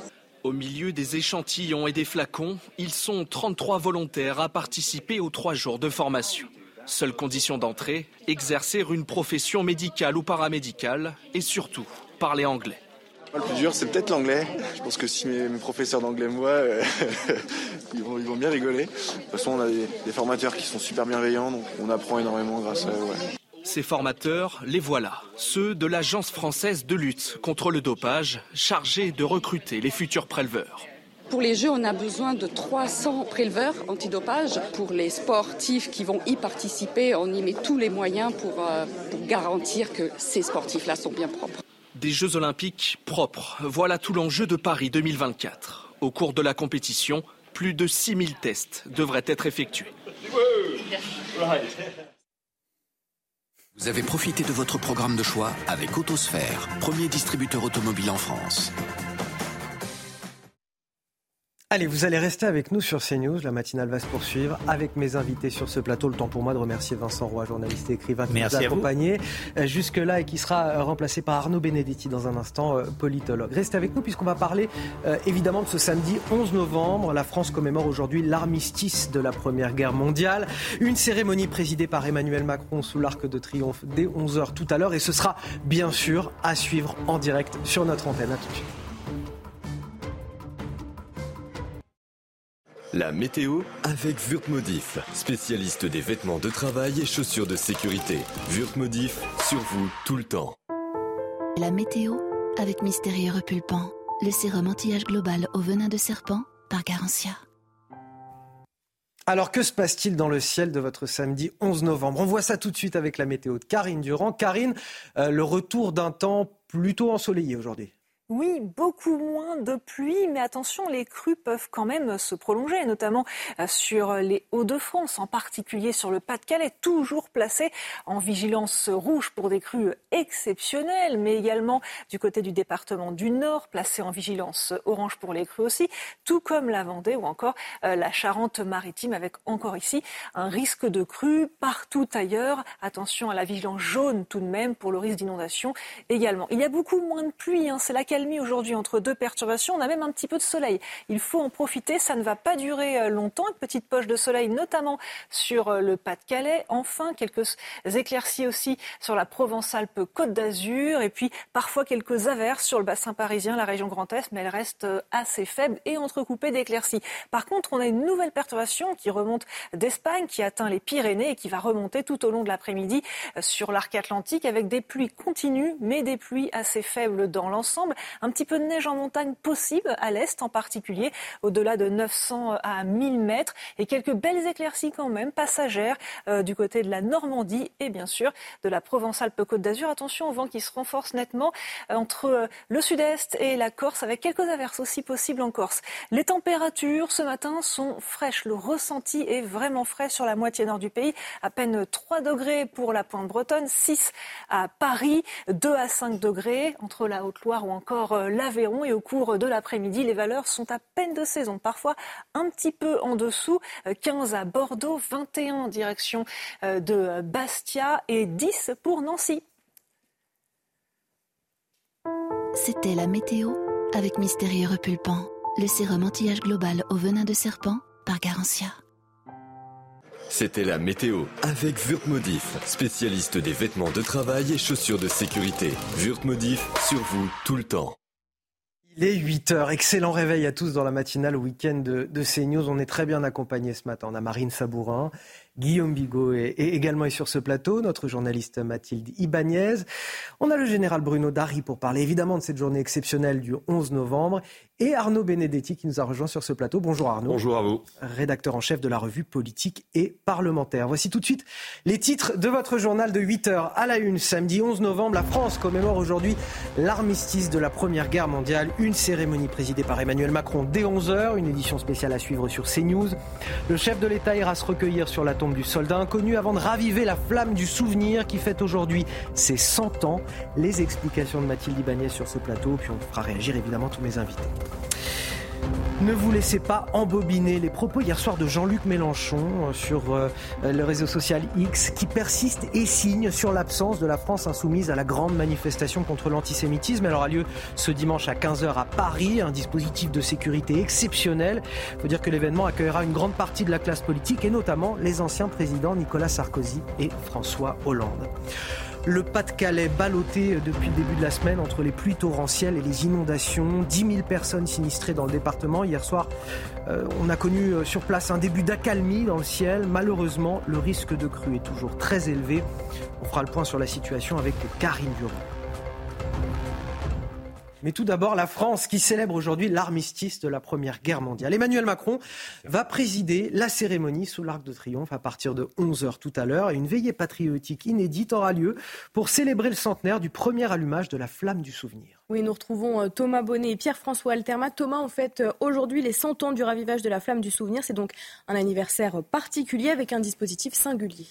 Au milieu des échantillons et des flacons, ils sont 33 volontaires à participer aux trois jours de formation. Seule condition d'entrée, exercer une profession médicale ou paramédicale et surtout parler anglais. Le plus dur, c'est peut-être l'anglais. Je pense que si mes, professeurs d'anglais me voient, euh, ils, vont, ils, vont, bien rigoler. De toute façon, on a des, formateurs qui sont super bienveillants, donc on apprend énormément grâce à eux. Ces formateurs, les voilà, ceux de l'Agence française de lutte contre le dopage, chargés de recruter les futurs préleveurs. Pour les Jeux, on a besoin de 300 préleveurs antidopage. Pour les sportifs qui vont y participer, on y met tous les moyens pour, euh, pour garantir que ces sportifs-là sont bien propres. Des Jeux olympiques propres, voilà tout l'enjeu de Paris 2024. Au cours de la compétition, plus de 6000 tests devraient être effectués. Vous avez profité de votre programme de choix avec Autosphère, premier distributeur automobile en France. Allez, vous allez rester avec nous sur CNews. La matinale va se poursuivre avec mes invités sur ce plateau. Le temps pour moi de remercier Vincent Roy, journaliste et écrivain qui nous a accompagnés euh, jusque-là et qui sera euh, remplacé par Arnaud Benedetti dans un instant, euh, politologue. Restez avec nous puisqu'on va parler évidemment de ce samedi 11 novembre. La France commémore aujourd'hui l'armistice de la Première Guerre mondiale. Une cérémonie présidée par Emmanuel Macron sous l'arc de triomphe dès 11h tout à l'heure et ce sera bien sûr à suivre en direct sur notre antenne. À tout de suite. La météo avec Wurtmodif, spécialiste des vêtements de travail et chaussures de sécurité. Wurtmodif, sur vous tout le temps. La météo avec Mystérieux Repulpant, le sérum anti-âge global au venin de serpent par Garantia. Alors que se passe-t-il dans le ciel de votre samedi 11 novembre? On voit ça tout de suite avec la météo de Karine Durand. Karine, euh, le retour d'un temps plutôt ensoleillé aujourd'hui. Oui, beaucoup moins de pluie, mais attention, les crues peuvent quand même se prolonger, notamment euh, sur les Hauts-de-France, en particulier sur le Pas-de-Calais, toujours placé en vigilance rouge pour des crues exceptionnelles, mais également du côté du département du Nord, placé en vigilance orange pour les crues aussi, tout comme la Vendée ou encore euh, la Charente-Maritime, avec encore ici un risque de crue partout ailleurs. Attention à la vigilance jaune tout de même pour le risque d'inondation également. Il y a beaucoup moins de pluie, hein, c'est laquelle aujourd'hui entre deux perturbations. On a même un petit peu de soleil. Il faut en profiter. Ça ne va pas durer euh, longtemps. Une petite poche de soleil, notamment sur euh, le Pas-de-Calais. Enfin, quelques éclaircies aussi sur la Provence-Alpes-Côte d'Azur. Et puis, parfois quelques averses sur le bassin parisien, la région Grand Est, mais elles restent euh, assez faibles et entrecoupées d'éclaircies. Par contre, on a une nouvelle perturbation qui remonte d'Espagne, qui atteint les Pyrénées et qui va remonter tout au long de l'après-midi sur l'arc atlantique avec des pluies continues, mais des pluies assez faibles dans l'ensemble. Un petit peu de neige en montagne possible, à l'est en particulier, au-delà de 900 à 1000 mètres, et quelques belles éclaircies quand même, passagères, euh, du côté de la Normandie et bien sûr de la Provence-Alpes-Côte d'Azur. Attention au vent qui se renforce nettement euh, entre euh, le sud-est et la Corse, avec quelques averses aussi possibles en Corse. Les températures ce matin sont fraîches. Le ressenti est vraiment frais sur la moitié nord du pays. À peine 3 degrés pour la pointe bretonne, 6 à Paris, 2 à 5 degrés entre la Haute-Loire ou encore euh, l'Aveyron et au cours de l'après-midi, les valeurs sont à peine de saison, parfois un petit peu en dessous. 15 euh, à Bordeaux, 21 en direction euh, de Bastia et 10 pour Nancy. C'était la météo avec Mystérieux Repulpant, le sérum anti-âge global au venin de serpent par Garantia. C'était la météo avec Wurtmodif, spécialiste des vêtements de travail et chaussures de sécurité. Wurtmodif, sur vous tout le temps. Il est 8 heures. Excellent réveil à tous dans la matinale week-end de, CNews. On est très bien accompagnés ce matin. On a Marine Sabourin, Guillaume Bigot est, également sur ce plateau, notre journaliste Mathilde Ibanez. On a le général Bruno Dari pour parler évidemment de cette journée exceptionnelle du 11 novembre et Arnaud Benedetti qui nous a rejoint sur ce plateau. Bonjour Arnaud. Bonjour à vous. Rédacteur en chef de la revue politique et parlementaire. Voici tout de suite les titres de votre journal de 8 heures à la une. Samedi 11 novembre, la France commémore aujourd'hui l'armistice de la Première Guerre mondiale. Une cérémonie présidée par Emmanuel Macron dès 11 heures. Une édition spéciale à suivre sur CNews. Le chef de l'État ira se recueillir sur la tombe du soldat inconnu avant de raviver la flamme du souvenir qui fête aujourd'hui ses 100 ans. Les explications de Mathilde Ibanez sur ce plateau, puis on fera réagir évidemment tous mes invités. Ne vous laissez pas embobiner les propos hier soir de Jean-Luc Mélenchon euh, sur euh, le réseau social X qui persiste et signe sur l'absence de la France insoumise à la grande manifestation contre l'antisémitisme. Elle aura lieu ce dimanche à 15h à Paris, un dispositif de sécurité exceptionnel. Il faut dire que l'événement accueillera une grande partie de la classe politique et notamment les anciens présidents Nicolas Sarkozy et François Hollande. Le Pas-de-Calais ballotté depuis le début de la semaine entre les pluies torrentielles et les inondations. 10 000 personnes sinistrées dans le département. Hier soir, euh, on a connu euh, sur place un début d'accalmie dans le ciel. Malheureusement, le risque de crue est toujours très élevé. On fera le point sur la situation avec Karine Durand. Mais tout d'abord, la France qui célèbre aujourd'hui l'armistice de la Première Guerre mondiale. Emmanuel Macron va présider la cérémonie sous l'Arc de Triomphe à partir de 11h tout à l'heure. Et une veillée patriotique inédite aura lieu pour célébrer le centenaire du premier allumage de la flamme du souvenir. Oui, nous retrouvons euh, Thomas Bonnet et Pierre-François Altermat. Thomas, en fait, euh, aujourd'hui les 100 ans du ravivage de la flamme du souvenir. C'est donc un anniversaire particulier avec un dispositif singulier.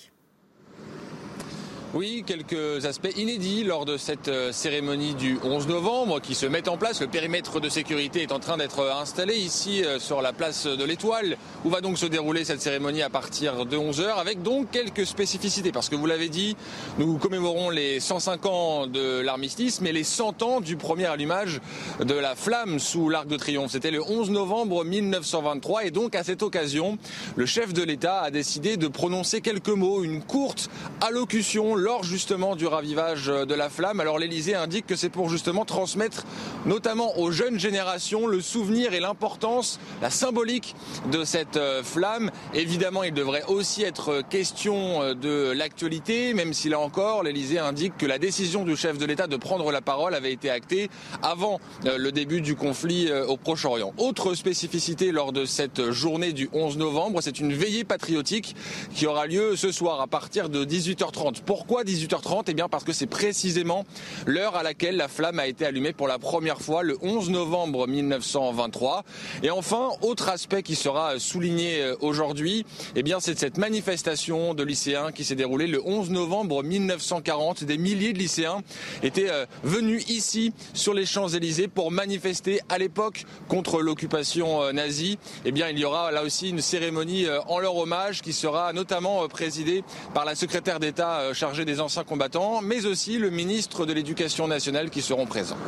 Oui, quelques aspects inédits lors de cette euh, cérémonie du 11 novembre qui se met en place. Le périmètre de sécurité est en train d'être installé ici euh, sur la place de l'Étoile où va donc se dérouler cette cérémonie à partir de 11h avec donc quelques spécificités? Parce que vous l'avez dit, nous commémorons les 105 ans de l'armistice mais les 100 ans du premier allumage de la flamme sous l'Arc de Triomphe. C'était le 11 novembre 1923 et donc à cette occasion, le chef de l'État a décidé de prononcer quelques mots, une courte allocution lors justement du ravivage de la flamme. Alors l'Elysée indique que c'est pour justement transmettre notamment aux jeunes générations le souvenir et l'importance, la symbolique de cette euh, flamme. Évidemment, il devrait aussi être question euh, de l'actualité, même si là encore, l'Elysée indique que la décision du chef de l'État de prendre la parole avait été actée avant euh, le début du conflit au Proche-Orient. Autre spécificité lors de cette journée du 11 novembre, c'est une veillée patriotique qui aura lieu ce soir à partir de 18h30. Pourquoi 18h30 Eh bien parce que c'est précisément l'heure à laquelle la flamme a été allumée pour la première fois le 11 novembre 1923. Et enfin, autre aspect qui sera souligné euh, aujourd'hui, eh bien c'est cette manifestation de lycéens qui s'est déroulée le 11 novembre 1940. Des milliers de lycéens étaient euh, venus ici sur les Champs-Élysées pour manifester à l'époque contre l'occupation euh, nazie. Eh bien il y aura là aussi une cérémonie en leur hommage qui sera notamment présidée par la secrétaire d'État chargée des anciens combattants, mais aussi le ministre de l'Éducation nationale qui seront présents.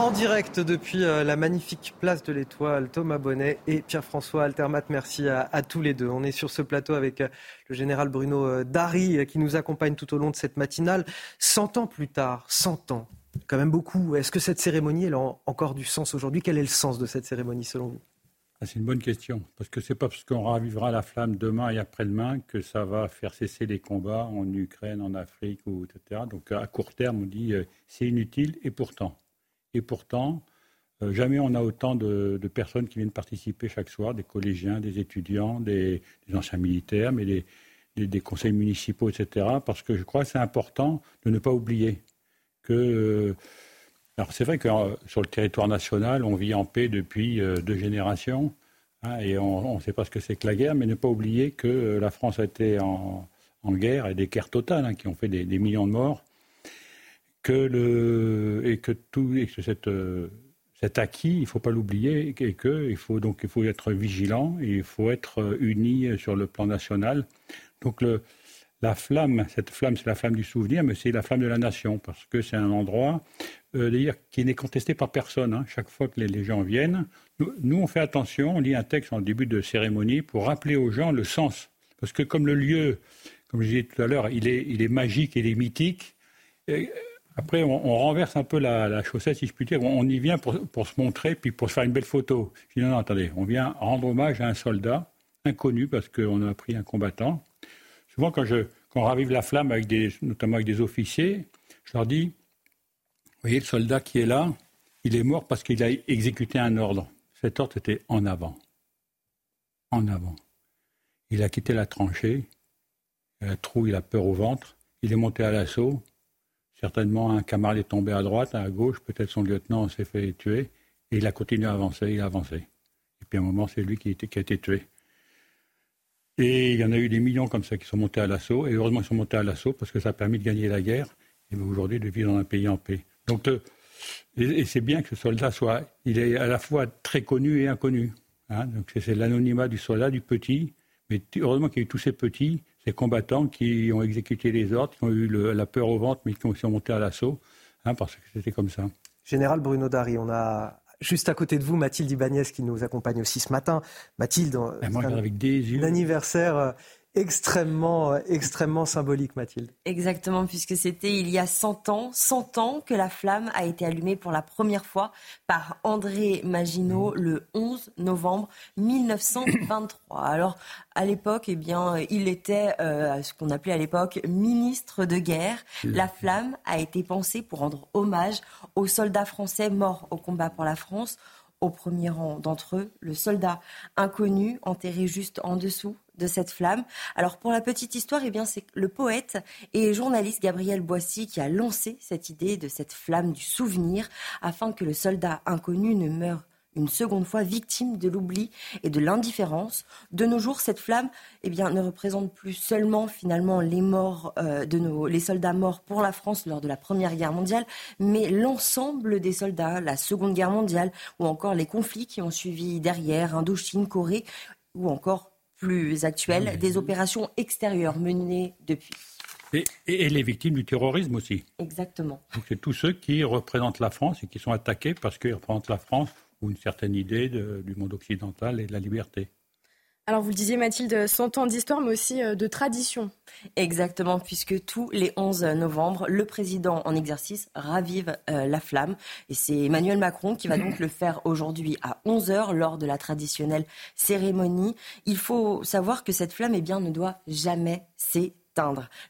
En direct depuis euh, la magnifique place de l'Étoile, Thomas Bonnet et Pierre-François Altermat, merci à, tous les deux. On est sur ce plateau avec euh, le général Bruno euh, Dari qui nous accompagne tout au long de cette matinale. Cent ans plus tard, cent ans, quand même beaucoup. Est-ce que cette cérémonie elle a encore du sens aujourd'hui? Quel est le sens de cette cérémonie selon vous? Ah, c'est une bonne question, parce que c'est pas parce qu'on ravivera la flamme demain et après-demain que ça va faire cesser les combats en Ukraine, en Afrique, etc. Donc à court terme, on dit euh, c'est inutile, et pourtant. Et pourtant, euh, jamais on a autant de, personnes qui viennent participer chaque soir, des collégiens, des étudiants, des, anciens militaires, mais des, des, conseils municipaux, etc. Parce que je crois que c'est important de ne pas oublier que... Euh, alors c'est vrai que euh, sur le territoire national, on vit en paix depuis euh, deux générations, hein, et on ne sait pas ce que c'est que la guerre, mais ne pas oublier que euh, la France a été en, guerre et des guerres totales hein, qui ont fait des, millions de morts, que et que tout et que cette, cet acquis, il ne faut pas l'oublier, et faut donc il faut être vigilant, et il faut être uni sur le plan national. Donc le, la flamme, cette flamme, c'est la flamme du souvenir, mais c'est la flamme de la nation, parce que c'est un endroit euh, qui n'est contesté par personne. Hein. Chaque fois que les, gens viennent, nous, on fait attention, on lit un texte en début de cérémonie pour rappeler aux gens le sens. Parce que comme le lieu, comme je disais tout à l'heure, il est, il est magique il est mythique, après, on, renverse un peu la, chaussette, si je puis dire. On, y vient pour, se montrer, puis pour se faire une belle photo. Je dis non, non, attendez, on vient rendre hommage à un soldat inconnu parce qu'on a pris un combattant. Souvent, quand, je, quand on ravive la flamme, avec des, notamment avec des officiers, je leur dis vous voyez, le soldat qui est là, il est mort parce qu'il a exécuté un ordre. Cet ordre était en avant. En avant. Il a quitté la tranchée, il a trou, il a peur au ventre, il est monté à l'assaut. Certainement, un camarade est tombé à droite, à gauche, peut-être son lieutenant s'est fait tuer, et il a continué à avancer, il a avancé. Et puis à un moment, c'est lui qui a été tué. Et il y en a eu des millions comme ça qui sont montés à l'assaut, et heureusement ils sont montés à l'assaut parce que ça a permis de gagner la guerre, et aujourd'hui de vivre dans un pays en paix. Donc, euh, et, c'est bien que ce soldat soit, il est à la fois très connu et inconnu. Hein. donc c'est l'anonymat du soldat, du petit. Mais heureusement qu'il y a eu tous ces petits, ces combattants qui ont exécuté les ordres, qui ont eu la peur au ventre, mais qui ont, sont montés à l'assaut, hein, parce que c'était comme ça. Général Bruno Dari, on a juste à côté de vous Mathilde Ibanez qui nous accompagne aussi ce matin. Mathilde, un anniversaire euh, extrêmement, extrêmement symbolique, Mathilde. Exactement, puisque c'était il y a 100 ans, 100 ans que la flamme a été allumée pour la première fois par André Maginot le 11 novembre 1923. Alors, à l'époque, eh bien, il était euh, ce qu'on appelait à l'époque ministre de guerre. La flamme a été pensée pour rendre hommage aux soldats français morts au combat pour la France au premier rang d'entre eux, le soldat inconnu enterré juste en dessous de cette flamme. Alors pour la petite histoire, eh bien c'est le poète et journaliste Gabriel Boissy qui a lancé cette idée de cette flamme du souvenir afin que le soldat inconnu ne meure une seconde fois victime de l'oubli et de l'indifférence. De nos jours, cette flamme eh bien, ne représente plus seulement finalement les morts euh, de nos, les soldats morts pour la France lors de la Première Guerre mondiale, mais l'ensemble des soldats, la Seconde Guerre mondiale, ou encore les conflits qui ont suivi derrière, Indochine, Corée, ou encore plus actuels, des opérations extérieures menées depuis. Et, et, les victimes du terrorisme aussi. Exactement. Donc c'est tous ceux qui représentent la France et qui sont attaqués parce qu'ils représentent la France ou une certaine idée du monde occidental et de la liberté. Alors vous le disiez Mathilde, 100 ans d'histoire mais aussi euh, de tradition. Exactement, puisque tous les 11 novembre, le président en exercice ravive euh, la flamme. Et c'est Emmanuel Macron qui va donc le faire aujourd'hui à 11h lors de la traditionnelle cérémonie. Il faut savoir que cette flamme eh bien, ne doit jamais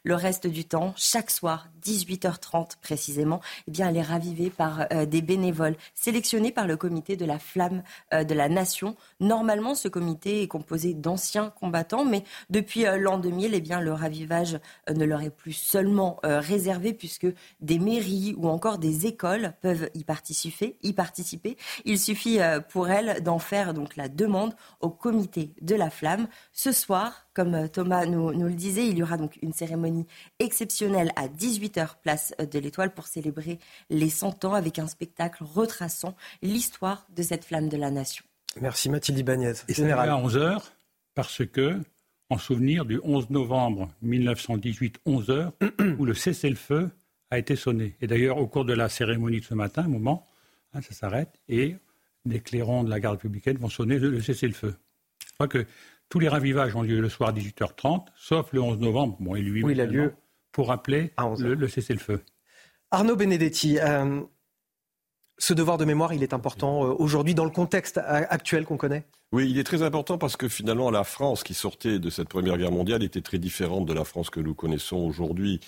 le reste du temps, chaque soir, 18h30 précisément, eh bien, elle est ravivée par euh, des bénévoles sélectionnés par le comité de la flamme euh, de la nation. Normalement, ce comité est composé d'anciens combattants, mais depuis euh, l'an 2000, eh bien, le ravivage ne leur est plus seulement réservé puisque des mairies ou encore des écoles peuvent y participer. Y participer. Il suffit pour elles d'en faire donc la demande au comité de la flamme. Ce soir, comme Thomas nous, nous le disait, il y aura donc une cérémonie exceptionnelle à 18h place de l'Étoile pour célébrer les 100 ans avec un spectacle retraçant l'histoire de cette flamme de la nation. Merci Mathilde Ibanez. Et Général. à 11h parce que, en souvenir du 11 novembre 1918, 11h, où le cessez-le-feu a été sonné. Et d'ailleurs, au cours de la cérémonie de ce matin, un moment, hein, ça s'arrête, et les clairons de la garde républicaine vont sonner le, cessez-le-feu. Je crois que tous les ravivages ont lieu le soir à 18h30, sauf le 11 novembre, bon, et lui, oui, il a lieu pour rappeler le, le cessez-le-feu. Arnaud Benedetti, euh, ce devoir de mémoire, il est important euh, aujourd'hui dans le contexte actuel qu'on connaît? Oui, il est très important parce que finalement, la France qui sortait de cette Première Guerre mondiale était très différente de la France que nous connaissons aujourd'hui.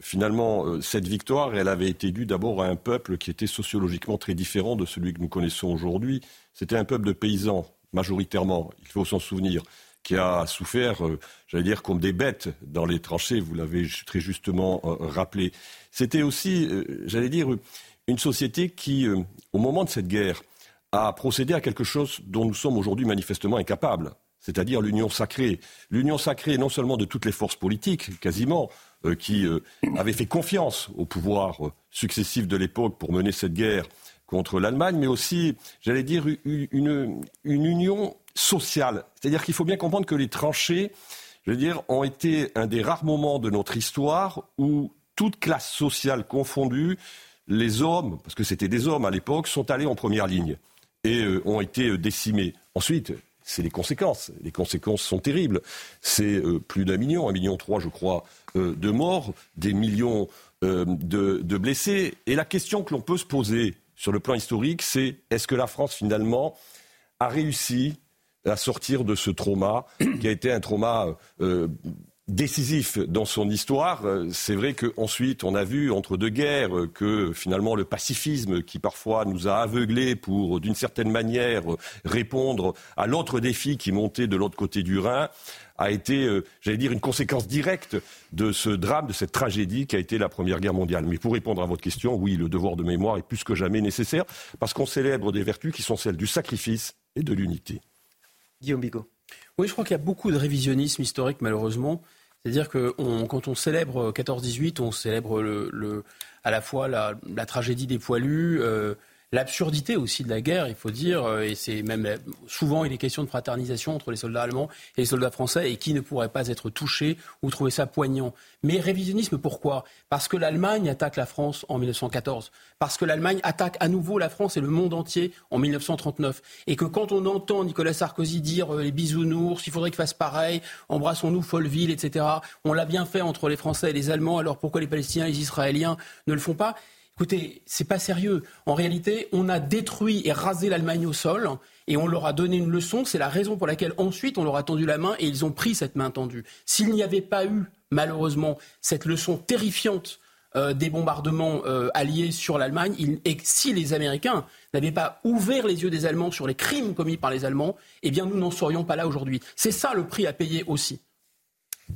Finalement, euh, cette victoire, elle avait été due d'abord à un peuple qui était sociologiquement très différent de celui que nous connaissons aujourd'hui. C'était un peuple de paysans, majoritairement, il faut s'en souvenir qui a souffert, euh, j'allais dire, comme des bêtes dans les tranchées, vous l'avez très justement euh, rappelé. C'était aussi, euh, j'allais dire, une société qui, au moment de cette guerre, a procédé à quelque chose dont nous sommes aujourd'hui manifestement incapables, c'est-à-dire l'union sacrée. L'union sacrée non seulement de toutes les forces politiques, quasiment, qui avaient fait confiance au pouvoir successif de l'époque pour mener cette guerre contre l'Allemagne, mais aussi, j'allais dire, une, une union C'est-à-dire qu'il faut bien comprendre que les tranchées, je veux dire, ont été un des rares moments de notre histoire où toute classe sociale confondue, les hommes, parce que c'était des hommes à l'époque, sont allés en première ligne et euh, ont été euh, décimés. Ensuite, c'est les conséquences. Les conséquences sont terribles. C'est euh, plus d'un million, un million trois, je crois, de morts, des millions de, blessés. Et la question que l'on peut se poser sur le plan historique, c'est est-ce que la France, finalement, a réussi à sortir de ce trauma qui a été un trauma euh, décisif dans son histoire. C'est vrai qu'ensuite, on a vu entre deux guerres que finalement le pacifisme qui parfois nous a aveuglés pour, d'une certaine manière, répondre à l'autre défi qui montait de l'autre côté du Rhin, a été, euh, j'allais dire, une conséquence directe de ce drame, de cette tragédie qui a été la Première Guerre mondiale. Mais pour répondre à votre question, oui, le devoir de mémoire est plus que jamais nécessaire parce qu'on célèbre des vertus qui sont celles du sacrifice et de l'unité. Guillaume Bigot. Oui, je crois qu'il y a beaucoup de révisionnisme historique, malheureusement. C'est-à-dire que quand on célèbre 14-18, on célèbre à la fois la, tragédie des poilus, euh, l'absurdité aussi de la guerre, il faut dire, euh, et c'est même euh, souvent il est question de fraternisation entre les soldats allemands et les soldats français, et qui ne pourrait pas être touché ou trouver ça poignant. Mais révisionnisme, pourquoi? Parce que l'Allemagne attaque la France en 1914, parce que l'Allemagne attaque à nouveau la France et le monde entier en 1939, et que quand on entend Nicolas Sarkozy dire euh, les bisounours, il faudrait qu'il fasse pareil, embrassons-nous Folleville, etc. On l'a bien fait entre les Français et les Allemands, alors pourquoi les Palestiniens et les Israéliens ne le font pas? Écoutez, c'est pas sérieux. En réalité, on a détruit et rasé l'Allemagne au sol et on leur a donné une leçon. C'est la raison pour laquelle ensuite on leur a tendu la main et ils ont pris cette main tendue. S'il n'y avait pas eu, malheureusement, cette leçon terrifiante euh, des bombardements euh, alliés sur l'Allemagne, et si les Américains n'avaient pas ouvert les yeux des Allemands sur les crimes commis par les Allemands, eh bien nous n'en serions pas là aujourd'hui. C'est ça le prix à payer aussi.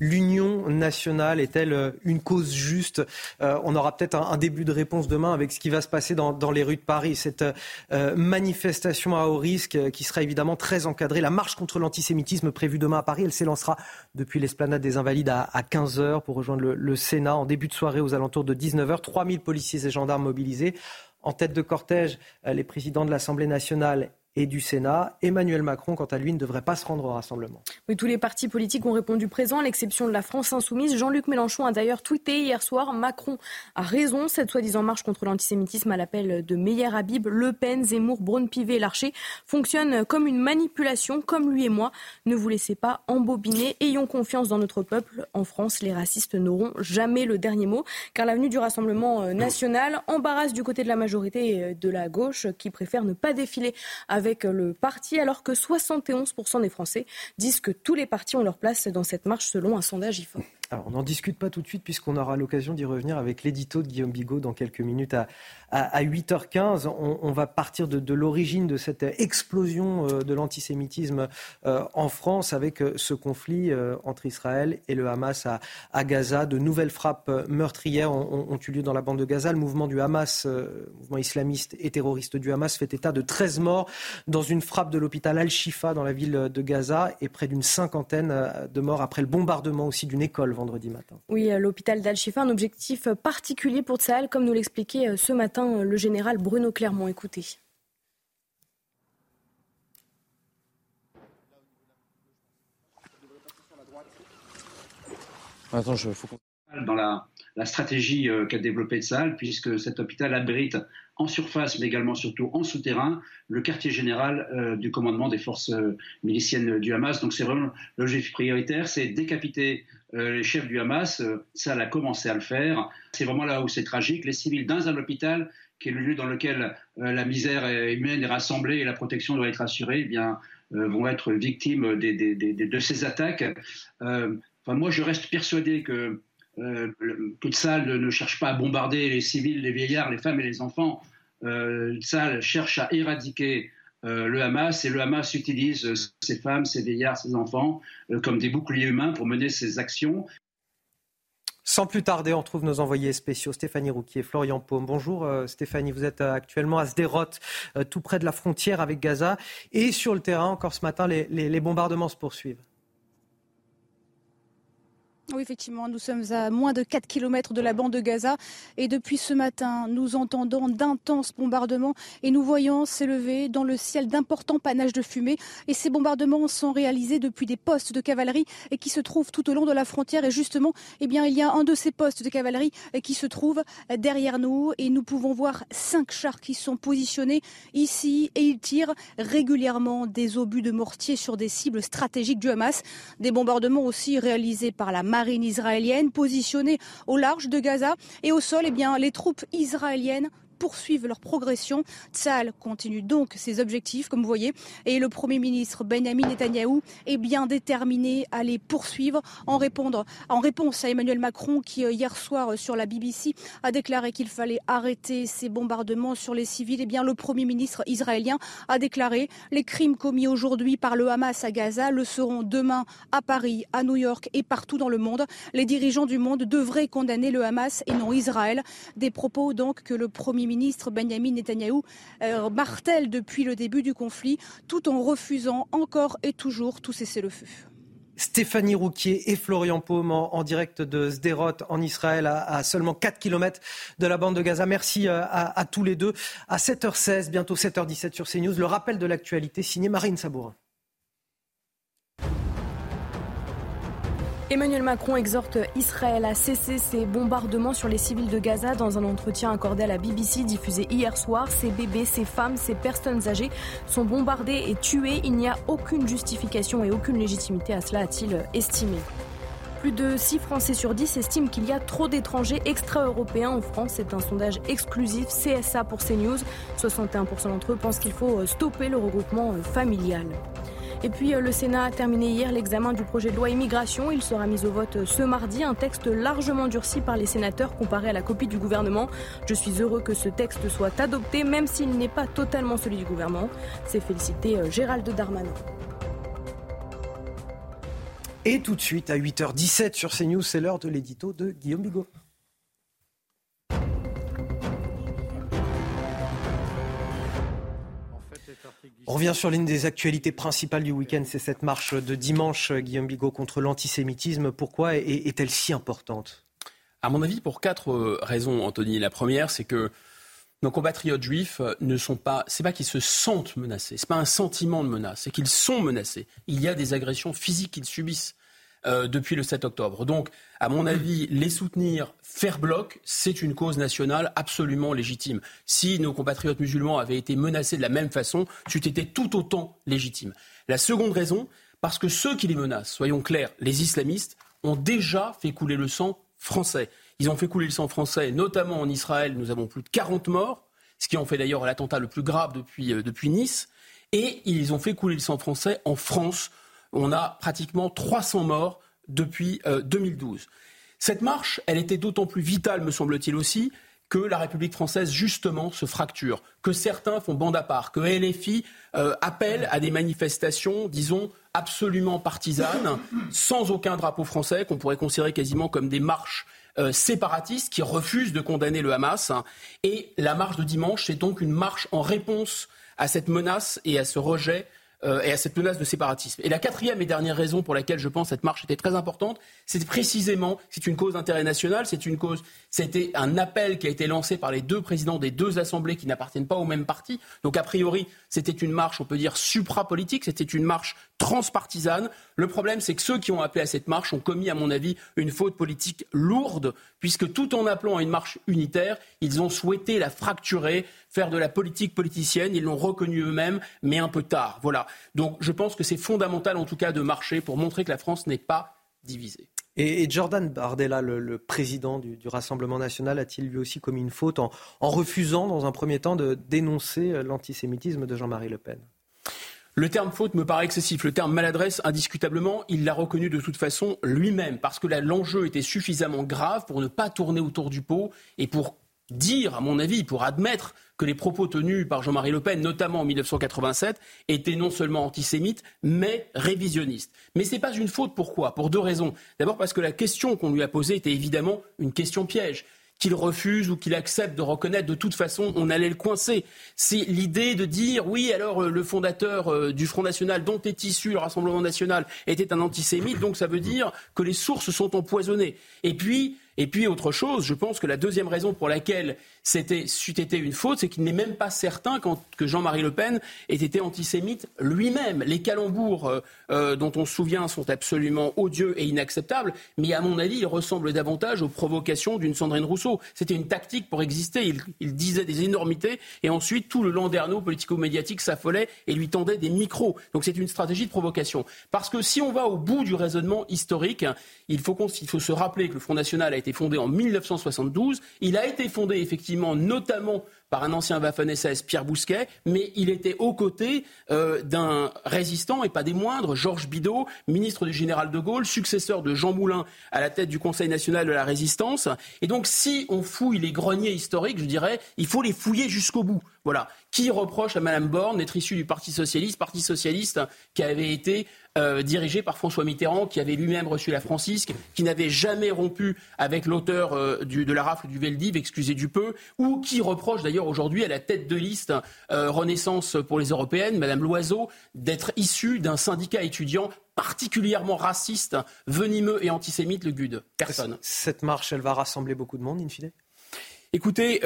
L'union nationale est-elle euh, une cause juste? Euh, On aura peut-être un, début de réponse demain avec ce qui va se passer dans, les rues de Paris. Cette euh, manifestation à haut risque qui sera évidemment très encadrée. La marche contre l'antisémitisme prévue demain à Paris, elle s'élancera depuis l'esplanade des Invalides à, 15h pour rejoindre le, le, Sénat en début de soirée aux alentours de 19h. 3000 policiers et gendarmes mobilisés. En tête de cortège, les présidents de l'Assemblée nationale et du Sénat. Emmanuel Macron, quant à lui, ne devrait pas se rendre au rassemblement. Oui, tous les partis politiques ont répondu présent, à l'exception de la France insoumise. Jean-Luc Mélenchon a d'ailleurs tweeté hier soir Macron a raison. Cette soi-disant marche contre l'antisémitisme à l'appel de Meyer Habib, Le Pen, Zemmour, Braun-Pivet et Larcher fonctionne comme une manipulation, comme lui et moi. Ne vous laissez pas embobiner. Ayons confiance dans notre peuple. En France, les racistes n'auront jamais le dernier mot, car l'avenue du Rassemblement euh, national embarrasse du côté de la majorité euh, de la gauche qui préfère ne pas défiler avec le parti, alors que 71% des Français disent que tous les partis ont leur place dans cette marche selon un sondage IFOP. On n'en discute pas tout de suite puisqu'on aura l'occasion d'y revenir avec l'édito de Guillaume Bigot dans quelques minutes à, à, 8h15. On, va partir de, l'origine de cette explosion euh, de l'antisémitisme euh, en France avec euh, ce conflit entre Israël et le Hamas à, Gaza. De nouvelles frappes meurtrières ont, eu lieu dans la bande de Gaza. Le mouvement du Hamas, mouvement islamiste et terroriste du Hamas, fait état de 13 morts dans une frappe de l'hôpital Al-Shifa dans la ville de Gaza et près d'une cinquantaine de morts après le bombardement aussi d'une école vendredi matin. Oui, l'hôpital d'Al-Shifa, un objectif particulier pour Tsahal, comme nous l'expliquait euh, ce matin euh, le général Bruno Clermont. Écoutez. Attends, je, faut dans la, la stratégie euh, qu'a développée Tsahal, puisque cet hôpital abrite en surface, mais également surtout en souterrain, le quartier général euh, du commandement des forces euh, miliciennes du Hamas. Donc c'est vraiment l'objectif prioritaire, c'est décapiter les chefs du Hamas. ça, a commencé à le faire. C'est vraiment là où c'est tragique. Les civils dans un hôpital, qui est le lieu dans lequel la misère humaine est rassemblée et la protection doit être assurée, eh bien, vont être victimes de ces attaques. Enfin, moi, je reste persuadé que euh, ne cherche pas à bombarder les civils, les vieillards, les femmes et les enfants. Euh, cherche à éradiquer euh, le Hamas et le Hamas utilise ces femmes, ces vieillards, ces enfants comme des boucliers humains pour mener ses actions. Sans plus tarder, on trouve nos envoyés spéciaux Stéphanie Rouquier, Florian Paume. Bonjour Stéphanie, vous êtes actuellement à Sderot, tout près de la frontière avec Gaza. Et sur le terrain, encore ce matin, les bombardements se poursuivent. Oui, effectivement, nous sommes à moins de 4 km de la bande de Gaza. Et depuis ce matin, nous entendons d'intenses bombardements et nous voyons s'élever dans le ciel d'importants panaches de fumée. Et ces bombardements sont réalisés depuis des postes de cavalerie et qui se trouvent tout au long de la frontière. Et justement, eh bien, il y a un de ces postes de cavalerie qui se trouve derrière nous. Et nous pouvons voir cinq chars qui sont positionnés ici et ils tirent régulièrement des obus de mortier sur des cibles stratégiques du Hamas, des bombardements aussi réalisés par la marine israélienne positionnée au large de Gaza et au sol, eh bien, les troupes israéliennes poursuivent leur progression. Tzal continue donc ses objectifs, comme vous voyez, et le Premier ministre Benjamin Netanyahou est bien déterminé à les poursuivre en, réponse à Emmanuel Macron qui, euh, hier soir, euh, sur la BBC, a déclaré qu'il fallait arrêter ces bombardements sur les civils. Eh bien, le Premier ministre israélien a déclaré les crimes commis aujourd'hui par le Hamas à Gaza le seront demain à Paris, à New York et partout dans le monde. Les dirigeants du monde devraient condamner le Hamas et non Israël. Des propos donc que le Premier ministre ministre Benjamin Netanyahou euh, martèle depuis le début du conflit, tout en refusant encore et toujours tout cessez-le-feu. Stéphanie Rouquier et Florian Paume en, direct de Sderot en Israël à, seulement 4 km de la bande de Gaza. Merci à, à tous les deux. À 7h16, bientôt 7h17 sur CNews, le rappel de l'actualité signé Marine Sabourin. Emmanuel Macron exhorte Israël à cesser ses bombardements sur les civils de Gaza dans un entretien accordé à la BBC diffusé hier soir. Ces bébés, ces femmes, ces personnes âgées sont bombardés et tués. Il n'y a aucune justification et aucune légitimité à cela, a-t-il estimé. Plus de 6 Français sur 10 estiment qu'il y a trop d'étrangers extra-européens en France. C'est un sondage exclusif CSA pour CNews. 61% d'entre eux pensent qu'il faut stopper le regroupement familial. Et puis euh, le Sénat a terminé hier l'examen du projet de loi immigration. Il sera mis au vote euh, ce mardi, un texte largement durci par les sénateurs comparé à la copie du gouvernement. Je suis heureux que ce texte soit adopté, même s'il n'est pas totalement celui du gouvernement. C'est félicité euh, Gérald Darmanin. Et tout de suite, à 8h17 sur CNews, c'est l'heure de l'édito de Guillaume Bigot. On revient sur l'une des actualités principales du week-end, c'est cette marche de dimanche, Guillaume Bigot, contre l'antisémitisme. Pourquoi est-elle si importante? À mon avis, pour quatre euh, raisons, Anthony. La première, c'est que nos compatriotes juifs euh, ne sont pas, c'est pas qu'ils se sentent menacés, c'est pas un sentiment de menace, c'est qu'ils sont menacés. Il y a des agressions physiques qu'ils subissent. Euh, depuis le 7 octobre. Donc, à mon avis, les soutenir, faire bloc, c'est une cause nationale absolument légitime. Si nos compatriotes musulmans avaient été menacés de la même façon, c'eût été tout autant légitime. La seconde raison, parce que ceux qui les menacent, soyons clairs, les islamistes, ont déjà fait couler le sang français. Ils ont fait couler le sang français, notamment en Israël. Nous avons plus de 40 morts, ce qui en fait d'ailleurs l'attentat le plus grave depuis, euh, depuis Nice. Et ils ont fait couler le sang français en France on a pratiquement 300 morts depuis 2012. Euh, Cette marche, elle était d'autant plus vitale, me semble-t-il aussi, que la République française, justement, se fracture, que certains font bande à part, que LFI euh, appelle à des manifestations, disons, absolument partisanes, sans aucun drapeau français, qu'on pourrait considérer quasiment comme des marches euh, séparatistes qui refusent de condamner le Hamas. Et la marche de dimanche, c'est donc une marche en réponse à cette menace et à ce rejet euh, et à cette menace de séparatisme. Et la quatrième et dernière raison pour laquelle je pense cette marche était très importante, c'est précisément, c'est une cause d'intérêt national, c'est une cause, c'était un appel qui a été lancé par les deux présidents des deux assemblées qui n'appartiennent pas au même parti. Donc a priori, c'était une marche, on peut dire, supra-politique, c'était une marche transpartisane. Le problème, c'est que ceux qui ont appelé à cette marche ont commis, à mon avis, une faute politique lourde, puisque tout en appelant à une marche unitaire, ils ont souhaité la fracturer, faire de la politique politicienne. Ils l'ont reconnu eux-mêmes, mais un peu tard. Voilà. Donc je pense que c'est fondamental, en tout cas, de marcher pour montrer que la France n'est pas divisée. Et, Jordan Bardella, le, président du, Rassemblement national, a-t-il lui aussi commis une faute en refusant, dans un premier temps, de dénoncer l'antisémitisme de Jean-Marie Le Pen? Le terme faute me paraît excessif. Le terme maladresse, indiscutablement, il l'a reconnu de toute façon lui-même, parce que l'enjeu était suffisamment grave pour ne pas tourner autour du pot et pour dire, à mon avis, pour admettre que les propos tenus par Jean-Marie Le Pen, notamment en 1987, étaient non seulement antisémites, mais révisionnistes. Mais ce n'est pas une faute, pourquoi? Pour deux raisons. D'abord parce que la question qu'on lui a posée était évidemment une question piège qu'il refuse ou qu'il accepte de reconnaître, de toute façon, on allait le coincer. C'est l'idée de dire, oui, alors euh, le fondateur euh, du Front National, dont est issu le Rassemblement National, était un antisémite, donc ça veut dire que les sources sont empoisonnées. Et puis, et puis autre chose, je pense que la deuxième raison pour laquelle c'était c'eût été une faute, c'est qu'il n'est même pas certain que Jean-Marie Le Pen ait été antisémite lui-même. Les calembours euh, euh, dont on se souvient sont absolument odieux et inacceptables, mais à mon avis, ils ressemblent davantage aux provocations d'une Sandrine Rousseau. C'était une tactique pour exister. Il, disait des énormités et ensuite tout le landerneau politico-médiatique s'affolait et lui tendait des micros. Donc c'est une stratégie de provocation. Parce que si on va au bout du raisonnement historique, il faut, il faut se rappeler que le Front National a été fondé en 1972. Il a été fondé effectivement notamment par un ancien Waffen-SS, Pierre Bousquet, mais il était aux côtés euh, d'un résistant, et pas des moindres, Georges Bidault, ministre du général de Gaulle, successeur de Jean Moulin à la tête du Conseil national de la résistance. Et donc, si on fouille les greniers historiques, je dirais, il faut les fouiller jusqu'au bout. Voilà. Qui reproche à Mme Borne d'être issue du Parti socialiste, Parti socialiste qui avait été euh, dirigé par François Mitterrand, qui avait lui-même reçu la Francisque, qui n'avait jamais rompu avec l'auteur euh, de la rafle du Veldiv, excusez du peu, ou qui reproche d'ailleurs aujourd'hui à la tête de liste Renaissance pour les européennes, Madame Loiseau, d'être issue d'un syndicat étudiant particulièrement raciste, venimeux et antisémite, le GUD. Personne. Cette marche, elle va rassembler beaucoup de monde, in fine? Écoutez,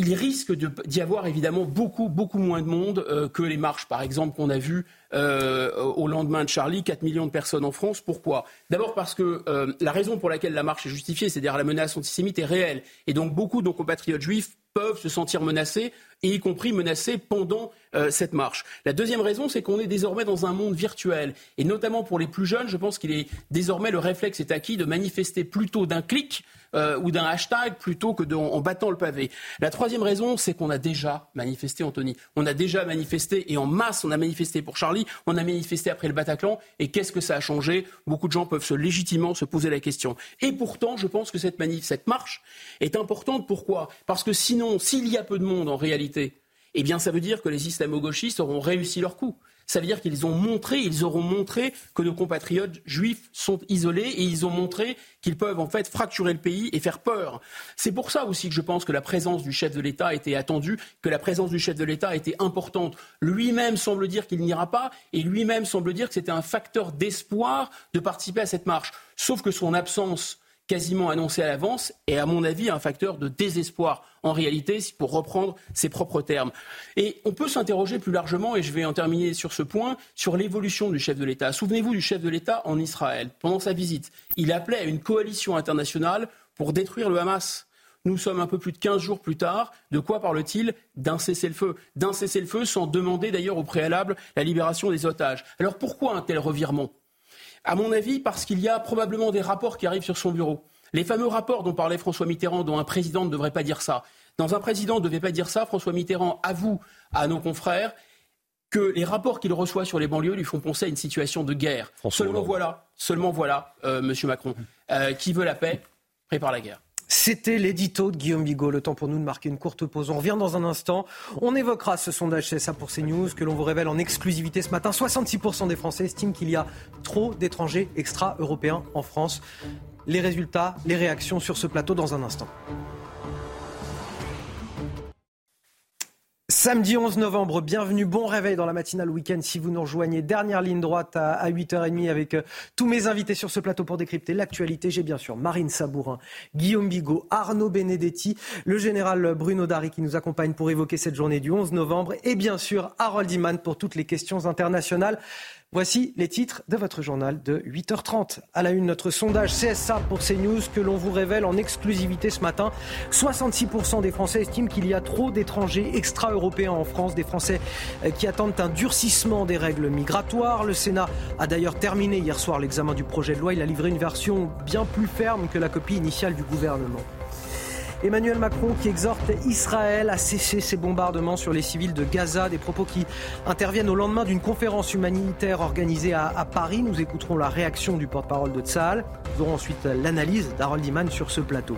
il risque d'y avoir évidemment beaucoup, moins de monde euh, que les marches, par exemple, qu'on a vues euh, au lendemain de Charlie, 4 millions de personnes en France. Pourquoi? D'abord parce que euh, la raison pour laquelle la marche est justifiée, c'est-à-dire la menace antisémite, est réelle. Et donc beaucoup de nos compatriotes juifs peuvent se sentir menacés, y compris menacés pendant cette marche. La deuxième raison, c'est qu'on est désormais dans un monde virtuel. Et notamment pour les plus jeunes, je pense qu'il est désormais le réflexe est acquis de manifester plutôt d'un clic euh, ou d'un hashtag plutôt que de, en battant le pavé. La troisième raison, c'est qu'on a déjà manifesté, Anthony. On a déjà manifesté et en masse, on a manifesté pour Charlie, on a manifesté après le Bataclan. Et qu'est-ce que ça a changé? Beaucoup de gens peuvent se légitimement se poser la question. Et pourtant, je pense que cette marche est importante. Pourquoi? Parce que sinon, s'il y a peu de monde en réalité, eh bien, ça veut dire que les islamo-gauchistes auront réussi leur coup ça veut dire qu'ils ont montré, ils auront montré que nos compatriotes juifs sont isolés et ils ont montré qu'ils peuvent en fait fracturer le pays et faire peur. C'est pour ça aussi que je pense que la présence du chef de l'État était attendue, que la présence du chef de l'État était importante. Lui-même semble dire qu'il n'ira pas et lui-même semble dire que c'était un facteur d'espoir de participer à cette marche. Sauf que son absence quasiment annoncé à l'avance est, à mon avis, un facteur de désespoir, en réalité, pour reprendre ses propres termes. Et on peut s'interroger plus largement, et je vais en terminer sur ce point, sur l'évolution du chef de l'État. Souvenez-vous du chef de l'État en Israël. Pendant sa visite, il appelait à une coalition internationale pour détruire le Hamas. Nous sommes un peu plus de 15 jours plus tard. De quoi parle-t-il D'un cessez-le-feu? D'un cessez-le-feu sans demander d'ailleurs au préalable la libération des otages. Alors pourquoi un tel revirement? À mon avis, parce qu'il y a probablement des rapports qui arrivent sur son bureau. Les fameux rapports dont parlait François Mitterrand, dont un président ne devrait pas dire ça. Dans un président ne devait pas dire ça, François Mitterrand avoue à nos confrères que les rapports qu'il reçoit sur les banlieues lui font penser à une situation de guerre. seulement voilà, seulement voilà, euh, Monsieur Macron, euh, qui veut la paix prépare la guerre. C'était l'édito de Guillaume Bigot. Le temps pour nous de marquer une courte pause. On revient dans un instant. On évoquera ce sondage CSA pour CNews que l'on vous révèle en exclusivité ce matin. 66% des Français estiment qu'il y a trop d'étrangers extra-européens en France. Les résultats, les réactions sur ce plateau dans un instant. Samedi 11 novembre, bienvenue, bon réveil dans la matinale week-end si vous nous rejoignez. Dernière ligne droite à, 8h30 avec euh, tous mes invités sur ce plateau pour décrypter l'actualité. J'ai bien sûr Marine Sabourin, Guillaume Bigot, Arnaud Benedetti, le général Bruno Dari qui nous accompagne pour évoquer cette journée du 11 novembre et bien sûr Harold Iman pour toutes les questions internationales. Voici les titres de votre journal de 8h30. À la une, notre sondage CSA pour CNews que l'on vous révèle en exclusivité ce matin. 66% des Français estiment qu'il y a trop d'étrangers extra-européens en France, des Français euh, qui attendent un durcissement des règles migratoires. Le Sénat a d'ailleurs terminé hier soir l'examen du projet de loi. Il a livré une version bien plus ferme que la copie initiale du gouvernement. Emmanuel Macron qui exhorte Israël à cesser ses bombardements sur les civils de Gaza, des propos qui interviennent au lendemain d'une conférence humanitaire organisée à, Paris. Nous écouterons la réaction du porte-parole de Tsahal. Nous aurons ensuite l'analyse d'Harold Iman sur ce plateau.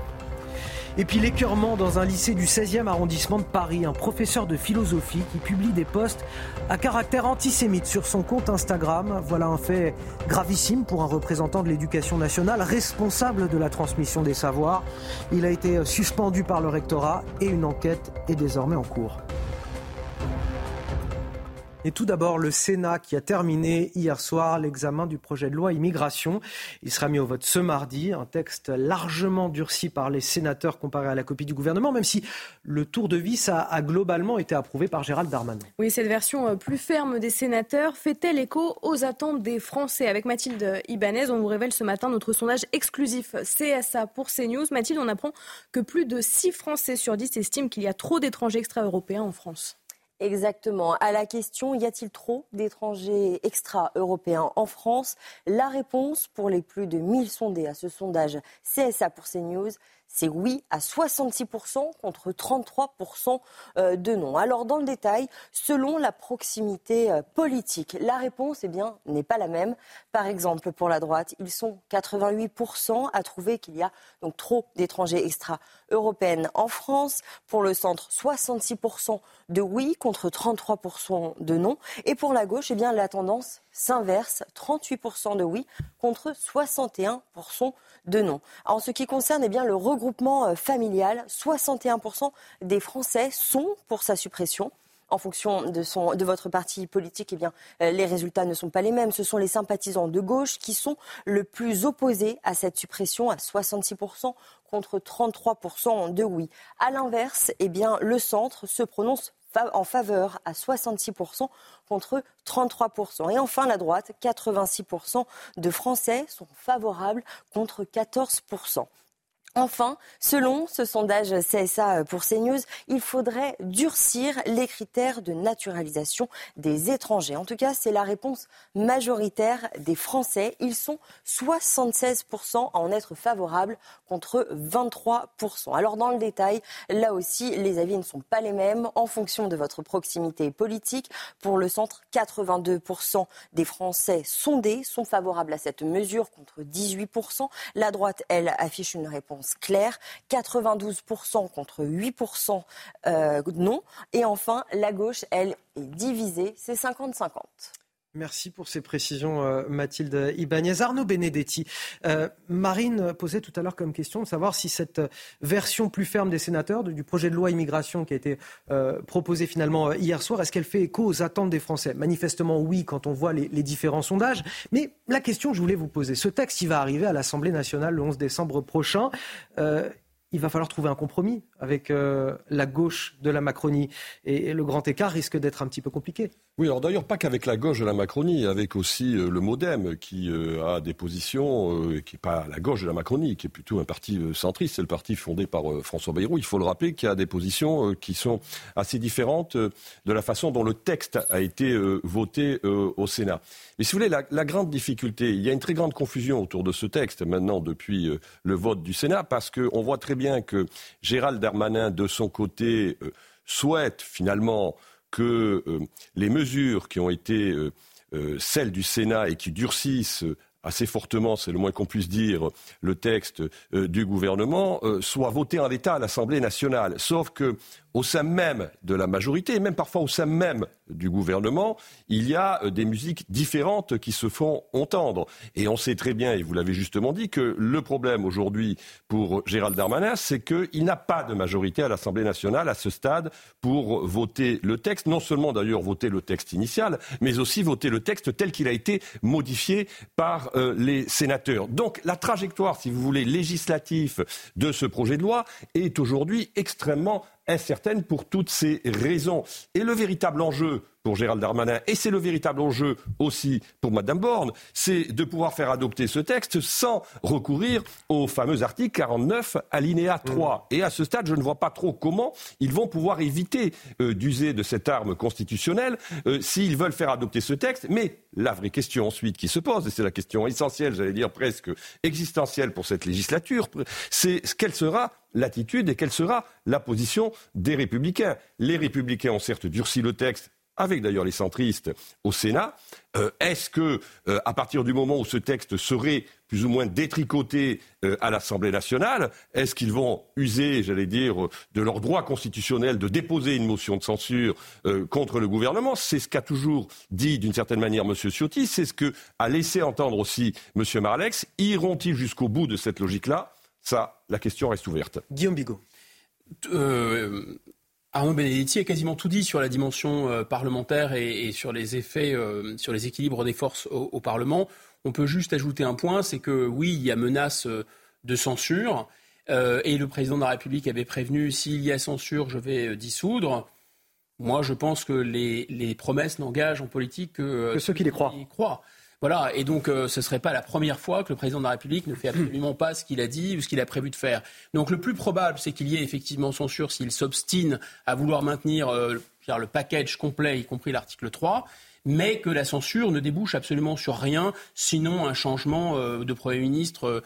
Et puis l'écœurement dans un lycée du 16e arrondissement de Paris, un professeur de philosophie qui publie des posts à caractère antisémite sur son compte Instagram. Voilà un fait gravissime pour un représentant de l'éducation nationale responsable de la transmission des savoirs. Il a été suspendu par le rectorat et une enquête est désormais en cours. Et tout d'abord, le Sénat qui a terminé hier soir l'examen du projet de loi immigration. Il sera mis au vote ce mardi, un texte largement durci par les sénateurs comparé à la copie du gouvernement, même si le tour de vis a, globalement été approuvé par Gérald Darmanin. Oui, cette version euh, plus ferme des sénateurs fait-elle écho aux attentes des Français? Avec Mathilde Ibanez, on vous révèle ce matin notre sondage exclusif CSA pour CNews. Mathilde, on apprend que plus de 6 Français sur 10 estiment qu'il y a trop d'étrangers extra-européens en France. Exactement. À la question, y a-t-il trop d'étrangers extra-européens en France? La réponse pour les plus de 1000 sondés à ce sondage CSA pour CNews, c'est oui à 66% contre 33% euh, de non. Alors dans le détail, selon la proximité euh, politique, la réponse eh n'est pas la même. Par exemple, pour la droite, ils sont 88% à trouver qu'il y a donc trop d'étrangers extra-européens en France. Pour le centre, 66% de oui contre 33% de non. Et pour la gauche, eh bien, la tendance s'inverse, 38% de oui contre 61% de non. En ce qui concerne eh bien, le regroupement regroupement familial, 61% des Français sont pour sa suppression en fonction de, votre parti politique, eh bien, les résultats ne sont pas les mêmes. Ce sont les sympathisants de gauche qui sont le plus opposés à cette suppression, à 66% contre 33% de oui. À l'inverse, eh le centre se prononce en faveur à 66% contre 33%. Et enfin, la droite, 86% de Français sont favorables contre 14%. Enfin, selon ce sondage CSA pour CNews, il faudrait durcir les critères de naturalisation des étrangers. En tout cas, c'est la réponse majoritaire des Français. Ils sont 76% à en être favorables contre 23%. Alors dans le détail, là aussi, les avis ne sont pas les mêmes en fonction de votre proximité politique. Pour le centre, 82% des Français sondés sont favorables à cette mesure contre 18%. La droite, elle, affiche une réponse claire, 92% contre 8% euh, non. Et enfin, la gauche, elle, est divisée, c'est 50-50. Merci pour ces précisions, euh, Mathilde Ibanez. Arnaud Benedetti, euh, Marine posait tout à l'heure comme question de savoir si cette version plus ferme des sénateurs du projet de loi immigration qui a été euh, proposé finalement hier soir, est-ce qu'elle fait écho aux attentes des Français? Manifestement oui, quand on voit les, différents sondages. Mais la question que je voulais vous poser, ce texte, il va arriver à l'Assemblée nationale le 11 décembre prochain il va falloir trouver un compromis avec euh, la gauche de la Macronie. Et, le grand écart risque d'être un petit peu compliqué. Oui, alors d'ailleurs, pas qu'avec la gauche de la Macronie, avec aussi euh, le Modem, qui euh, a des positions, qui n'est pas la gauche de la Macronie, qui est plutôt un parti centriste. C'est le parti fondé par François Bayrou. Il faut le rappeler, qui a des positions qui sont assez différentes de la façon dont le texte a été voté au Sénat. Mais si vous voulez, la, la, grande difficulté, il y a une très grande confusion autour de ce texte maintenant depuis le vote du Sénat, parce qu'on voit très bien bien que Gérald Darmanin, de son côté, euh, souhaite finalement que euh, les mesures qui ont été euh, celles du Sénat et qui durcissent assez fortement, c'est le moins qu'on puisse dire, le texte du gouvernement, soient votées en l'état à l'Assemblée nationale. Sauf que au sein même de la majorité, et même parfois au sein même du gouvernement, il y a euh, des musiques différentes qui se font entendre. Et on sait très bien, et vous l'avez justement dit, que le problème aujourd'hui pour Gérald Darmanin, c'est qu'il n'a pas de majorité à l'Assemblée nationale à ce stade pour voter le texte, non seulement d'ailleurs voter le texte initial, mais aussi voter le texte tel qu'il a été modifié par euh, les sénateurs. Donc la trajectoire, si vous voulez, législative de ce projet de loi est aujourd'hui extrêmement incertaine pour toutes ces raisons. Et le véritable enjeu pour Gérald Darmanin, et c'est le véritable enjeu aussi pour Madame Borne, c'est de pouvoir faire adopter ce texte sans recourir au fameux article 49 alinéa 3. Mmh. Et à ce stade, je ne vois pas trop comment ils vont pouvoir éviter euh, d'user de cette arme constitutionnelle euh, s'ils veulent faire adopter ce texte. Mais la vraie question ensuite qui se pose, et c'est la question essentielle, j'allais dire presque existentielle pour cette législature, c'est quelle sera l'attitude et quelle sera la position des républicains. Les républicains ont certes durci le texte avec d'ailleurs les centristes au Sénat. Euh, est-ce que, euh, à partir du moment où ce texte serait plus ou moins détricoté euh, à l'Assemblée nationale, est-ce qu'ils vont user, j'allais dire, de leur droit constitutionnel de déposer une motion de censure contre le gouvernement? C'est ce qu'a toujours dit d'une certaine manière M. Ciotti, c'est ce que a laissé entendre aussi M. Marlex. Iront-ils jusqu'au bout de cette logique-là? Ça, la question reste ouverte. Guillaume Bigot. Arnaud Benedetti a quasiment tout dit sur la dimension euh, parlementaire et, sur les effets, euh, sur les équilibres des forces au, Parlement. On peut juste ajouter un point, c'est que oui, il y a menace euh, de censure, et le président de la République avait prévenu s'il y a censure, je vais dissoudre. Moi, je pense que les, promesses n'engagent en politique que, ceux qui les croient. croient. Voilà, et donc euh, ce ne serait pas la première fois que le président de la République ne fait absolument pas ce qu'il a dit ou ce qu'il a prévu de faire. Donc le plus probable, c'est qu'il y ait effectivement censure s'il s'obstine à vouloir maintenir euh, le package complet, y compris l'article 3 mais que la censure ne débouche absolument sur rien, sinon un changement euh, de Premier ministre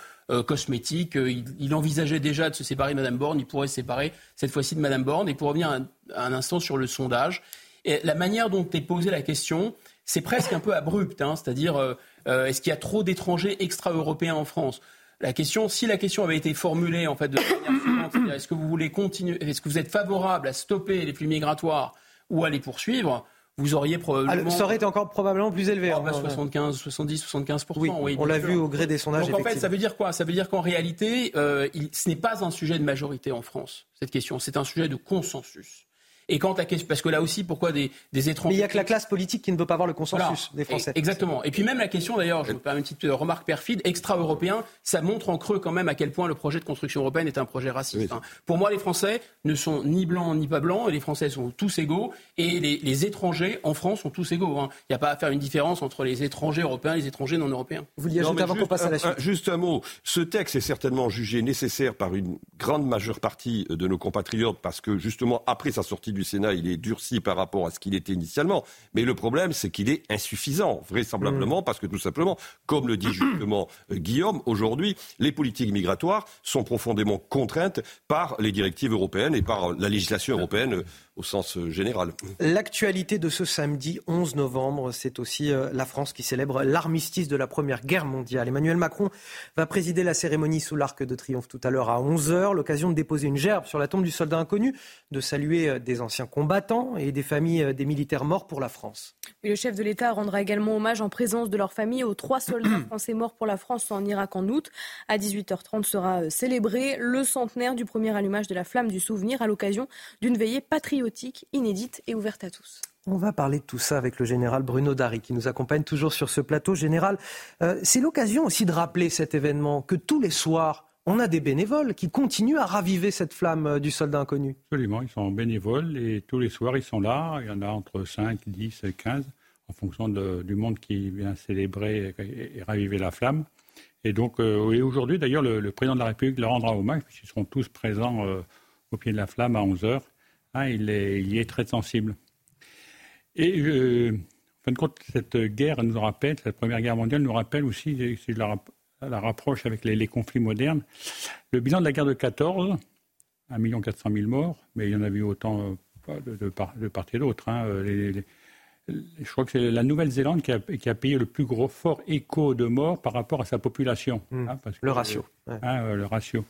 cosmétique. Il, envisageait déjà de se séparer de Mme Borne, il pourrait se séparer cette fois-ci de Mme Borne. Et pour revenir un, instant sur le sondage, la manière dont est posée la question, c'est presque un peu abrupt, hein, c'est-à-dire euh, euh, est-ce qu'il y a trop d'étrangers extra-européens en France? La question, si la question avait été formulée en fait de manière suivante, est-ce que vous voulez continuer, est-ce que vous êtes favorable à stopper les flux migratoires ou à les poursuivre vous auriez probablement. ça aurait été encore probablement plus élevé. Oh, 75, 70, 75 Oui, on l'a vu au gré des sondages. Donc en fait, ça veut dire quoi? Ça veut dire qu'en réalité, euh, il, ce n'est pas un sujet de majorité en France, cette question. C'est un sujet de consensus. Et quand la question, parce que là aussi, pourquoi des, des étrangers. Mais il n'y a que la classe politique qui ne veut pas avoir le consensus des Français. Exactement. Et puis même la question, d'ailleurs, je me permets une petite euh, remarque perfide, extra-européen, ça montre en creux quand même à quel point le projet de construction européenne est un projet raciste. Hein. Pour moi, les Français ne sont ni blancs ni pas blancs, et les Français sont tous égaux, et les, les étrangers en France sont tous égaux. Hein. Il n'y a pas à faire une différence entre les étrangers européens et les étrangers non européens. Vous vouliez ajouter avant qu'on passe à la suite Juste un mot. Ce texte est certainement jugé nécessaire par une grande majeure partie de nos compatriotes parce que justement, après sa sortie du Sénat, il est dur par rapport à ce qu'il était initialement. Mais le problème, c'est qu'il est insuffisant, vraisemblablement, mm. parce que tout simplement, comme le dit justement euh, Guillaume, aujourd'hui, les politiques migratoires sont profondément contraintes par les directives européennes et par la législation européenne au sens euh, général. L'actualité de ce samedi 11 novembre, c'est aussi euh, la France qui célèbre l'armistice de la Première Guerre mondiale. Emmanuel Macron va présider la cérémonie sous l'Arc de Triomphe tout à l'heure à 11h, l'occasion de déposer une gerbe sur la tombe du soldat inconnu, de saluer euh, des anciens combattants et des familles des militaires morts pour la France. le chef de l'État rendra également hommage en présence de leur famille aux trois soldats français morts pour la France en Irak en août. À 18h30 sera célébré le centenaire du premier allumage de la flamme du souvenir à l'occasion d'une veillée patriotique inédite et ouverte à tous. On va parler de tout ça avec le général Bruno Dari qui nous accompagne toujours sur ce plateau. Général, euh, c'est l'occasion aussi de rappeler cet événement que tous les soirs, on a des bénévoles qui continuent à raviver cette flamme euh, du soldat inconnu. Absolument, ils sont bénévoles et tous les soirs ils sont là. Il y en a entre 5, 10 et 15 en fonction du monde qui vient célébrer et, raviver la flamme. Et donc, euh, aujourd'hui d'ailleurs, le, président de la République leur rendra hommage puisqu'ils seront tous présents au pied de la flamme à 11 heures. Ah, il, est, y est très sensible. Et euh, en fin de compte, cette guerre nous rappelle, cette première guerre mondiale nous rappelle aussi, si je la, rapproche avec les, conflits modernes, le bilan de la guerre de 14, 1 400 000 morts, mais il y en a eu autant euh, de, part, et d'autre. Hein, je crois que c'est la Nouvelle-Zélande qui a, payé le plus gros fort écho de morts par rapport à sa population. Mmh. Hein, le ratio. Hein, le ratio.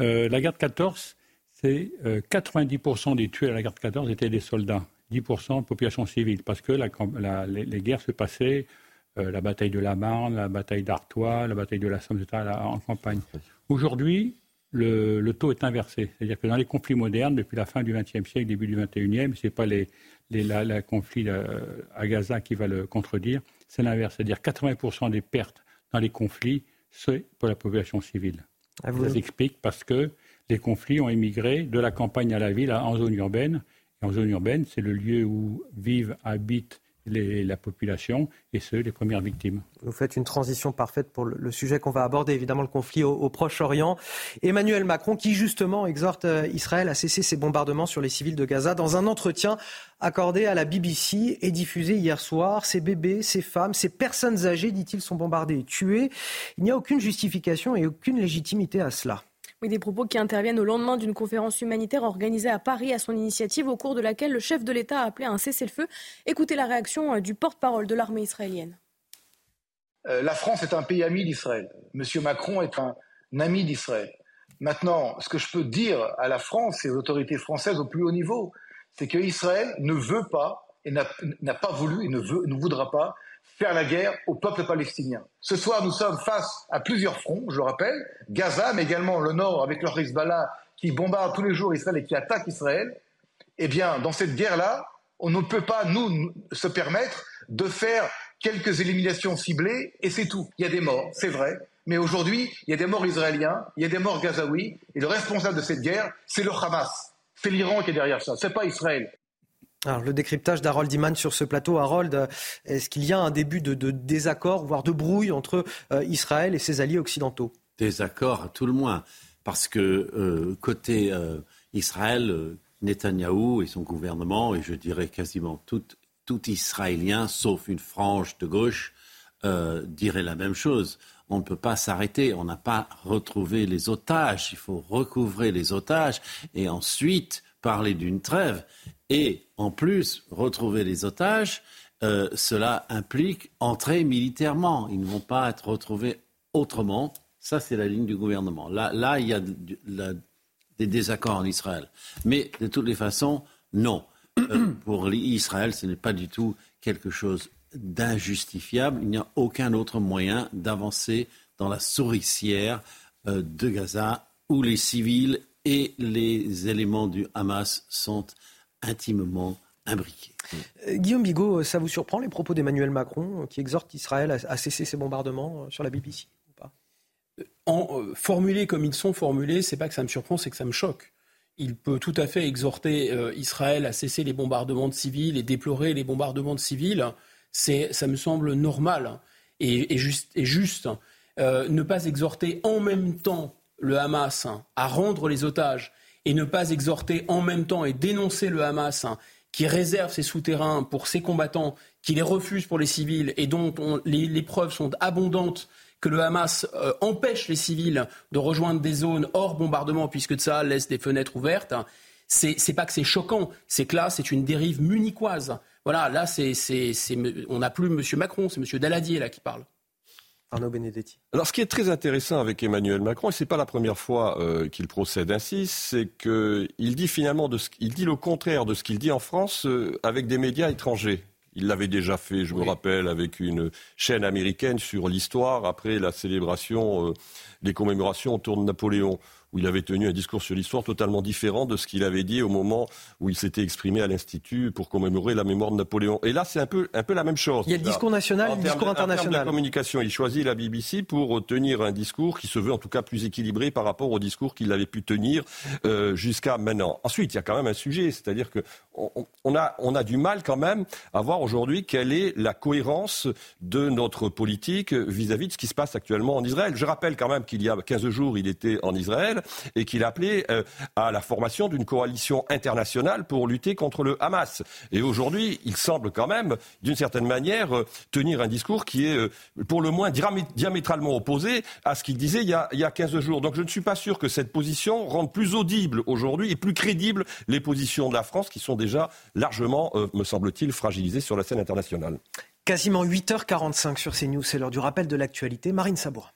Euh, la guerre de 14, c'est 90% euh, des tués à la guerre de 14 étaient des soldats, 10% de population civile, parce que les, guerres se passaient, euh, la bataille de la Marne, la bataille d'Artois, la bataille de la Somme, etc., en campagne. Aujourd'hui, le, taux est inversé. C'est-à-dire que dans les conflits modernes, depuis la fin du XXe siècle, début du XXIe, ce n'est pas les, la, conflit euh, à Gaza qui va le contredire, c'est l'inverse. C'est-à-dire 80% des pertes dans les conflits, c'est pour la population civile. Ah, Ça s'explique parce que les conflits ont émigré de la campagne à la ville en zone urbaine. En zone urbaine, c'est le lieu où vivent, habitent la population et ceux, les premières victimes. Vous faites une transition parfaite pour le, sujet qu'on va aborder, évidemment le conflit au, Proche-Orient. Emmanuel Macron qui justement exhorte euh, Israël à cesser ses bombardements sur les civils de Gaza dans un entretien accordé à la BBC et diffusé hier soir. Ces bébés, ces femmes, ces personnes âgées, dit-il, sont bombardées et tuées. Il n'y a aucune justification et aucune légitimité à cela. Oui, des propos qui interviennent au lendemain d'une conférence humanitaire organisée à Paris à son initiative, au cours de laquelle le chef de l'État a appelé à un cessez-le-feu. Écoutez la réaction euh, du porte-parole de l'armée israélienne. Euh, la France est un pays ami d'Israël. Monsieur Macron est un ami d'Israël. Maintenant, ce que je peux dire à la France et aux autorités françaises au plus haut niveau, c'est qu'Israël ne veut pas et n'a pas voulu et ne, voudra pas faire la guerre au peuple palestinien. Ce soir, nous sommes face à plusieurs fronts, je le rappelle, Gaza, mais également le nord avec leur Hezbollah qui bombarde tous les jours Israël et qui attaque Israël. Eh bien, dans cette guerre-là, on ne peut pas, nous, se permettre de faire quelques éliminations ciblées et c'est tout. Il y a des morts, c'est vrai, mais aujourd'hui, il y a des morts israéliens, il y a des morts gazaouis, et le responsable de cette guerre, c'est le Hamas. C'est l'Iran qui est derrière ça, c'est pas Israël. Alors, le décryptage d'Harold Iman sur ce plateau. Harold, est-ce qu'il y a un début de, désaccord, voire de brouille entre euh, Israël et ses alliés occidentaux? Désaccord à tout le moins. Parce que euh, côté euh, Israël, Netanyahou et son gouvernement, et je dirais quasiment tout, tout Israélien, sauf une frange de gauche, dirait la même chose. On ne peut pas s'arrêter, on n'a pas retrouvé les otages, il faut recouvrer les otages et ensuite parler d'une trêve. Et en plus, retrouver les otages, euh, cela implique entrer militairement. Ils ne vont pas être retrouvés autrement. Ça, c'est la ligne du gouvernement. Là, là il y a des désaccords en Israël. Mais de toutes les façons, non. euh, pour Israël, ce n'est pas du tout quelque chose d'injustifiable. Il n'y a aucun autre moyen d'avancer dans la souricière euh, de Gaza où les civils et les éléments du Hamas sont intimement imbriqués. Euh, Guillaume Bigot, ça vous surprend les propos d'Emmanuel Macron qui exhorte Israël à, cesser ses bombardements sur la BBC en, formulés comme ils sont formulés, c'est pas que ça me surprend, c'est que ça me choque il peut tout à fait exhorter euh, Israël à cesser les bombardements de civils et déplorer les bombardements de civils. C'est, ça me semble normal et, juste. Euh, ne pas exhorter en même temps le Hamas à rendre les otages et ne pas exhorter en même temps et dénoncer le Hamas qui réserve ses souterrains pour ses combattants, qui les refuse pour les civils et dont les preuves sont abondantes que le Hamas euh, empêche les civils de rejoindre des zones hors bombardement puisque ça laisse des fenêtres ouvertes, c'est, c'est pas que c'est choquant, c'est que là, c'est une dérive munichoise. Voilà, là, c'est, on n'a plus M. Macron, c'est M. Daladier là qui parle. Arnaud Benedetti. Alors, ce qui est très intéressant avec Emmanuel Macron, et ce n'est pas la première fois euh, qu'il procède ainsi, c'est qu'il dit finalement de ce, il dit le contraire de ce qu'il dit en France euh, avec des médias étrangers. Il l'avait déjà fait, je me rappelle, avec une chaîne américaine sur l'histoire après la célébration euh, des commémorations autour de Napoléon où il avait tenu un discours sur l'histoire totalement différent de ce qu'il avait dit au moment où il s'était exprimé à l'Institut pour commémorer la mémoire de Napoléon. Et là, c'est un peu, un peu la même chose. Il y a le discours national et le discours international. En de communication, il choisit la BBC pour tenir un discours qui se veut en tout cas plus équilibré par rapport au discours qu'il avait pu tenir euh, jusqu'à maintenant. Ensuite, il y a quand même un sujet, c'est-à-dire que on, a, on a du mal quand même à voir aujourd'hui quelle est la cohérence de notre politique vis-à-vis -vis de ce qui se passe actuellement en Israël. Je rappelle quand même qu'il y a 15 jours, il était en Israël et qu'il appelait euh, à la formation d'une coalition internationale pour lutter contre le Hamas. Et aujourd'hui, il semble quand même, d'une certaine manière, euh, tenir un discours qui est, euh, pour le moins, diamétralement opposé à ce qu'il disait il y, a, il y a 15 jours. Donc je ne suis pas sûr que cette position rende plus audible aujourd'hui et plus crédible les positions de la France qui sont déjà largement, me semble-t-il, fragilisées sur la scène internationale. Quasiment 8h45 sur CNews, c'est l'heure du rappel de l'actualité. Marine Sabour.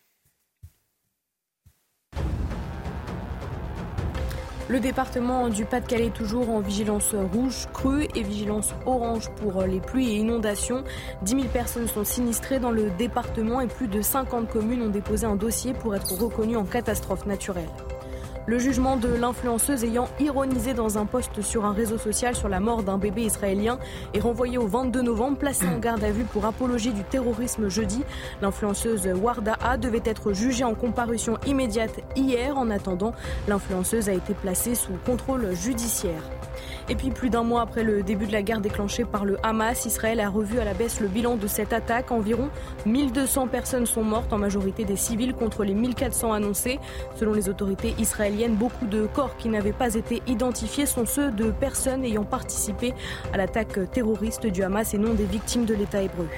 Le département du Pas-de-Calais toujours en vigilance rouge crue et vigilance orange pour les pluies et inondations. 10 000 personnes sont sinistrées dans le département et plus de 50 communes ont déposé un dossier pour être reconnues en catastrophe naturelle. Le jugement de l'influenceuse ayant ironisé dans un post sur un réseau social sur la mort d'un bébé israélien est renvoyé au 22 novembre, placé en garde à vue pour apologie du terrorisme jeudi. L'influenceuse Warda A devait être jugée en comparution immédiate hier. En attendant, l'influenceuse a été placée sous contrôle judiciaire. Et puis plus d'un mois après le début de la guerre déclenchée par le Hamas, Israël a revu à la baisse le bilan de cette attaque. Environ 1200 personnes sont mortes, en majorité des civils, contre les 1400 annoncés. Selon les autorités israéliennes, beaucoup de corps qui n'avaient pas été identifiés sont ceux de personnes ayant participé à l'attaque terroriste du Hamas et non des victimes de l'État hébreu.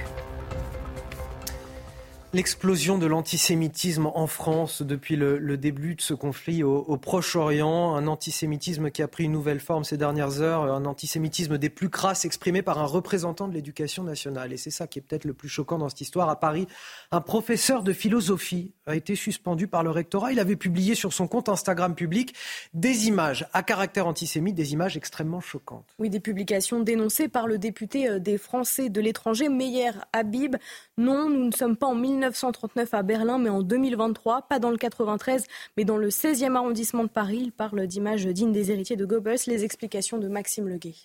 L'explosion de l'antisémitisme en France depuis le, début de ce conflit au, Proche-Orient, un antisémitisme qui a pris une nouvelle forme ces dernières heures, un antisémitisme des plus crasses exprimé par un représentant de l'éducation nationale. Et c'est ça qui est peut-être le plus choquant dans cette histoire. À Paris, un professeur de philosophie a été suspendu par le rectorat. Il avait publié sur son compte Instagram public des images à caractère antisémite, des images extrêmement choquantes. Oui, des publications dénoncées par le député euh, des Français de l'étranger, Meyer Habib. Non, nous ne sommes pas en 1939 à Berlin, mais en 2023, pas dans le 93, mais dans le 16e arrondissement de Paris. Il parle d'images dignes des héritiers de Goebbels. Les explications de Maxime Leguet.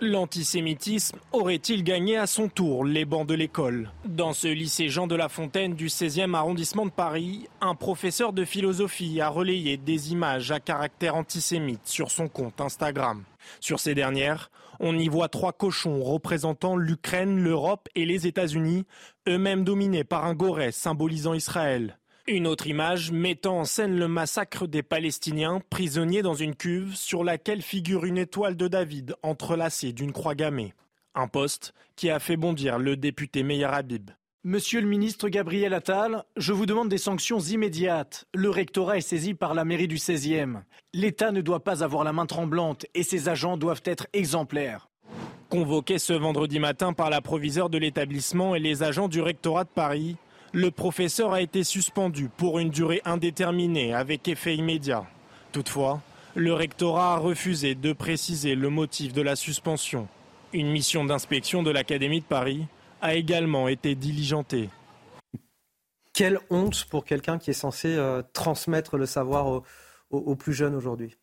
L'antisémitisme aurait-il gagné à son tour les bancs de l'école? Dans ce lycée Jean de La Fontaine du 16e arrondissement de Paris, un professeur de philosophie a relayé des images à caractère antisémite sur son compte Instagram. Sur ces dernières, on y voit trois cochons représentant l'Ukraine, l'Europe et les États-Unis, eux-mêmes dominés par un goret symbolisant Israël. Une autre image mettant en scène le massacre des Palestiniens prisonniers dans une cuve sur laquelle figure une étoile de David entrelacée d'une croix gammée. Un poste qui a fait bondir le député Meir Habib. Monsieur le ministre Gabriel Attal, je vous demande des sanctions immédiates. Le rectorat est saisi par la mairie du 16e. L'État ne doit pas avoir la main tremblante et ses agents doivent être exemplaires. Convoqué ce vendredi matin par la proviseure de l'établissement et les agents du rectorat de Paris, le professeur a été suspendu pour une durée indéterminée avec effet immédiat. Toutefois, Le rectorat a refusé de préciser le motif de la suspension. Une mission d'inspection de l'Académie de Paris a également été diligentée. Quelle honte pour quelqu'un qui est censé euh, transmettre le savoir aux plus jeunes aujourd'hui.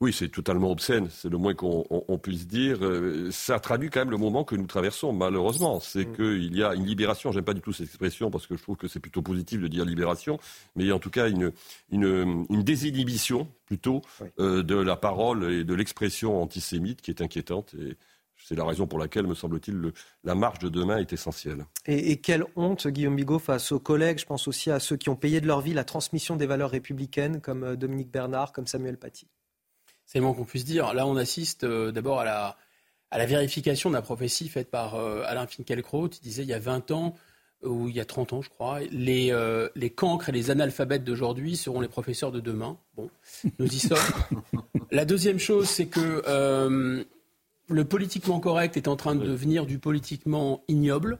Oui, c'est totalement obscène, c'est le moins qu'on puisse dire. Euh, ça traduit quand même le moment que nous traversons, malheureusement. C'est mm. qu'il y a une libération, j'aime pas du tout cette expression parce que je trouve que c'est plutôt positif de dire libération, mais il y a en tout cas une, une, désinhibition plutôt euh, de la parole et de l'expression antisémite qui est inquiétante. Et c'est la raison pour laquelle, me semble-t-il, la marche de demain est essentielle. Et, et, quelle honte, Guillaume Bigot, face aux collègues, je pense aussi à ceux qui ont payé de leur vie la transmission des valeurs républicaines, comme euh, Dominique Bernard, comme Samuel Paty. C'est le moins qu'on puisse dire. Là, on assiste euh, d'abord à la, à la vérification de la prophétie faite par euh, Alain Finkielkraut. Il disait il y a 20 ans, ou il y a 30 ans, je crois, les, euh, les cancres et les analphabètes d'aujourd'hui seront les professeurs de demain. Bon, nous y sommes. la deuxième chose, c'est que le politiquement correct est en train de devenir du politiquement ignoble.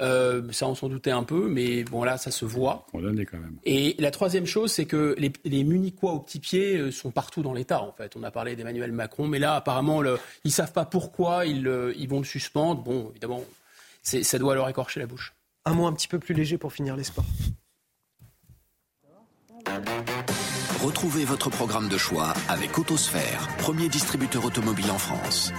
Euh, ça, on s'en doutait un peu, mais bon, là, ça se voit. quand même. Et la troisième chose, c'est que les, les, munichois au petit pied euh, sont partout dans l'État, en fait. On a parlé d'Emmanuel Macron, mais là, apparemment, le, ils ne savent pas pourquoi ils, euh, ils, vont le suspendre. Bon, évidemment, ça doit leur écorcher la bouche. Un mot un petit peu plus léger pour finir les sports. Retrouvez votre programme de choix avec Autosphère, premier distributeur automobile en France.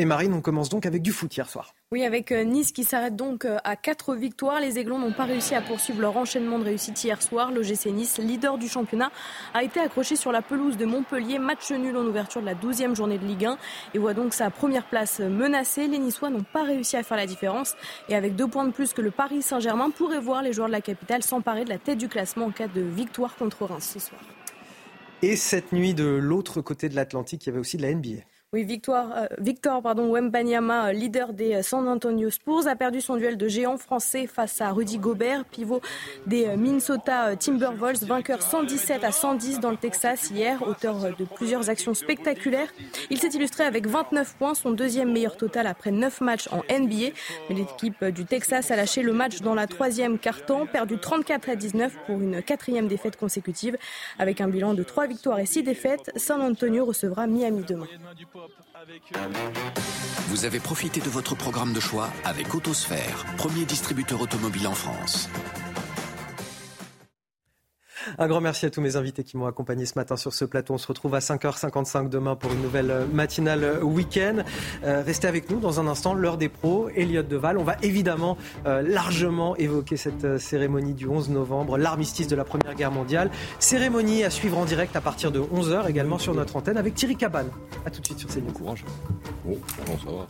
Et Marine, on commence donc avec du foot hier soir. Oui, avec euh, Nice qui s'arrête donc euh, à quatre victoires. Les Aiglons n'ont pas réussi à poursuivre leur enchaînement de réussite hier soir. Le GC Nice, leader du championnat, a été accroché sur la pelouse de Montpellier. Match nul en ouverture de la 12e journée de Ligue 1 et voit donc sa première place menacée. Les Niçois n'ont pas réussi à faire la différence et avec deux points de plus que le Paris Saint-Germain pourrait voir les joueurs de la capitale s'emparer de la tête du classement en cas de victoire contre Reims ce soir. Et cette nuit, de l'autre côté de l'Atlantique, il y avait aussi de la NBA. Oui, Victor, euh, Victor pardon, Wembanyama, euh, leader des euh, San Antonio Spurs, a perdu son duel de géant français face à Rudy Gobert, pivot des Minnesota Timberwolves, vainqueur 117 à 110 dans le Texas hier, auteur de plusieurs actions spectaculaires. Il s'est illustré avec 29 points, son deuxième meilleur total après 9 matchs en NBA. Mais l'équipe du Texas a lâché le match dans la troisième quart-temps, perdu 34 à 19 pour une quatrième défaite consécutive. Avec un bilan de 3 victoires et 6 défaites, San Antonio recevra Miami demain. Vous avez profité de votre programme de choix avec Autosphère, premier distributeur automobile en France. Un grand merci à tous mes invités qui m'ont accompagné ce matin sur ce plateau. On se retrouve à 5h55 demain pour une nouvelle euh, matinale euh, week-end. Euh, restez avec nous dans un instant, l'heure des pros, Elliot Deval. On va évidemment largement évoquer cette cérémonie du 11 novembre, l'armistice de la Première Guerre mondiale. Cérémonie à suivre en direct à partir de 11h également sur notre antenne avec Thierry Cabane. A tout de suite sur CNews. Bon courage. Bon, ça va.